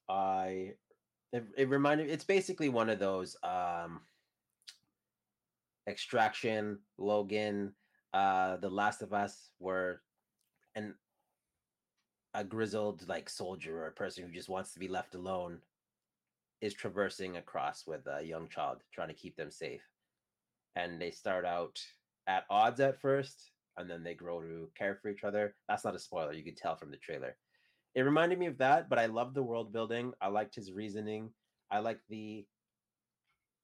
I it, it reminded it's basically one of those um extraction logan uh the last of us were an a grizzled like soldier or a person who just wants to be left alone is traversing across with a young child trying to keep them safe. And they start out at odds at first and then they grow to care for each other. That's not a spoiler you could tell from the trailer. It reminded me of that but i love the world building. I liked his reasoning. I like the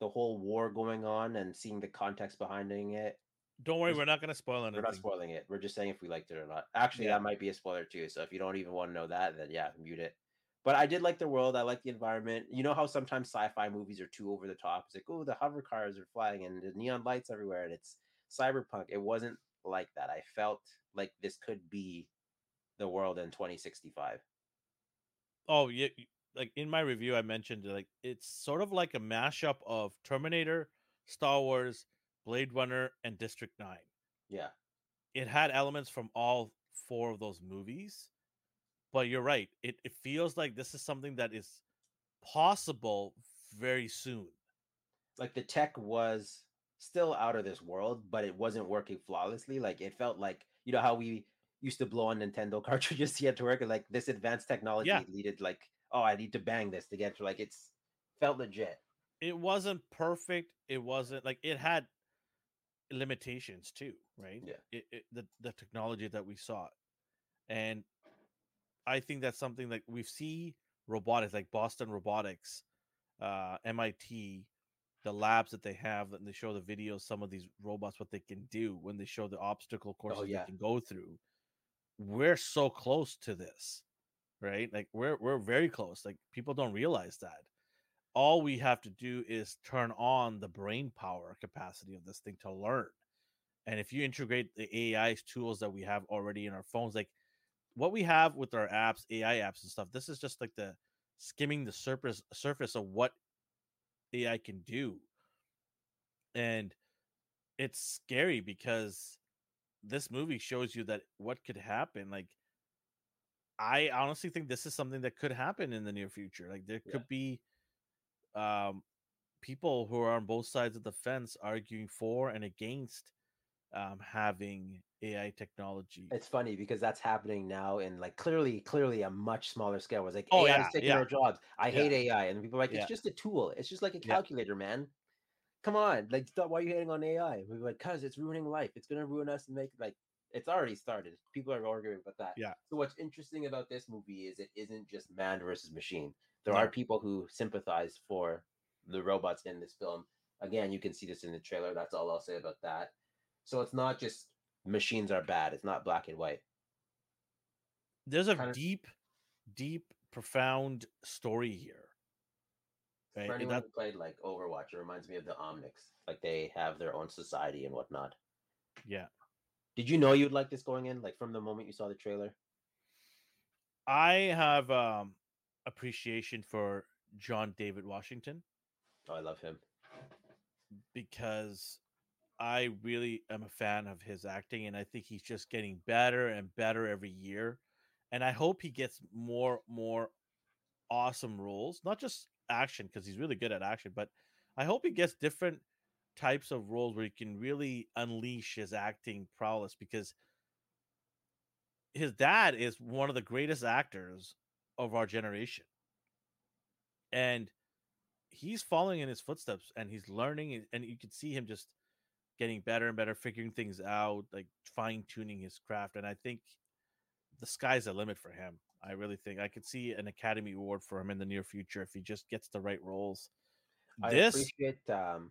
the whole war going on and seeing the context behind it. Don't worry, we're not going to spoil anything. we're not spoiling it. We're just saying if we liked it or not. Actually Yeah. that might be a spoiler too so if you don't even want to know that then yeah mute it but i did like the world i like the environment. You know how sometimes sci-fi movies are too over the top? It's like oh the hover cars are flying and the neon lights everywhere and it's cyberpunk. It wasn't like that. I felt like this could be the world in 2065 Oh, yeah. Like in my review, I mentioned like it's sort of like a mashup of Terminator, Star Wars, Blade Runner, and District Nine. yeah. It had elements from all four of those movies, but you're right. It it feels like this is something that is possible very soon. like the tech was still out of this world, but it wasn't working flawlessly. Like it felt like you know how we used to blow on Nintendo cartridges to get to work, like this advanced technology Yeah. needed like oh I need to bang this to get to like it's felt legit. it wasn't perfect. It wasn't like it had limitations too, right? Yeah. It, it, the the technology that we saw, and I think that's something like we see robotics like Boston Robotics, uh, MIT, the labs that they have, and they show the videos. Some of these robots, what they can do when they show the obstacle courses yeah. they can go through. We're so close to this, right? Like we're we're very close. Like people don't realize that all we have to do is turn on the brain power capacity of this thing to learn. And if you integrate the AI tools that we have already in our phones, like what we have with our apps, AI apps and stuff, this is just like the skimming the surface surface of what AI can do. And it's scary because this movie shows you that what could happen. Like I honestly think this is something that could happen in the near future. Like there Yeah. could be um people who are on both sides of the fence arguing for and against um having AI technology. It's funny because that's happening now in like clearly, clearly a much smaller scale. Was like Oh, AI yeah, is taking yeah. our jobs. I Yeah. hate AI, and people are like, it's just a tool. It's just like a calculator, man. Come on, like stop. Why are you hating on AI? We're like, cause it's ruining life. It's gonna ruin us and make like it's already started. People are arguing about that. Yeah. So what's interesting about this movie is it isn't just man versus machine. There are people who sympathize for the robots in this film. Again, you can see this in the trailer. That's all I'll say about that. So it's not just machines are bad. It's not black and white. There's a deep, deep, profound story here. Right? For anyone that- who played like Overwatch, it reminds me of the Omnics. Like they have their own society and whatnot. yeah. Did you know you'd like this going in? Like from the moment you saw the trailer? I have um appreciation for John David Washington Oh, I love him. because I really am a fan of his acting and I think he's just getting better and better every year. And I hope he gets more more awesome roles, not just action because he's really good at action, but I hope he gets different types of roles where he can really unleash his acting prowess because his dad is one of the greatest actors of our generation. And he's following in his footsteps and he's learning and- you can see him just getting better and better figuring things out like fine tuning his craft and i think the sky's the limit for him i really think i could see an academy award for him in the near future if he just gets the right roles I this appreciate um,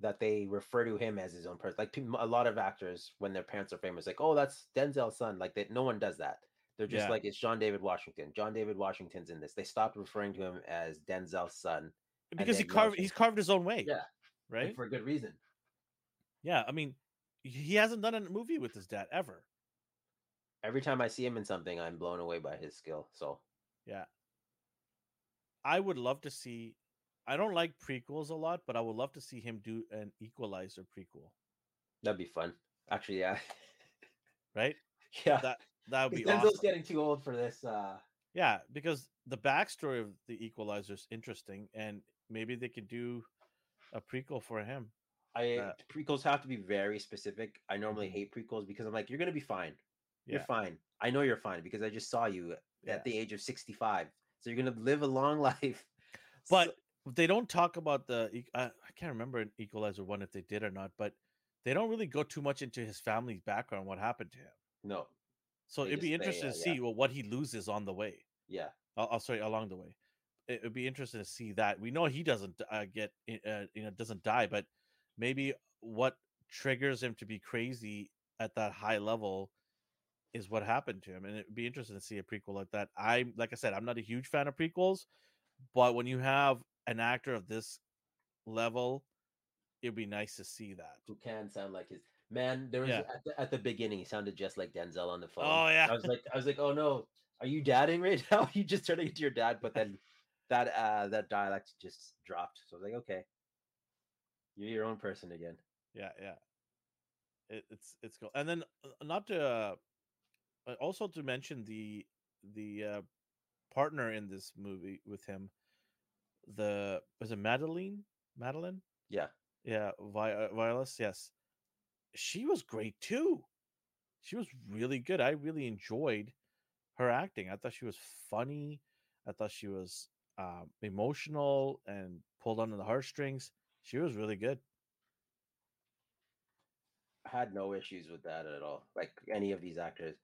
that they refer to him as his own person. Like a lot of actors, when their parents are famous, like, oh, that's Denzel's son. Like that, no one does that. They're just Yeah. like it's John David Washington. John David Washington's in this. They stopped referring to him as Denzel's son, because he carved he's carved his own way Yeah, and right for a good reason. Yeah i mean he hasn't done a movie with his dad ever Every time I see him in something, I'm blown away by his skill. So Yeah. I would love to see I don't like prequels a lot, but I would love to see him do an equalizer prequel, that'd be fun. Actually, yeah, right? yeah. That that would be Denzel's awesome. getting too old for this. Uh, Yeah, because the backstory of the equalizer is interesting and maybe they could do a prequel for him. I Uh, prequels have to be very specific. I normally Mhm. hate prequels because I'm like, you're gonna be fine. You're Yeah. fine. I know you're fine because I just saw you Yeah. at the age of 65. So you're gonna live a long life. But So- they don't talk about the I can't remember in equalizer one if they did or not, but they don't really go too much into his family's background what happened to him. no, So They it'd be interesting uh, to yeah. see well what he loses on the way. yeah, I'll, I'll sorry along the way. It would be interesting to see that. We know he doesn't uh, get uh, you know doesn't die, but maybe what triggers him to be crazy at that high level is what happened to him, and it'd be interesting to see a prequel like that. I like I said, I'm not a huge fan of prequels, but when you have an actor of this level, it'd be nice to see that. who can sound like his man. There was Yeah. at, the, at the beginning, he sounded just like Denzel on the phone. Oh, yeah. I was like, I was like, oh no, are you dadding right now? You just turning into your dad? But then that uh that dialect just dropped. So I was like, okay, you're your own person again. Yeah, yeah. It, it's it's cool. And then uh, not to uh, uh, also to mention the the uh, partner in this movie with him, the was it Madeline? Madeline, Yeah. Yeah, Vi- uh, Voyles. Yes, she was great too. She was really good. I really enjoyed her acting. I thought she was funny. I thought she was um, emotional and pulled on the heartstrings. She was really good. I had no issues with that at all. Like any of these actors.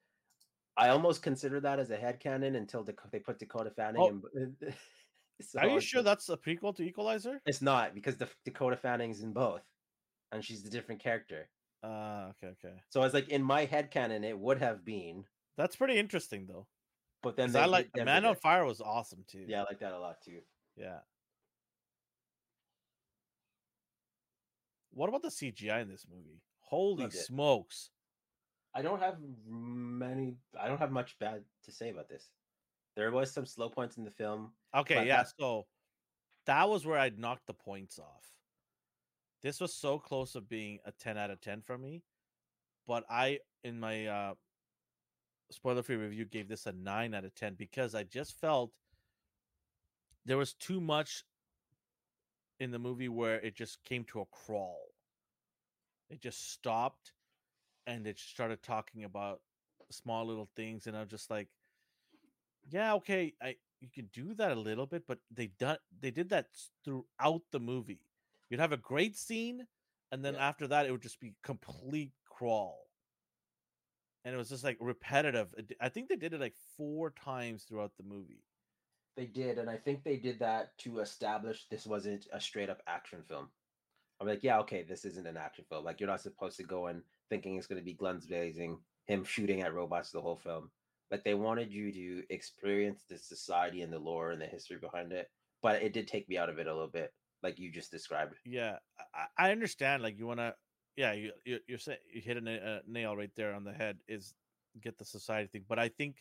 I almost consider that as a head headcanon until they put Dakota Fanning Oh. in. so Are you sure that's a prequel to Equalizer? it's not because the Dakota Fanning's in both, and she's a different character. Uh, okay, okay. So it's like in my head headcanon, it would have been, That's pretty interesting though. but then I like Man on. Fire was awesome too. Yeah, I like that a lot too. Yeah. What about the CGI in this movie? Holy Loved it. smokes. I don't have many. I don't have much bad to say about this. There was some slow points in the film. Okay, But yeah. that- So that was where I'd knocked the points off. This was so close of being a 10 out of 10 for me. But I, in my uh, spoiler free review, gave this a 9 out of 10 because I just felt there was too much in the movie where it just came to a crawl. It just stopped and it started talking about small little things. And I'm just like, yeah, okay, I you can do that a little bit, but they done they did that throughout the movie. You'd have a great scene, and then Yeah. after that, it would just be complete crawl, and it was just like repetitive. I think they did it like four times throughout the movie. They did, and I think they did that to establish this wasn't a straight up action film. I'm like, yeah, okay, this isn't an action film. Like, you're not supposed to go in thinking it's going to be guns blazing, him shooting at robots the whole film. Like, they wanted you to experience the society and the lore and the history behind it. But it did take me out of it a little bit, like you just described. Yeah, I, I understand. Like you want to, yeah, you you- you're saying you hit a, a nail right there on the head. Is get the society thing, but I think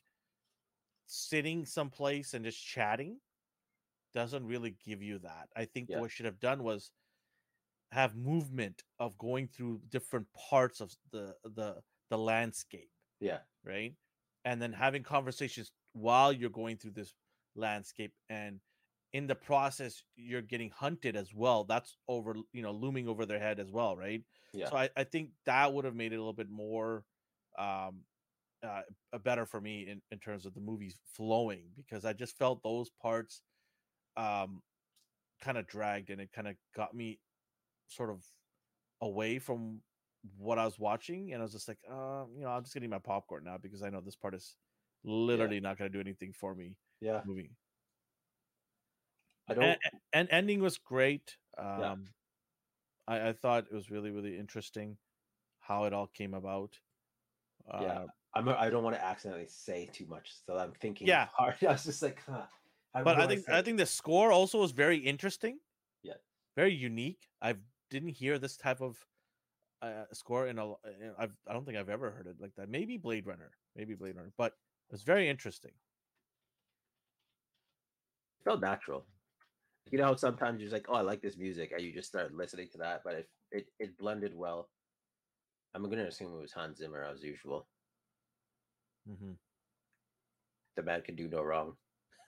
sitting someplace and just chatting doesn't really give you that. I think Yeah. what we should have done was have movement of going through different parts of the the the landscape Yeah. right? And then having conversations while you're going through this landscape and in the process you're getting hunted as well. That's over, you know, looming over their head as well, right? Yeah. So I, I think that would have made it a little bit more um uh better for me in, in terms of the movies flowing because I just felt those parts um kind of dragged and it kind of got me sort of away from what I was watching, and I was just like, uh, you know, I'm just getting my popcorn now because I know this part is literally not going to do anything for me. yeah. Movie. I don't. and, and ending was great. Um, Yeah. I, I thought it was really really interesting how it all came about. Yeah. Uh, I'm, I don't want to accidentally say too much, so I'm thinking Yeah. hard. I was just like, huh. how- but I think say? I think the score also was very interesting. Yeah. very unique. I didn't hear this type of uh, score in a. in- I've I don't think I've ever heard it like that. Maybe Blade Runner, maybe Blade Runner, but it was very interesting. it felt natural. You know how sometimes you're just like, oh, I like this music, and you just start listening to that, but it it, it blended well. I'm gonna assume it was Hans Zimmer as usual. Mm-hmm. The man can do no wrong,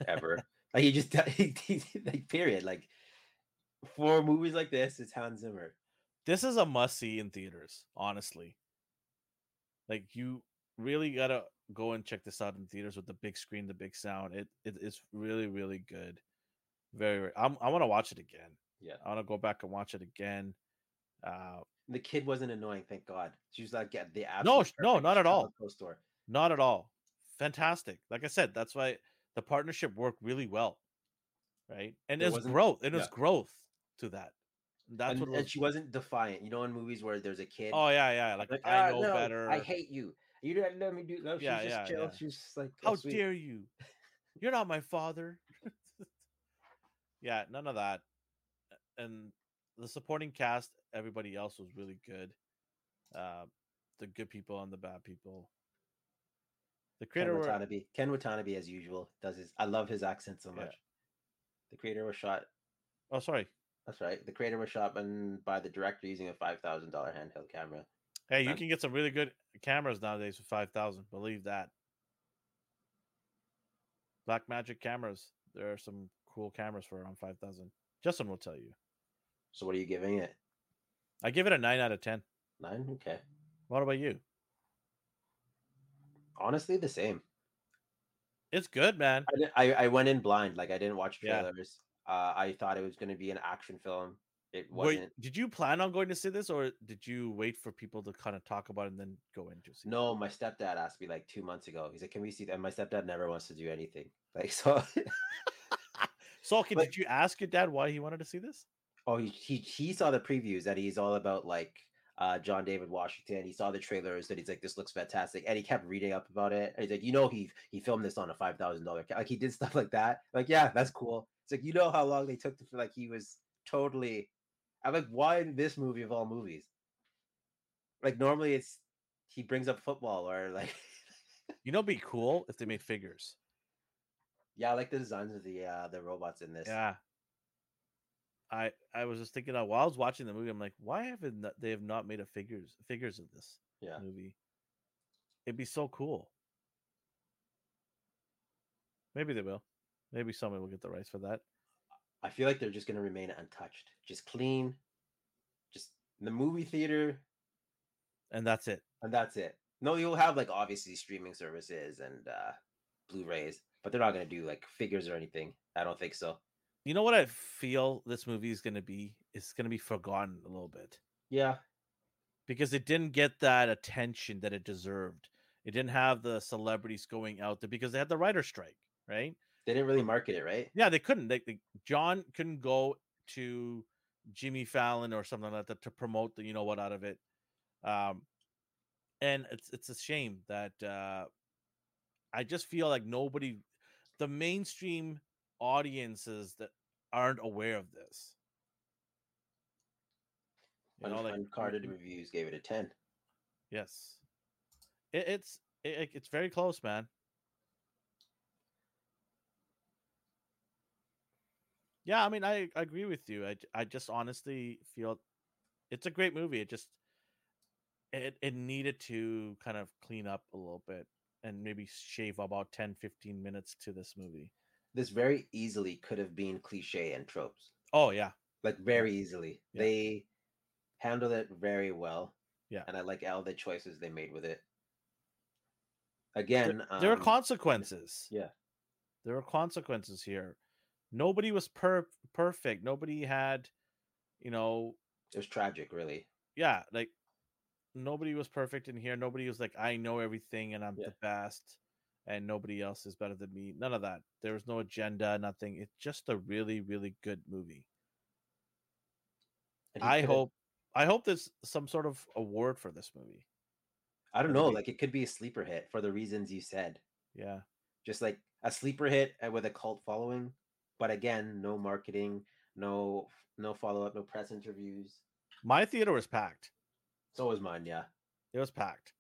ever. like he just he, he, like period. Like for movies like this, it's Hans Zimmer. This is a must see in theaters, honestly. Like you really gotta go and check this out in theaters with the big screen, the big sound. It it is really really good. Very, very I'm, I want to watch it again. Yeah. I want to go back and watch it again. Uh, The kid wasn't annoying, thank God. She was like the No, absolute sh- no, not at all. Co-store. Not at all. Fantastic. Like I said, that's why the partnership worked really well. Right. And There there's growth. And there's yeah. growth to that. That's and, what and she wasn't defiant. You know, in movies where there's a kid. Oh yeah, yeah. Like, like, I "Ah, know no, better. I hate you. You didn't let me do. No, she's Yeah, just yeah, chill. yeah. She's just like, oh, How sweet. dare you? You're not my father. yeah, none of that. And the supporting cast, everybody else was really good. Uh, the good people and the bad people. The Ken creator were, Watanabe. Ken Watanabe, as usual, does his. I love his accent so Yeah. much. The creator was shot. oh sorry. That's right. The creator was shot by, by the director using a five thousand dollar handheld camera. Hey, you can get some really good cameras nowadays for five thousand. Believe that. Blackmagic cameras. There are some cool cameras for around five thousand. Justin will tell you. So what are you giving it? I give it a nine out of ten. Nine. Okay. What about you? Honestly, the same. It's good, man. I, I I went in blind. Like I didn't watch Yeah. trailers. Uh, I thought it was going to be an action film. It wasn't. did you plan on going to see this, or did you wait for people to kind of talk about it and then go into see? No, my stepdad asked me like two months ago. He's like, "Can we see that?" And my stepdad never wants to do anything. Like so. So, okay, Like- did you ask your dad why he wanted to see this? Oh, he, he he saw the previews that he's all about like uh John David Washington. He saw the trailers that he's like, "This looks fantastic," and he kept reading up about it. And he's like, "You know, he he filmed this on a five thousand dollar like he did stuff like that." Like, yeah, that's cool. It's like you know how long they took to feel like he was totally. I'm like, why in this movie of all movies? Like normally it's he brings up football or like You know, be cool if they made figures. yeah, I like the designs of the uh the robots in this. Yeah. I I was just thinking while I was watching the movie, I'm like, why haven't th- they have not made a figures figures of this Yeah. movie? It'd be so cool. Maybe they will. Maybe someone will get the rights for that. I feel like they're just gonna remain untouched, just clean, just in the movie theater, And that's it. and that's it. No, you'll have like obviously streaming services and uh Blu-rays, but they're not gonna do like figures or anything. I don't think so. You know what I feel this movie is going to be? It's going to be forgotten a little bit Yeah, because it didn't get that attention that it deserved. It didn't have the celebrities going out there because they had the writer strike, right? they didn't really market it, right? Yeah, they couldn't. They, they- John couldn't go to Jimmy Fallon or something like that to promote the you know what out of it. Um, and it's it's a shame that uh, I just feel like nobody, the mainstream audiences that aren't aware of this. You know, like Uncarded reviews gave it a ten. Yes, it, it's it, it's very close, man. Yeah, I mean, I, I agree with you. I, I just honestly feel it's a great movie. It just it it needed to kind of clean up a little bit and maybe shave about 10 15 minutes to this movie. This very easily could have been cliche and tropes, Oh yeah. like very easily. Yeah. They handled it very well. Yeah. and I like all the choices they made with it. There- Again, there are um, consequences. yeah. There are consequences here. Nobody was per- perfect. Nobody had, you know, It was tragic, really. yeah, like nobody was perfect in here. Nobody was like, I know everything and I'm Yeah. the best and nobody else is better than me. None of that. There was no agenda, nothing. It's just a really, really good movie. I hope I hope there's some sort of award for this movie. I don't know. Like it could be a sleeper hit for the reasons you said. Yeah. Just like a sleeper hit uh, with a cult following, but again, no marketing, no no follow up, no press interviews. My theater was packed. So was mine. Yeah, It was packed.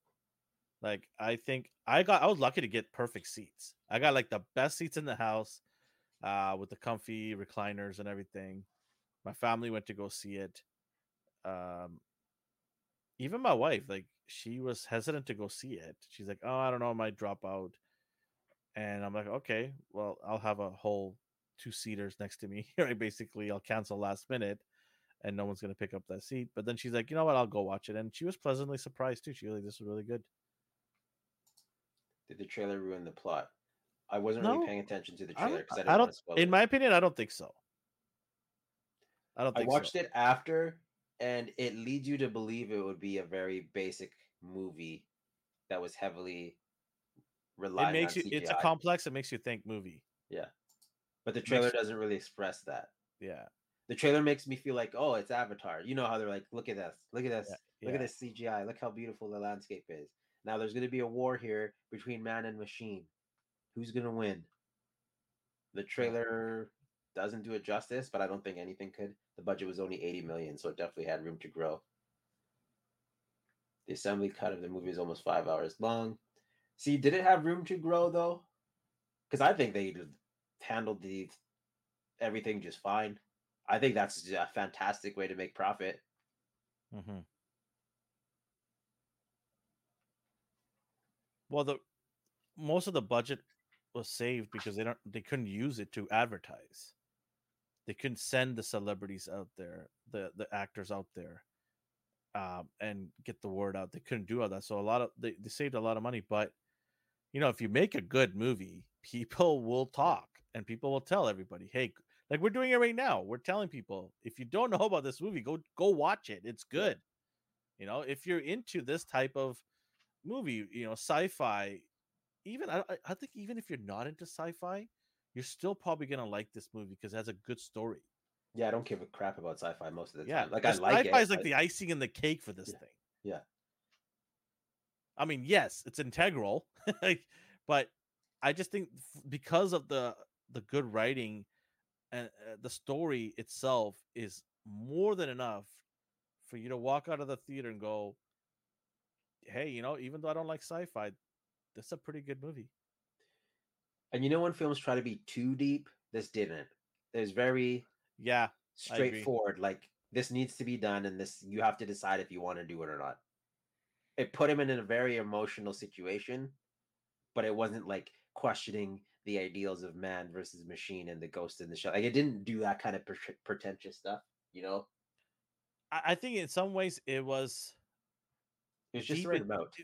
Like I think I got I was lucky to get perfect seats. I got like the best seats in the house, uh, with the comfy recliners and everything. My family went to go see it. Um, even my wife, like she was hesitant to go see it. She's like, "Oh, I don't know, I might drop out." And I'm like, "Okay, well, I'll have a whole two seaters next to me. Right, basically, I'll cancel last minute." and no one's going to pick up that seat. But then she's like, you know what? I'll go watch it. And she was pleasantly surprised too. She was like, this was really good. Did the trailer ruin the plot? I wasn't No, really paying attention to the trailer because I I want don't in it. my opinion, I don't think so. I don't I watched so. it after, and it leads you to believe it would be a very basic movie that was heavily reliant It makes on you, it's a complex, it makes you think movie. Yeah, but the trailer makes- doesn't really express that. Yeah. The trailer makes me feel like, oh, it's Avatar. You know how they're like, look at this, look at this, Yeah. look yeah. at this CGI, look how beautiful the landscape is. Now there's going to be a war here between man and machine. Who's going to win? The trailer doesn't do it justice, but I don't think anything could. The budget was only 80 million, so it definitely had room to grow. The assembly cut of the movie is almost five hours long. See, did it have room to grow though? Because I think they handled the everything just fine. I think that's a fantastic way to make profit. hmm Well, the most of the budget was saved because they don't they couldn't use it to advertise. they couldn't send the celebrities out there, the the actors out there, um, and get the word out. They couldn't do all that, so a lot of they, they saved a lot of money. But you know, if you make a good movie, people will talk and people will tell everybody, "Hey, like we're doing it right now. We're telling people if you don't know about this movie, go go watch it. It's good." You know, if you're into this type of movie, you know, sci-fi, even I, I- think even if you're not into sci-fi, you're still probably gonna like this movie because it has a good story. Yeah, I don't give a crap about sci-fi most of the Yeah, time. Like I like sci-fi it. is like but- the icing in the cake for this Yeah, thing. yeah. I mean, yes, it's integral, like, but I just think because of the the good writing and uh, the story itself is more than enough for you to walk out of the theater and go, "Hey, you know, even though I don't like sci-fi, this is a pretty good movie." And you know when films try to be too deep, this didn't. It was very Yeah, straightforward. Like this needs to be done, and this you have to decide if you want to do it or not. It put him in a very emotional situation, but it wasn't like questioning the ideals of man versus machine and the ghost in the shell. Like it didn't do that kind of pre- pretentious stuff. You know, I, I think in some ways it was it was just the right amount.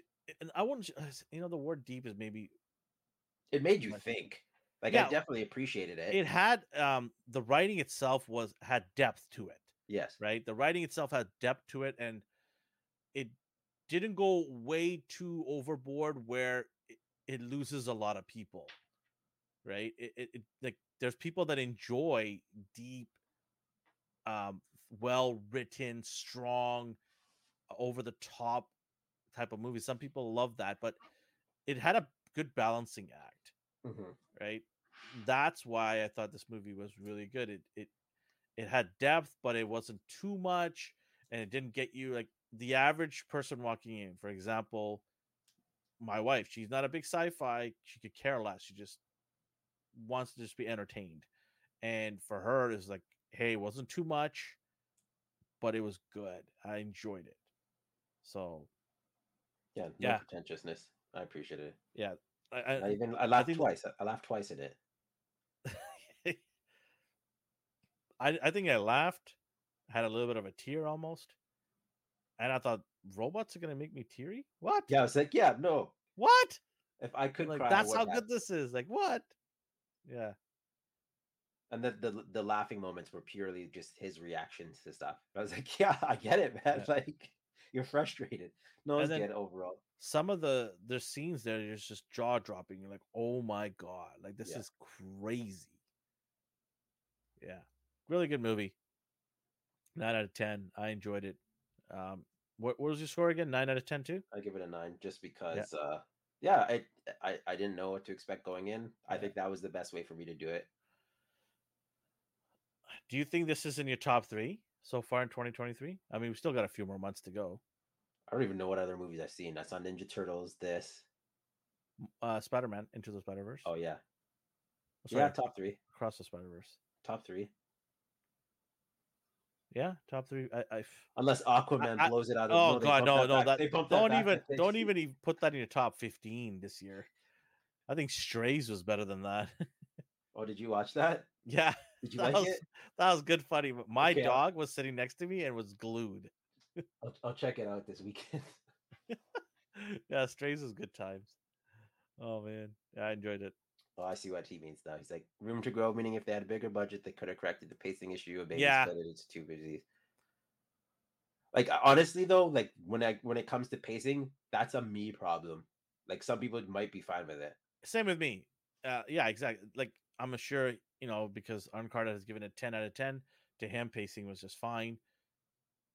and I wouldn't, you know, the word deep is maybe It made you Like- think. Like Yeah, I definitely appreciated it. it had um the writing itself was had depth to it. yes. right? The writing itself had depth to it, and it didn't go way too overboard where it, it loses a lot of people, right? It, it, it like there's people that enjoy deep, um, well written, strong, over the top type of movie. Some people love that, but it had a good balancing act Mhm. right? That's why I thought this movie was really good. It it it had depth, but it wasn't too much, and it didn't get you like the average person walking in. For example, my wife, she's not a big sci-fi. She could care less. She just wants to just be entertained. And for her, it's like, hey, it wasn't too much, but it was good. I enjoyed it. So Yeah. No Yeah. pretentiousness. I appreciate it. yeah, I, I I, even I laughed think- twice. I laughed twice at it. I I think I laughed, had a little bit of a tear almost, and I thought robots are gonna make me teary. What? Yeah, I was like, yeah, no. What? If I could Like cry, that's how have. good this is. Like what? Yeah. And the, the the laughing moments were purely just his reactions to stuff. I was like, yeah, I get it, man. Yeah. Like you're frustrated. No one's then- get overall. Some of the the scenes there is just jaw dropping. You're like, oh my god, like this Yeah. is crazy. Yeah, really good movie. Nine out of ten. I enjoyed it. Um, what, what was your score again? Nine out of ten too. I give it a nine just because uh yeah, I, I I didn't know what to expect going in. I Yeah. think that was the best way for me to do it. Do you think this is in your top three so far in 2023? I mean, we still got a few more months to go. I don't even know what other movies I've seen. I saw Ninja Turtles, this. Uh, Spider Man Into the Spider Verse. Oh yeah. Sorry, Yeah, top three. Across the Spider Verse. Top three. Yeah, top three. I, I Unless Aquaman I- blows it out of oh they god, no, no, back- that they bumped don't I even don't even even put that in your top 15 this year. I think Strays was better than that. Oh, did you watch that? yeah, Did you that like was it? that was good funny. But my Okay, I'll- dog was sitting next to me and was glued. I'll, I'll check it out this weekend. yeah, Strays was good times. Oh man, yeah, I enjoyed it. Oh, I see what he means now. He's like room to grow, meaning if they had a bigger budget, they could have corrected the pacing issue. Maybe Yeah. it, it's too busy. Like honestly, though, like when I when it comes to pacing, that's a me problem. Like some people might be fine with it. Same with me. Uh, yeah, exactly. Like I'm sure you know because Uncarded has given a 10 out of 10. To him, pacing was just fine.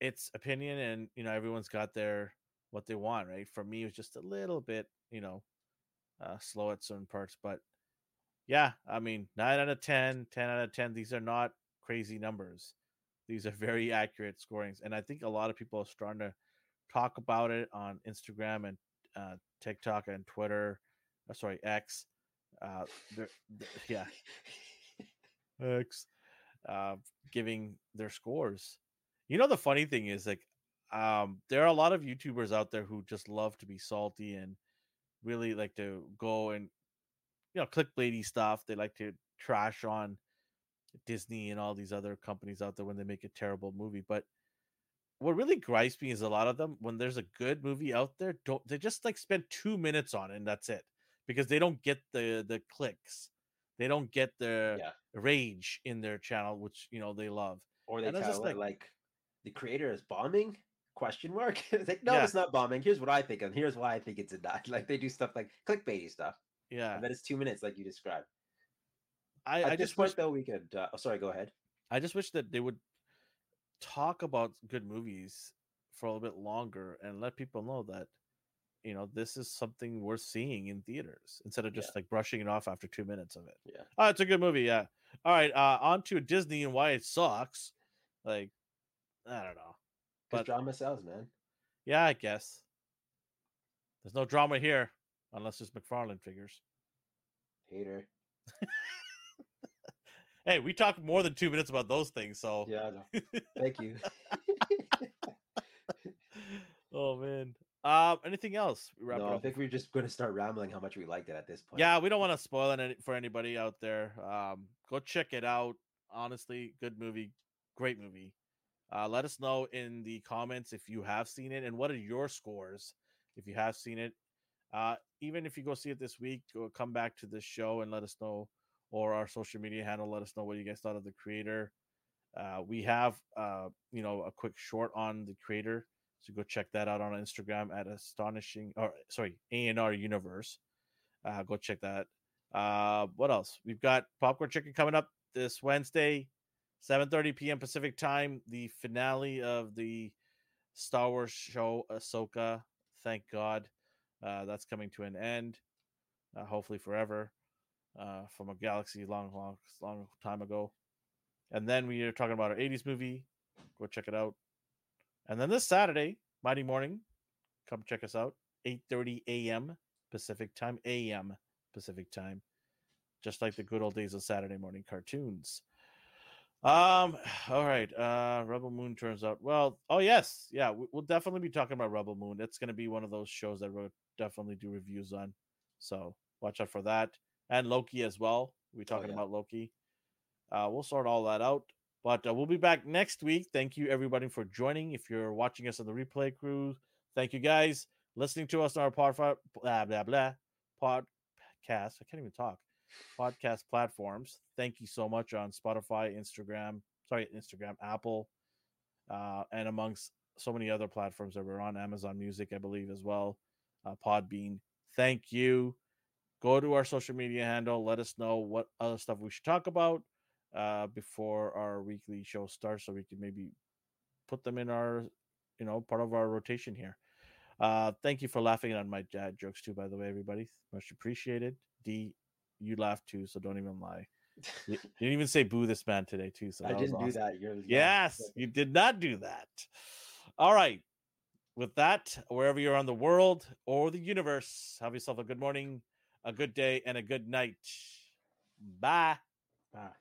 It's opinion, and you know everyone's got their what they want, right? For me, it was just a little bit, you know, uh, slow at certain parts, but yeah, I mean, nine out of 10, 10 out of 10. These are not crazy numbers. These are very accurate scorings, and I think a lot of people are starting to talk about it on Instagram and uh, TikTok and Twitter. Uh, sorry, X. Uh, they're- yeah, X. Uh, giving their scores. You know, the funny thing is, like, um, there are a lot of YouTubers out there who just love to be salty and really like to go and you know clickbaity stuff. They like to trash on Disney and all these other companies out there when they make a terrible movie. But what really gripes me is a lot of them when there's a good movie out there, don't they just like spend two minutes on it and that's it because they don't get the the clicks, they don't get the Yeah. rage in their channel, which you know they love. Or they tell just like, like- the creator is bombing? Question mark. it's like, no, Yeah. it's not bombing. Here's what I think, and here's why I think it's a dot. Like they do stuff like clickbaity stuff. Yeah, And then it's two minutes, like you described. I, At I this just point, wish, though, we could. Uh, oh, sorry, go ahead. I just wish that they would talk about good movies for a little bit longer and let people know that you know this is something worth seeing in theaters instead of Yeah. just like brushing it off after two minutes of it. Yeah. Oh, it's a good movie. Yeah. All right. Uh, on to Disney and why it sucks. Like, I don't know. But- drama sells, man. Yeah, I guess. There's no drama here unless it's McFarlane figures. Hater. Hey, we talked more than two minutes about those things. So, Yeah. Thank you. oh man. Um, anything else? We wrap it no, I think we're just going to start rambling how much we liked it at this point. Yeah, we don't want to spoil it for anybody out there. Um, go check it out. Honestly, good movie, great movie. Uh, let us know in the comments if you have seen it and what are your scores if you have seen it. Uh, even if you go see it this week, go come back to this show and let us know, or our social media handle. Let us know what you guys thought of the creator. Uh, we have, uh, you know, a quick short on the creator, so go check that out on Instagram at astonishing or sorry A and R Universe. Uh, go check that. Uh, what else? We've got Popcorn Chicken coming up this Wednesday, 7:30 p.m. Pacific time. The finale of the Star Wars show Ahsoka. Thank God, uh, that's coming to an end. Uh, hopefully forever. Uh, from a galaxy long, long, long time ago. And then we are talking about our 80s movie. Go check it out. And then this Saturday, Mighty Morning, come check us out. 8:30 a.m. Pacific time, a.m. Pacific time, just like the good old days of Saturday morning cartoons. Um, all right. Uh, Rebel Moon turns out well. Oh yes, yeah. we- We'll definitely be talking about Rebel Moon. It's going to be one of those shows that we'll definitely do reviews on. So watch out for that, and Loki as well. We're talking yeah. about Loki. Uh, we'll sort all that out. But uh, we'll be back next week. Thank you, everybody, for joining. If you're watching us on the replay crew, thank you, guys. Listening to us on our pod, blah, blah, blah, podcast. I can't even talk. Podcast platforms. Thank you so much on Spotify, Instagram, sorry, Instagram, Apple, uh, and amongst so many other platforms that we're on, Amazon Music, I believe, as well, uh, Podbean. Thank you. Go to our social media handle. Let us know what other stuff we should talk about uh, before our weekly show starts, so we can maybe put them in our, you know, part of our rotation here. Uh, thank you for laughing on my dad jokes too, by the way, everybody. Much appreciated. Dee, you laughed too, so don't even lie. You, didn't even say boo this man today too. So I didn't do that. You're Yes, you did not do that. All right. With that, wherever you're on the world or the universe, have yourself a good morning, a good day, and a good night. Bye. Ah.